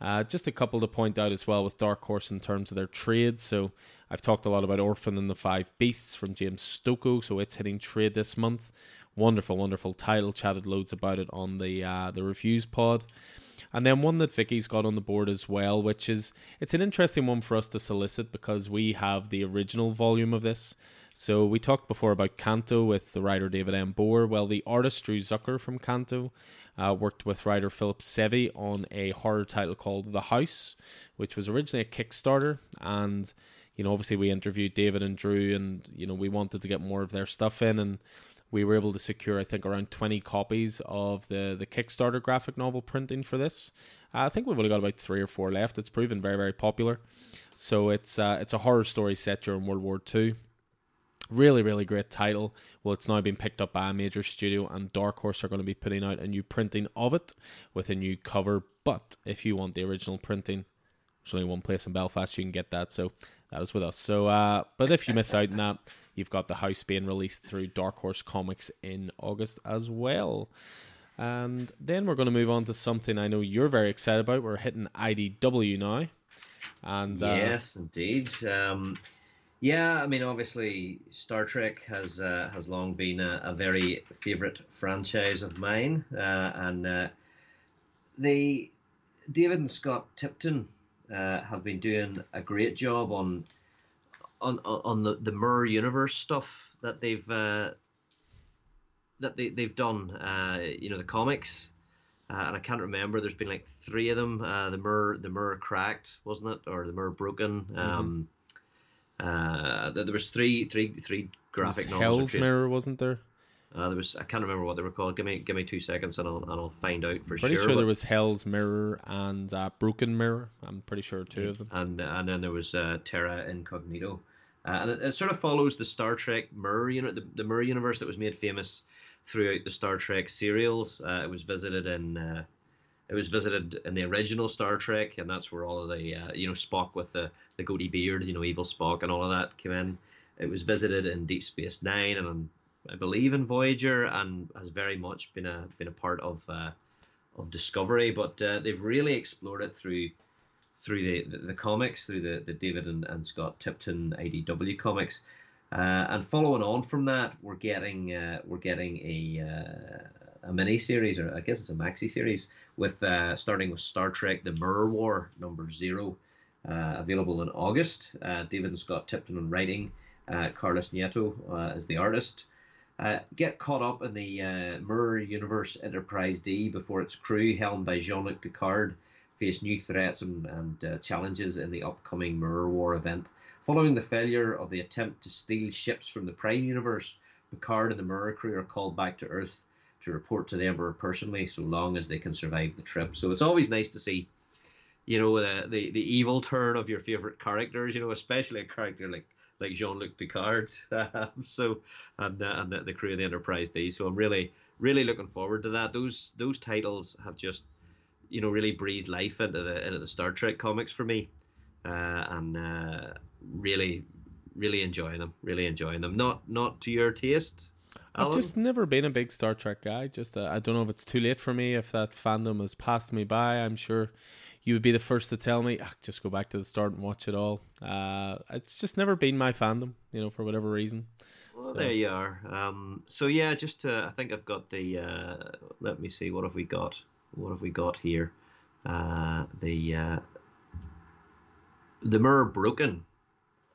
Uh, just a couple to point out as well with Dark Horse in terms of their trade. So I've talked a lot about Orphan and the Five Beasts from James Stokoe, so it's hitting trade this month. Wonderful, wonderful title. Chatted loads about it on the uh, the reviews pod. And then one that Vicky's got on the board as well, which is it's an interesting one for us to solicit because we have the original volume of this. So we talked before about Canto with the writer David M. Booher. Well, the artist Drew Zucker from Canto uh, worked with writer Phillip Sevy on a horror title called The House, which was originally a Kickstarter. And, you know, obviously we interviewed David and Drew and, you know, we wanted to get more of their stuff in. And we were able to secure, I think, around 20 copies of the, the Kickstarter graphic novel printing for this. Uh, I think we've only got about three or four left. It's proven very, very popular. So it's uh, it's a horror story set during World War II. Really, really great title. Well, it's now been picked up by a major studio, and Dark Horse are going to be putting out a new printing of it with a new cover. But if you want the original printing, there's only one place in Belfast you can get that. So that is with us. So, uh, but if you miss out on that, You've got the house being released through Dark Horse Comics in August as well. And then we're going to move on to something I know you're very excited about. We're hitting IDW now. And uh, yes, indeed. Um, yeah, I mean, obviously, Star Trek has uh, has long been a, a very favourite franchise of mine, uh, and uh, they David and Scott Tipton uh, have been doing a great job on on on the the Mirror Universe stuff that they've uh, that they they've done. Uh, you know, the comics. Uh, and I can't remember. There's been like three of them. Uh, the mirror, the mirror cracked, wasn't it, or the mirror broken? Mm-hmm. Um, uh, there was three, three, three graphic novels. Hell's Mirror, wasn't there? Uh, there was. I can't remember what they were called. Give me, give me two seconds, and I'll, and I'll find out for pretty sure. sure there was Hell's Mirror and uh, Broken Mirror. I'm pretty sure two of them. And and then there was uh, Terra Incognito. Uh, and it, it, sort of follows the Star Trek Mirror, you know, the, the Mirror universe that was made famous throughout the Star Trek serials. Uh, it was visited in uh, it was visited in the original Star Trek, and that's where all of the uh, you know Spock with the the goatee beard, you know, evil Spock, and all of that came in. it was visited in Deep Space Nine and I believe in Voyager, and has very much been a been a part of uh, of Discovery. But uh, they've really explored it through through the, the, the, comics, through the, the David and, and Scott Tipton IDW comics. Uh, and following on from that, we're getting uh, we're getting a uh, a mini series, or I guess it's a maxi series, with uh, starting with Star Trek: The Mirror War number zero, uh, available in August. Uh, David and Scott Tipton on writing, Carlos Nieto as the artist. get caught up in the Mirror Universe Enterprise D before its crew, helmed by Jean-Luc Picard, face new threats and, and challenges in the upcoming Mirror War event. Following the failure of the attempt to steal ships from the Prime Universe, Picard and the Mirror crew are called back to Earth to report to the Emperor personally, so long as they can survive the trip. So it's always nice to see, you know, the the, the evil turn of your favorite characters. You know, especially a character like like Jean Luc Picard. so and uh, and the, the, crew of the Enterprise D. So I'm really really looking forward to that. Those those titles have just you know really breathed life into the into the Star Trek comics for me, uh, and uh, really, really enjoying them. Really enjoying them. Not not to your taste. Alan? I've just never been a big Star Trek guy. Just uh, I don't know if it's too late for me. If that fandom has passed me by, I'm sure you would be the first to tell me. Ah, just go back to the start and watch it all. Uh, it's just never been my fandom, you know, for whatever reason. Well, so. there you are. Um, so yeah, just to, I think I've got the. Uh, let me see. What have we got? What have we got here? Uh, the uh, the mirror broken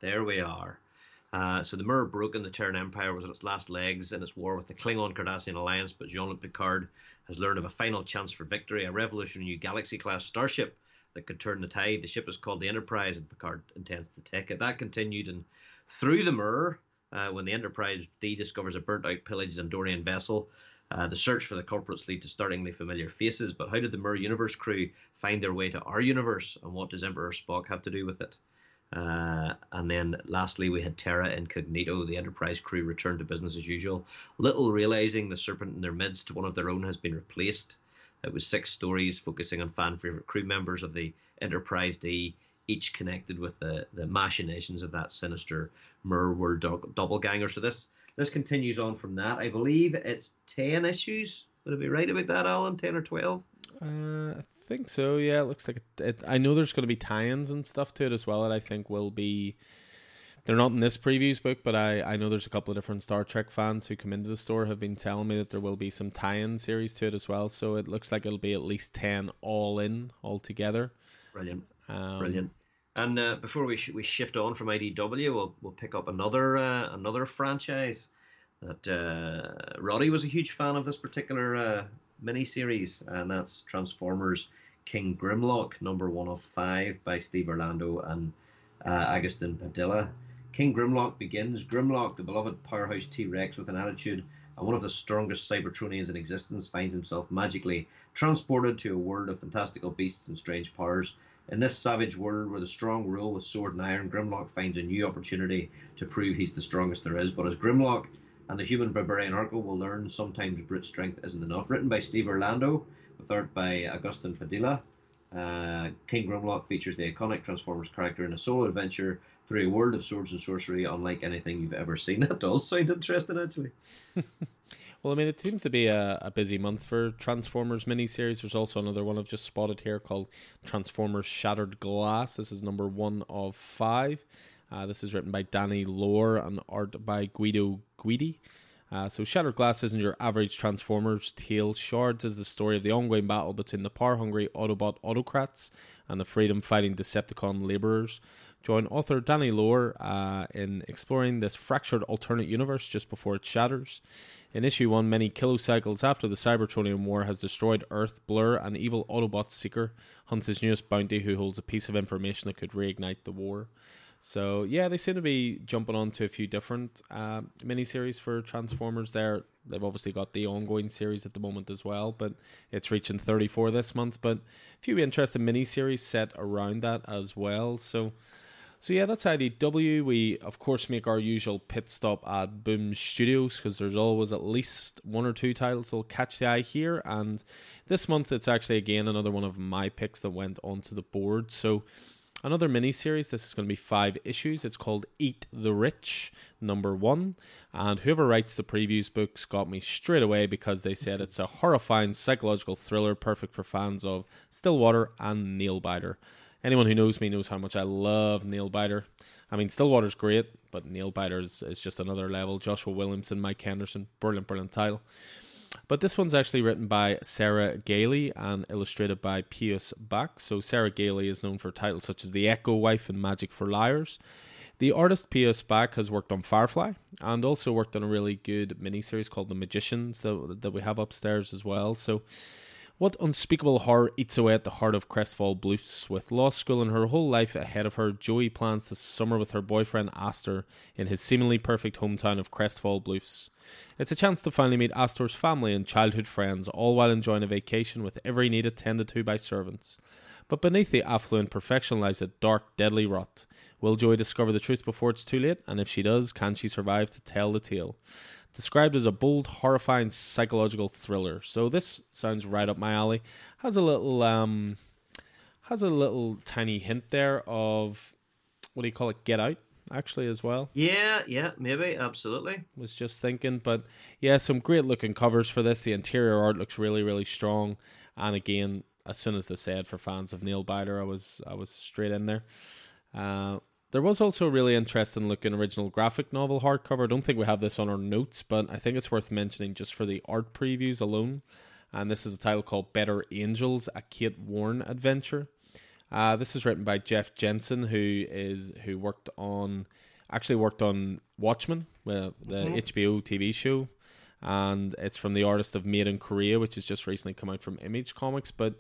there we are. Uh, so the mirror broken. The Terran Empire was on its last legs in its war with the Klingon Cardassian alliance, but Jean-Luc Picard has learned of a final chance for victory, a revolutionary new Galaxy-class starship that could turn the tide. The ship is called the Enterprise, and Picard intends to take it. That continued, and through the mirror, uh, when the Enterprise D discovers a burnt-out, pillaged Andorian vessel, uh, the search for the culprits lead to startlingly familiar faces. But how did the Mirror Universe crew find their way to our universe, and what does Emperor Spock have to do with it? Uh, and then lastly, we had Terra Incognito. The Enterprise crew returned to business as usual, little realizing the serpent in their midst, one of their own, has been replaced. It was six stories focusing on fan favorite crew members of the Enterprise D, each connected with the, the machinations of that sinister Mirror World do- doppelganger. So this this continues on from that. I believe it's ten issues. Would I be right about that, Alan? Ten or twelve? Uh, I think so. Yeah, it looks like it, it, I know there's going to be tie-ins and stuff to it as well. That I think will be. They're not in this previews book, but I, I know there's a couple of different Star Trek fans who come into the store have been telling me that there will be some tie-in series to it as well. So it looks like it'll be at least ten all in all together. Brilliant, um, brilliant. And uh, before we sh- we shift on from IDW, we'll we'll pick up another uh, another franchise that uh, Roddy was a huge fan of this particular uh, miniseries, and that's Transformers King Grimlock, number one of five by Steve Orlando and uh, Agustin Padilla. King Grimlock begins. Grimlock, the beloved powerhouse T Rex with an attitude and one of the strongest Cybertronians in existence, finds himself magically transported to a world of fantastical beasts and strange powers. In this savage world where the strong rule with sword and iron, Grimlock finds a new opportunity to prove he's the strongest there is. But as Grimlock and the human barbarian Urkel will learn sometimes brute strength isn't enough. Written by Steve Orlando, with art by Agustin Padilla. Uh, King Grimlock features the iconic Transformers character in a solo adventure through a world of swords and sorcery unlike anything you've ever seen. That does sound interesting, actually. well, I mean, it seems to be a, a busy month for Transformers miniseries. There's also another one I've just spotted here called Transformers Shattered Glass. This is number one of five. Uh, this is written by Danny Lore and art by Guido Guidi. Uh, so, Shattered Glass isn't your average Transformers tale. Shards is the story of the ongoing battle between the power hungry Autobot autocrats and the freedom fighting Decepticon laborers. Join author Danny Lore uh, in exploring this fractured alternate universe just before it shatters. In issue 1, many kilocycles after the Cybertronian War has destroyed Earth, Blur, an evil Autobot seeker hunts his newest bounty who holds a piece of information that could reignite the war. So yeah, they seem to be jumping onto a few different uh, miniseries for Transformers. There, they've obviously got the ongoing series at the moment as well, but it's reaching 34 this month. But a few interesting miniseries set around that as well. So. So yeah, that's IDW. We of course make our usual pit stop at Boom Studios because there's always at least one or two titles that'll catch the eye here. And this month it's actually again another one of my picks that went onto the board. So another mini series. This is going to be five issues. It's called Eat the Rich, number one. And whoever writes the previews books got me straight away because they said it's a horrifying psychological thriller perfect for fans of Stillwater and Nailbiter. Anyone who knows me knows how much I love Nailbiter. I mean, Stillwater's great, but Nailbiter is, is just another level. Joshua Williamson, Mike Henderson, brilliant, brilliant title. But this one's actually written by Sarah Gailey and illustrated by Pius Bak. So Sarah Gailey is known for titles such as The Echo Wife and Magic for Liars. The artist Pius Bak has worked on Firefly and also worked on a really good miniseries called The Magicians that, that we have upstairs as well. So what unspeakable horror eats away at the heart of Crestfall Bluffs? With law school and her whole life ahead of her, Joey plans to summer with her boyfriend Astor in his seemingly perfect hometown of Crestfall Bluffs. It's a chance to finally meet Astor's family and childhood friends, all while enjoying a vacation with every need attended to by servants. But beneath the affluent perfection lies a dark, deadly rot. Will Joey discover the truth before it's too late? And if she does, can she survive to tell the tale? Described as a bold, horrifying psychological thriller. So this sounds right up my alley. Has a little um has a little tiny hint there of what do you call it? Get Out actually as well. Yeah, yeah, maybe, absolutely. Was just thinking, but yeah, some great looking covers for this. The interior art looks really, really strong. And again, as soon as they said for fans of Nailbiter, I was I was straight in there. Uh, there was also a really interesting looking original graphic novel hardcover. I don't think we have this on our notes, but I think it's worth mentioning just for the art previews alone. And this is a title called Better Angels, a Kate Warne adventure. Uh, this is written by Jeff Jensen, who is who worked on actually worked on Watchmen, the mm-hmm. HBO TV show, and it's from the artist of Made in Korea, which has just recently come out from Image Comics. But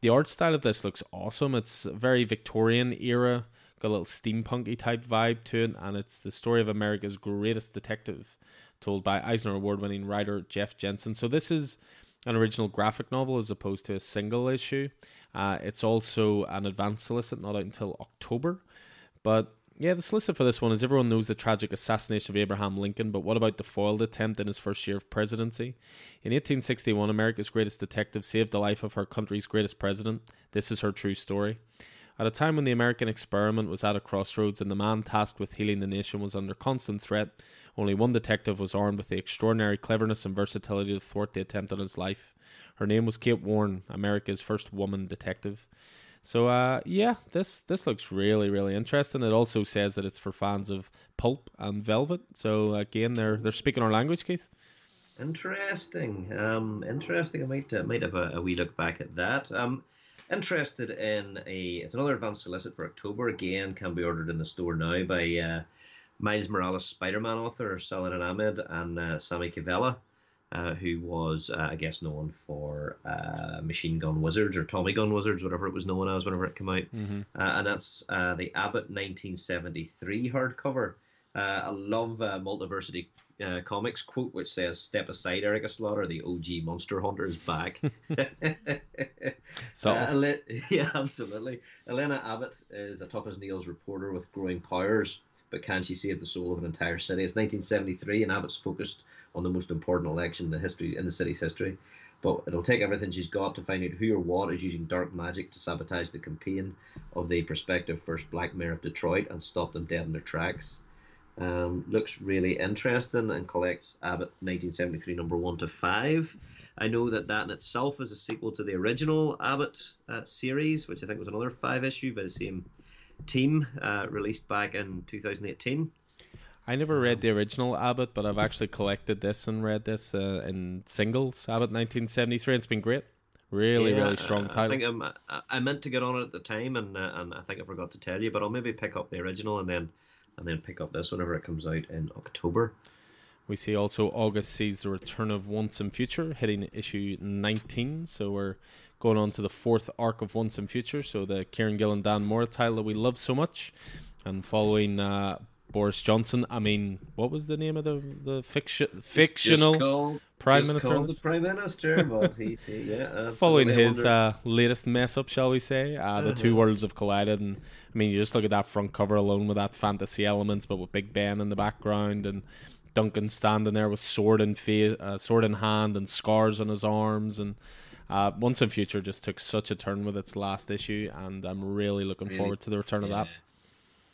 the art style of this looks awesome. It's very Victorian era got a little steampunky type vibe to it, and it's the story of America's greatest detective, told by Eisner Award winning writer Jeff Jensen. So this is an original graphic novel as opposed to a single issue. Uh, it's also an advance solicit, not out until October. But yeah, the solicit for this one is everyone knows the tragic assassination of Abraham Lincoln, but what about the foiled attempt in his first year of presidency? In 1861, America's greatest detective saved the life of her country's greatest president. This is her true story. At a time when the American experiment was at a crossroads and the man tasked with healing the nation was under constant threat, only one detective was armed with the extraordinary cleverness and versatility to thwart the attempt on his life. Her name was Kate Warne, America's first woman detective. So uh, yeah, this this looks really really interesting. It also says that it's for fans of pulp and velvet. So again, they're they're speaking our language, Keith. Interesting. Um, interesting. I might uh, might have a, a wee look back at that. Um, interested in a it's another advanced solicit for October again can be ordered in the store now by uh, Miles Morales Spider-Man author Saladin Ahmed and uh, Sami Kivelä, uh, who was uh, I guess known for uh, Machine Gun Wizards or Tommy Gun Wizards, whatever it was known as whenever it came out, mm-hmm. Uh, and that's the Abbott 1973 hardcover. I love Multiversity uh, comics quote which says "Step aside, Erica Slaughter. The OG Monster Hunter is back." so, uh, yeah, absolutely. Elena Abbott is a tough as nails reporter with growing powers, but can she save the soul of an entire city? It's 1973, and Abbott's focused on the most important election in the history in the city's history. But it'll take everything she's got to find out who or what is using dark magic to sabotage the campaign of the prospective first Black Mayor of Detroit and stop them dead in their tracks. Um, looks really interesting and collects Abbott 1973 number one to five. I know that that in itself is a sequel to the original Abbott uh, series, which I think was another five issue by the same team, uh, released back in 2018. I never read the original Abbott, but I've actually collected this and read this uh, in singles. Abbott 1973. It's been great. Really, yeah, really strong title. I think I'm, I meant to get on it at the time, and uh, and I think I forgot to tell you, but I'll maybe pick up the original and then and then pick up this whenever it comes out in October. We see also August sees the return of Once and Future hitting issue 19. So we're going on to the fourth arc of Once and Future. So the Kieron Gillen Dan Mora title that we love so much. And following uh, Boris Johnson, I mean, what was the name of the the fiction, fictional called, prime minister? the prime minister, but he's yeah. Following his uh, latest mess up, shall we say? Uh, uh-huh. The two uh-huh. worlds have collided, and I mean, you just look at that front cover alone with that fantasy elements, but with Big Ben in the background and Duncan standing there with sword in face, uh, sword in hand, and scars on his arms, and Uh, Once and Future just took such a turn with its last issue, and I'm really looking Really? forward to the return of that.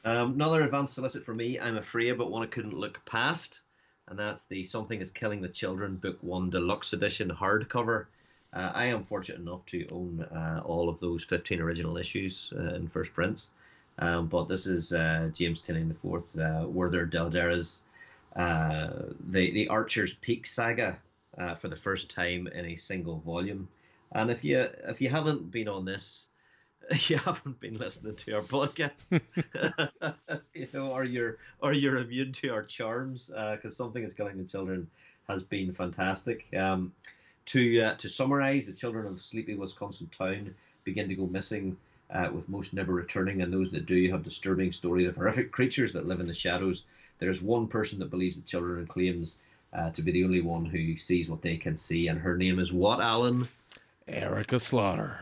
Um, another advanced solicit for me, I'm afraid, but one I couldn't look past, and that's the Something is Killing the Children Book 1 Deluxe Edition hardcover. Uh, I am fortunate enough to own uh, all of those 15 original issues uh, in first prints, um, but this is uh, James Tynion IV, uh, Werther Dell'Edera's uh, the, the Archer's Peak saga uh, for the first time in a single volume. And if you if you haven't been on this, you haven't been listening to our podcast, you know, or you're or you're immune to our charms, because something is killing the children has been fantastic. Um, to uh, to summarize, the children of sleepy Wisconsin town begin to go missing, uh, with most never returning, and those that do have disturbing stories of horrific creatures that live in the shadows. There's one person that believes the children and claims uh, to be the only one who sees what they can see, and her name is what, Alan? Erica Slaughter.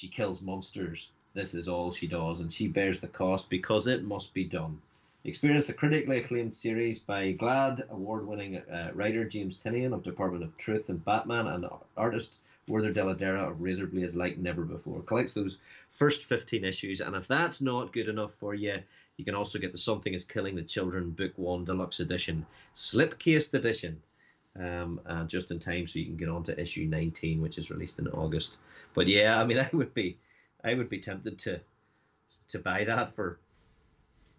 She kills monsters. This is all she does, and she bears the cost because it must be done. Experience the critically acclaimed series by GLAAD award-winning uh, writer James Tynion of Department of Truth and Batman, and artist Werther Dell'Edera of Razorblades like never before. Collects those first 15 issues, and if that's not good enough for you, you can also get the Something is Killing the Children Book 1 Deluxe Edition, Slipcased Edition, um, just in time so you can get on to issue 19, which is released in August. But yeah, I mean, I would be, I would be tempted to, to buy that for,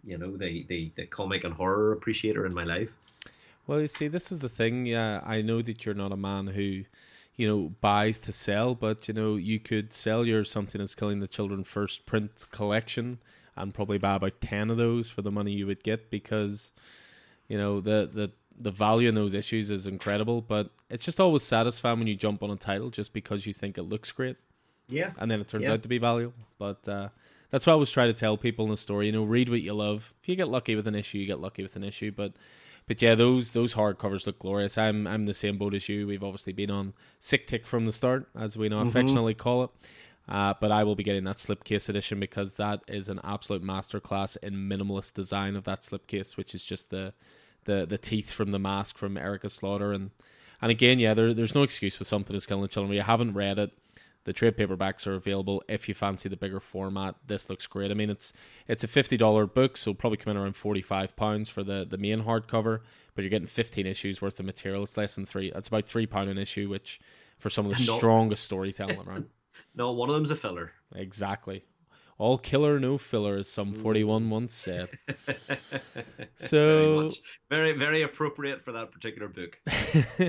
you know, the the, the comic and horror appreciator in my life. Well, you see, this is the thing. Yeah, I know that you're not a man who, you know, buys to sell, but you know, you could sell your something that's killing the children first print collection and probably buy about ten of those for the money you would get because, you know, the the the value in those issues is incredible. But it's just always satisfying when you jump on a title just because you think it looks great Yeah, and then it turns Yeah. out to be valuable. But uh, that's what I always try to tell people in the story. You know, read what you love. If you get lucky with an issue, you get lucky with an issue. But but yeah, those those hardcovers look glorious. I'm I'm the same boat as you. We've obviously been on sick tick from the start, as we now affectionately call it. Uh, but I will be getting that slipcase edition because that is an absolute masterclass in minimalist design of that slipcase, which is just the the the teeth from the mask from Erica Slaughter and and again, yeah, there, there's no excuse with something that's killing the children. You haven't read it. The trade paperbacks are available if you fancy the bigger format. This looks great. I mean, it's it's a fifty dollar book, so it'll probably come in around forty five pounds for the the main hardcover. But you're getting fifteen issues worth of material. It's less than three. It's about three pound an issue, which for some of the No. strongest storytelling around. no, one of them's a filler. Exactly. All killer, no filler, as Sum 41 once said. So- very, much, very, very appropriate for that particular book.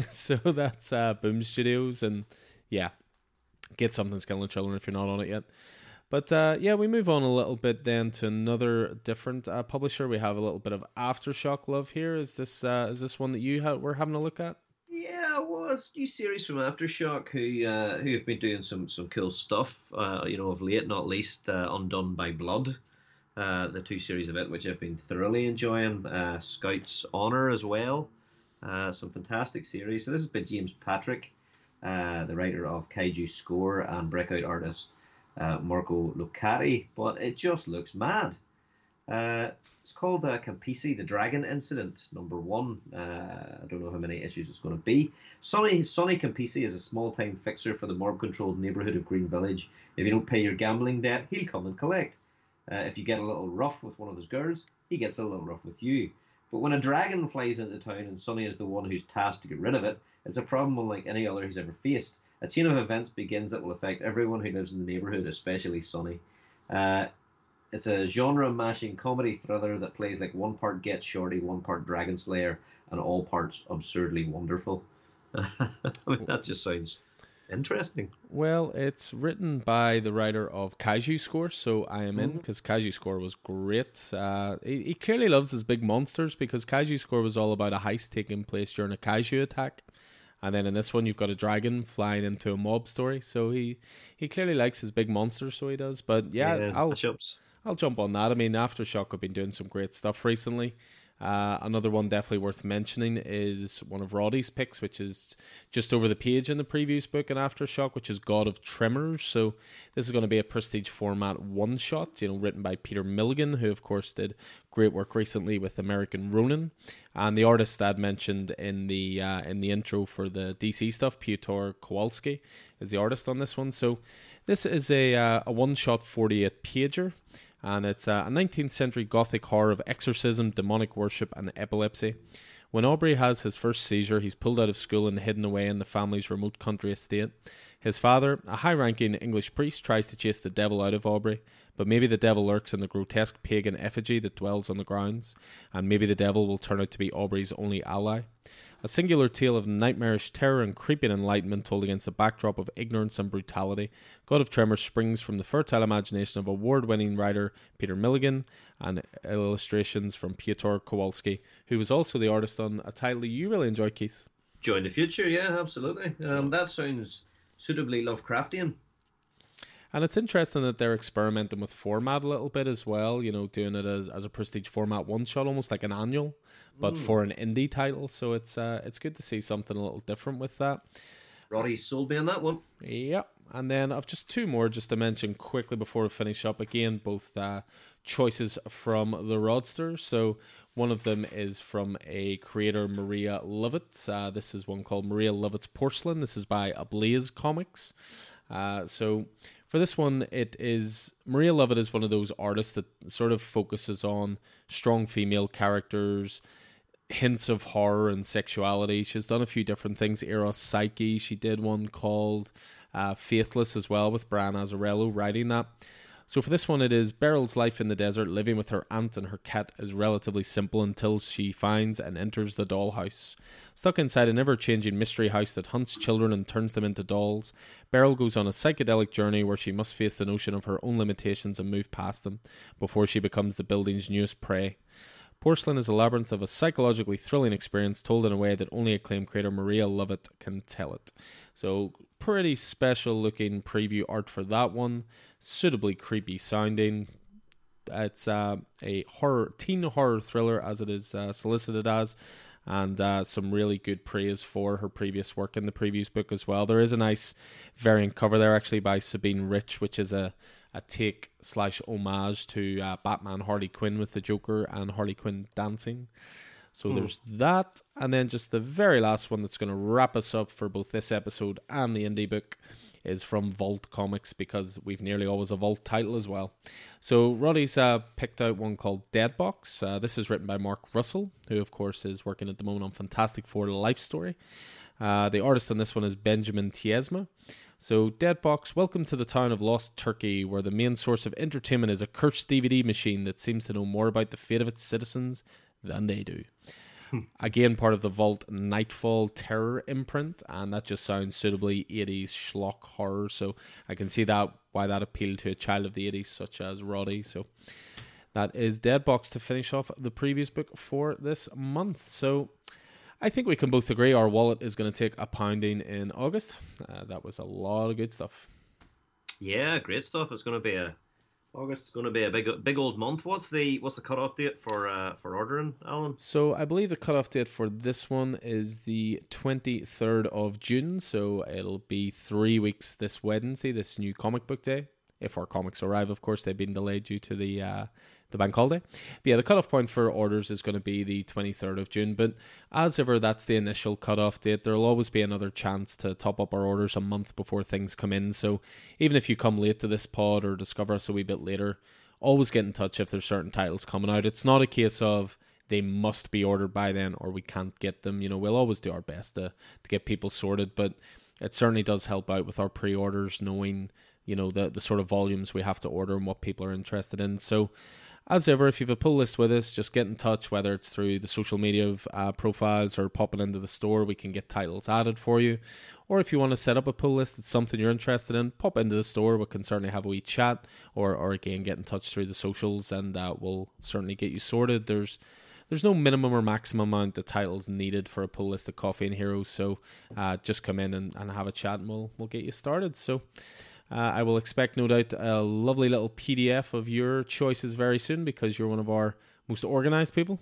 so that's uh, Boom Studios, and yeah, get something killing children if you're not on it yet. But uh, yeah, we move on a little bit then to another different uh, publisher. We have a little bit of aftershock love here. Is this uh, is this one that you ha- were having a look at? Yeah, well, new series from Aftershock who uh, who have been doing some some cool stuff. Uh, you know, of late, not least uh, Undone by Blood, uh, the two series of it, which I've been thoroughly enjoying. Uh, Scouts Honor as well, uh, some fantastic series. So this is by James Patrick, the writer of Kaiju Score and breakout artist Marco Locati. But it just looks mad. It's called uh, Campisi, the Dragon Incident, number one. Uh, I don't know how many issues it's going to be. Sonny, Sonny Campisi is a small time fixer for the mob controlled neighborhood of Green Village. If you don't pay your gambling debt, he'll come and collect. Uh, if you get a little rough with one of his girls, he gets a little rough with you. But when a dragon flies into town and Sonny is the one who's tasked to get rid of it, it's a problem unlike any other he's ever faced. A chain of events begins that will affect everyone who lives in the neighborhood, especially Sonny. Uh, it's a genre mashing comedy thriller that plays like one part Get Shorty, one part Dragon Slayer, and all parts absurdly wonderful. I mean, that just sounds interesting. Well, it's written by the writer of Kaiju Score, so I am in because Kaiju Score was great. Uh, he, he clearly loves his big monsters because Kaiju Score was all about a heist taking place during a kaiju attack. And then in this one, you've got a dragon flying into a mob story. So he, he clearly likes his big monsters, so he does. But yeah, I'll mashups. I'll jump on that. I mean, Aftershock have been doing some great stuff recently. Uh, another one definitely worth mentioning is one of Roddy's picks, which is just over the page in the previous book and Aftershock, which is God of Tremors. So this is going to be a prestige format one shot, you know, written by Peter Milligan, who of course did great work recently with American Ronin, and the artist I'd mentioned in the uh, in the intro for the DC stuff, Piotr Kowalski, is the artist on this one. So this is a uh, a one shot forty eight pager and it's a 19th century Gothic horror of exorcism, demonic worship, and epilepsy. When Aubrey has his first seizure, he's pulled out of school and hidden away in the family's remote country estate. His father, a high ranking English priest, tries to chase the devil out of Aubrey, but maybe the devil lurks in the grotesque pagan effigy that dwells on the grounds, and maybe the devil will turn out to be Aubrey's only ally. A singular tale of nightmarish terror and creeping enlightenment told against a backdrop of ignorance and brutality. God of Tremors springs from the fertile imagination of award winning writer Peter Milligan and illustrations from Piotr Kowalski, who was also the artist on a title you really enjoy, Keith. Join the Future, yeah, absolutely. Um, that sounds suitably Lovecraftian. And it's interesting that they're experimenting with format a little bit as well, you know, doing it as, as a prestige format one shot, almost like an annual, but mm. for an indie title. So it's uh, it's good to see something a little different with that. Roddy sold me on that one. Yep. And then I've just two more just to mention quickly before we finish up. Again, both uh, choices from the Rodster. So one of them is from a creator, Maria Llovet. Uh, this is one called Maria Llovet's Porcelain. This is by Ablaze Comics. Uh, so for this one, it is Maria Llovet is one of those artists that sort of focuses on strong female characters, hints of horror and sexuality. She's done a few different things. Eros Psyche, she did one called uh, Faithless as well with Brian Azzarello writing that. So for this one, it is Beryl's life in the desert, living with her aunt and her cat, is relatively simple until she finds and enters the dollhouse. Stuck inside an ever changing mystery house that hunts children and turns them into dolls, Beryl goes on a psychedelic journey where she must face the notion of her own limitations and move past them before she becomes the building's newest prey. Porcelain is a labyrinth of a psychologically thrilling experience told in a way that only acclaimed creator Maria Llovet can tell it. So, pretty special looking preview art for that one suitably creepy sounding. It's uh, a horror teen horror thriller, as it is uh, solicited as, and uh, some really good praise for her previous work in the previous book as well. There is a nice variant cover there, actually by Sabine Rich, which is a a take slash homage to uh, Batman Harley Quinn with the Joker and Harley Quinn dancing. So mm. there's that, and then just the very last one that's going to wrap us up for both this episode and the indie book is from Vault Comics because we've nearly always a Vault title as well. So Roddy's uh, picked out one called Deadbox. Uh, this is written by Mark Russell, who of course is working at the moment on Fantastic Four: Life Story. Uh, the artist on this one is Benjamin Tiesma. So, Deadbox, welcome to the town of Lost Turkey, where the main source of entertainment is a cursed DVD machine that seems to know more about the fate of its citizens than they do. Again, part of the Vault Nightfall Terror imprint, and that just sounds suitably 80s schlock horror. So I can see that why that appealed to a child of the 80s, such as Roddy. So that is Deadbox to finish off the previous book for this month. So I think we can both agree our wallet is going to take a pounding in August. Uh, that was a lot of good stuff. Yeah, great stuff. It's going to be a August is going to be a big, big old month. What's the what's the cutoff date for uh, for ordering, Alan? So I believe the cutoff date for this one is the twenty third of June. So it'll be three weeks this Wednesday, this new comic book day. If our comics arrive, of course, they've been delayed due to the uh, the bank holiday. But yeah, the cutoff point for orders is going to be the 23rd of June. But as ever, that's the initial cutoff date. There'll always be another chance to top up our orders a month before things come in. So even if you come late to this pod or discover us a wee bit later, always get in touch if there's certain titles coming out. It's not a case of they must be ordered by then or we can't get them. You know, we'll always do our best to, to get people sorted, but it certainly does help out with our pre orders, knowing, you know, the, the sort of volumes we have to order and what people are interested in. So as ever, if you have a pull list with us, just get in touch, whether it's through the social media uh, profiles or popping into the store. We can get titles added for you. Or if you want to set up a pull list, it's something you're interested in, pop into the store. We can certainly have a wee chat, or, or again, get in touch through the socials, and uh, we'll certainly get you sorted. There's there's no minimum or maximum amount of titles needed for a pull list of Coffee and Heroes, so uh, just come in and, and have a chat, and we'll we'll get you started. So. Uh, I will expect, no doubt, a lovely little PDF of your choices very soon because you're one of our most organized people.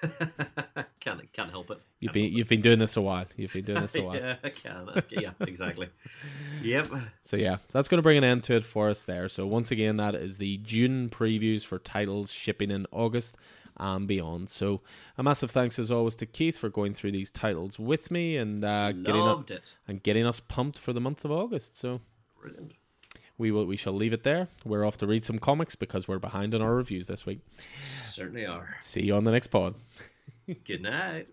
can't can't help it. You've been you've been doing this a while. You've been doing this a while. yeah, I can. Yeah, exactly. yep. So yeah, so that's going to bring an end to it for us there. So once again, that is the June previews for titles shipping in August and beyond. So a massive thanks as always to Keith for going through these titles with me and uh, getting up, it. and getting us pumped for the month of August. So Brilliant. We will we shall leave it there. We're off to read some comics because we're behind on our reviews this week. Certainly are. See you on the next pod. Good night.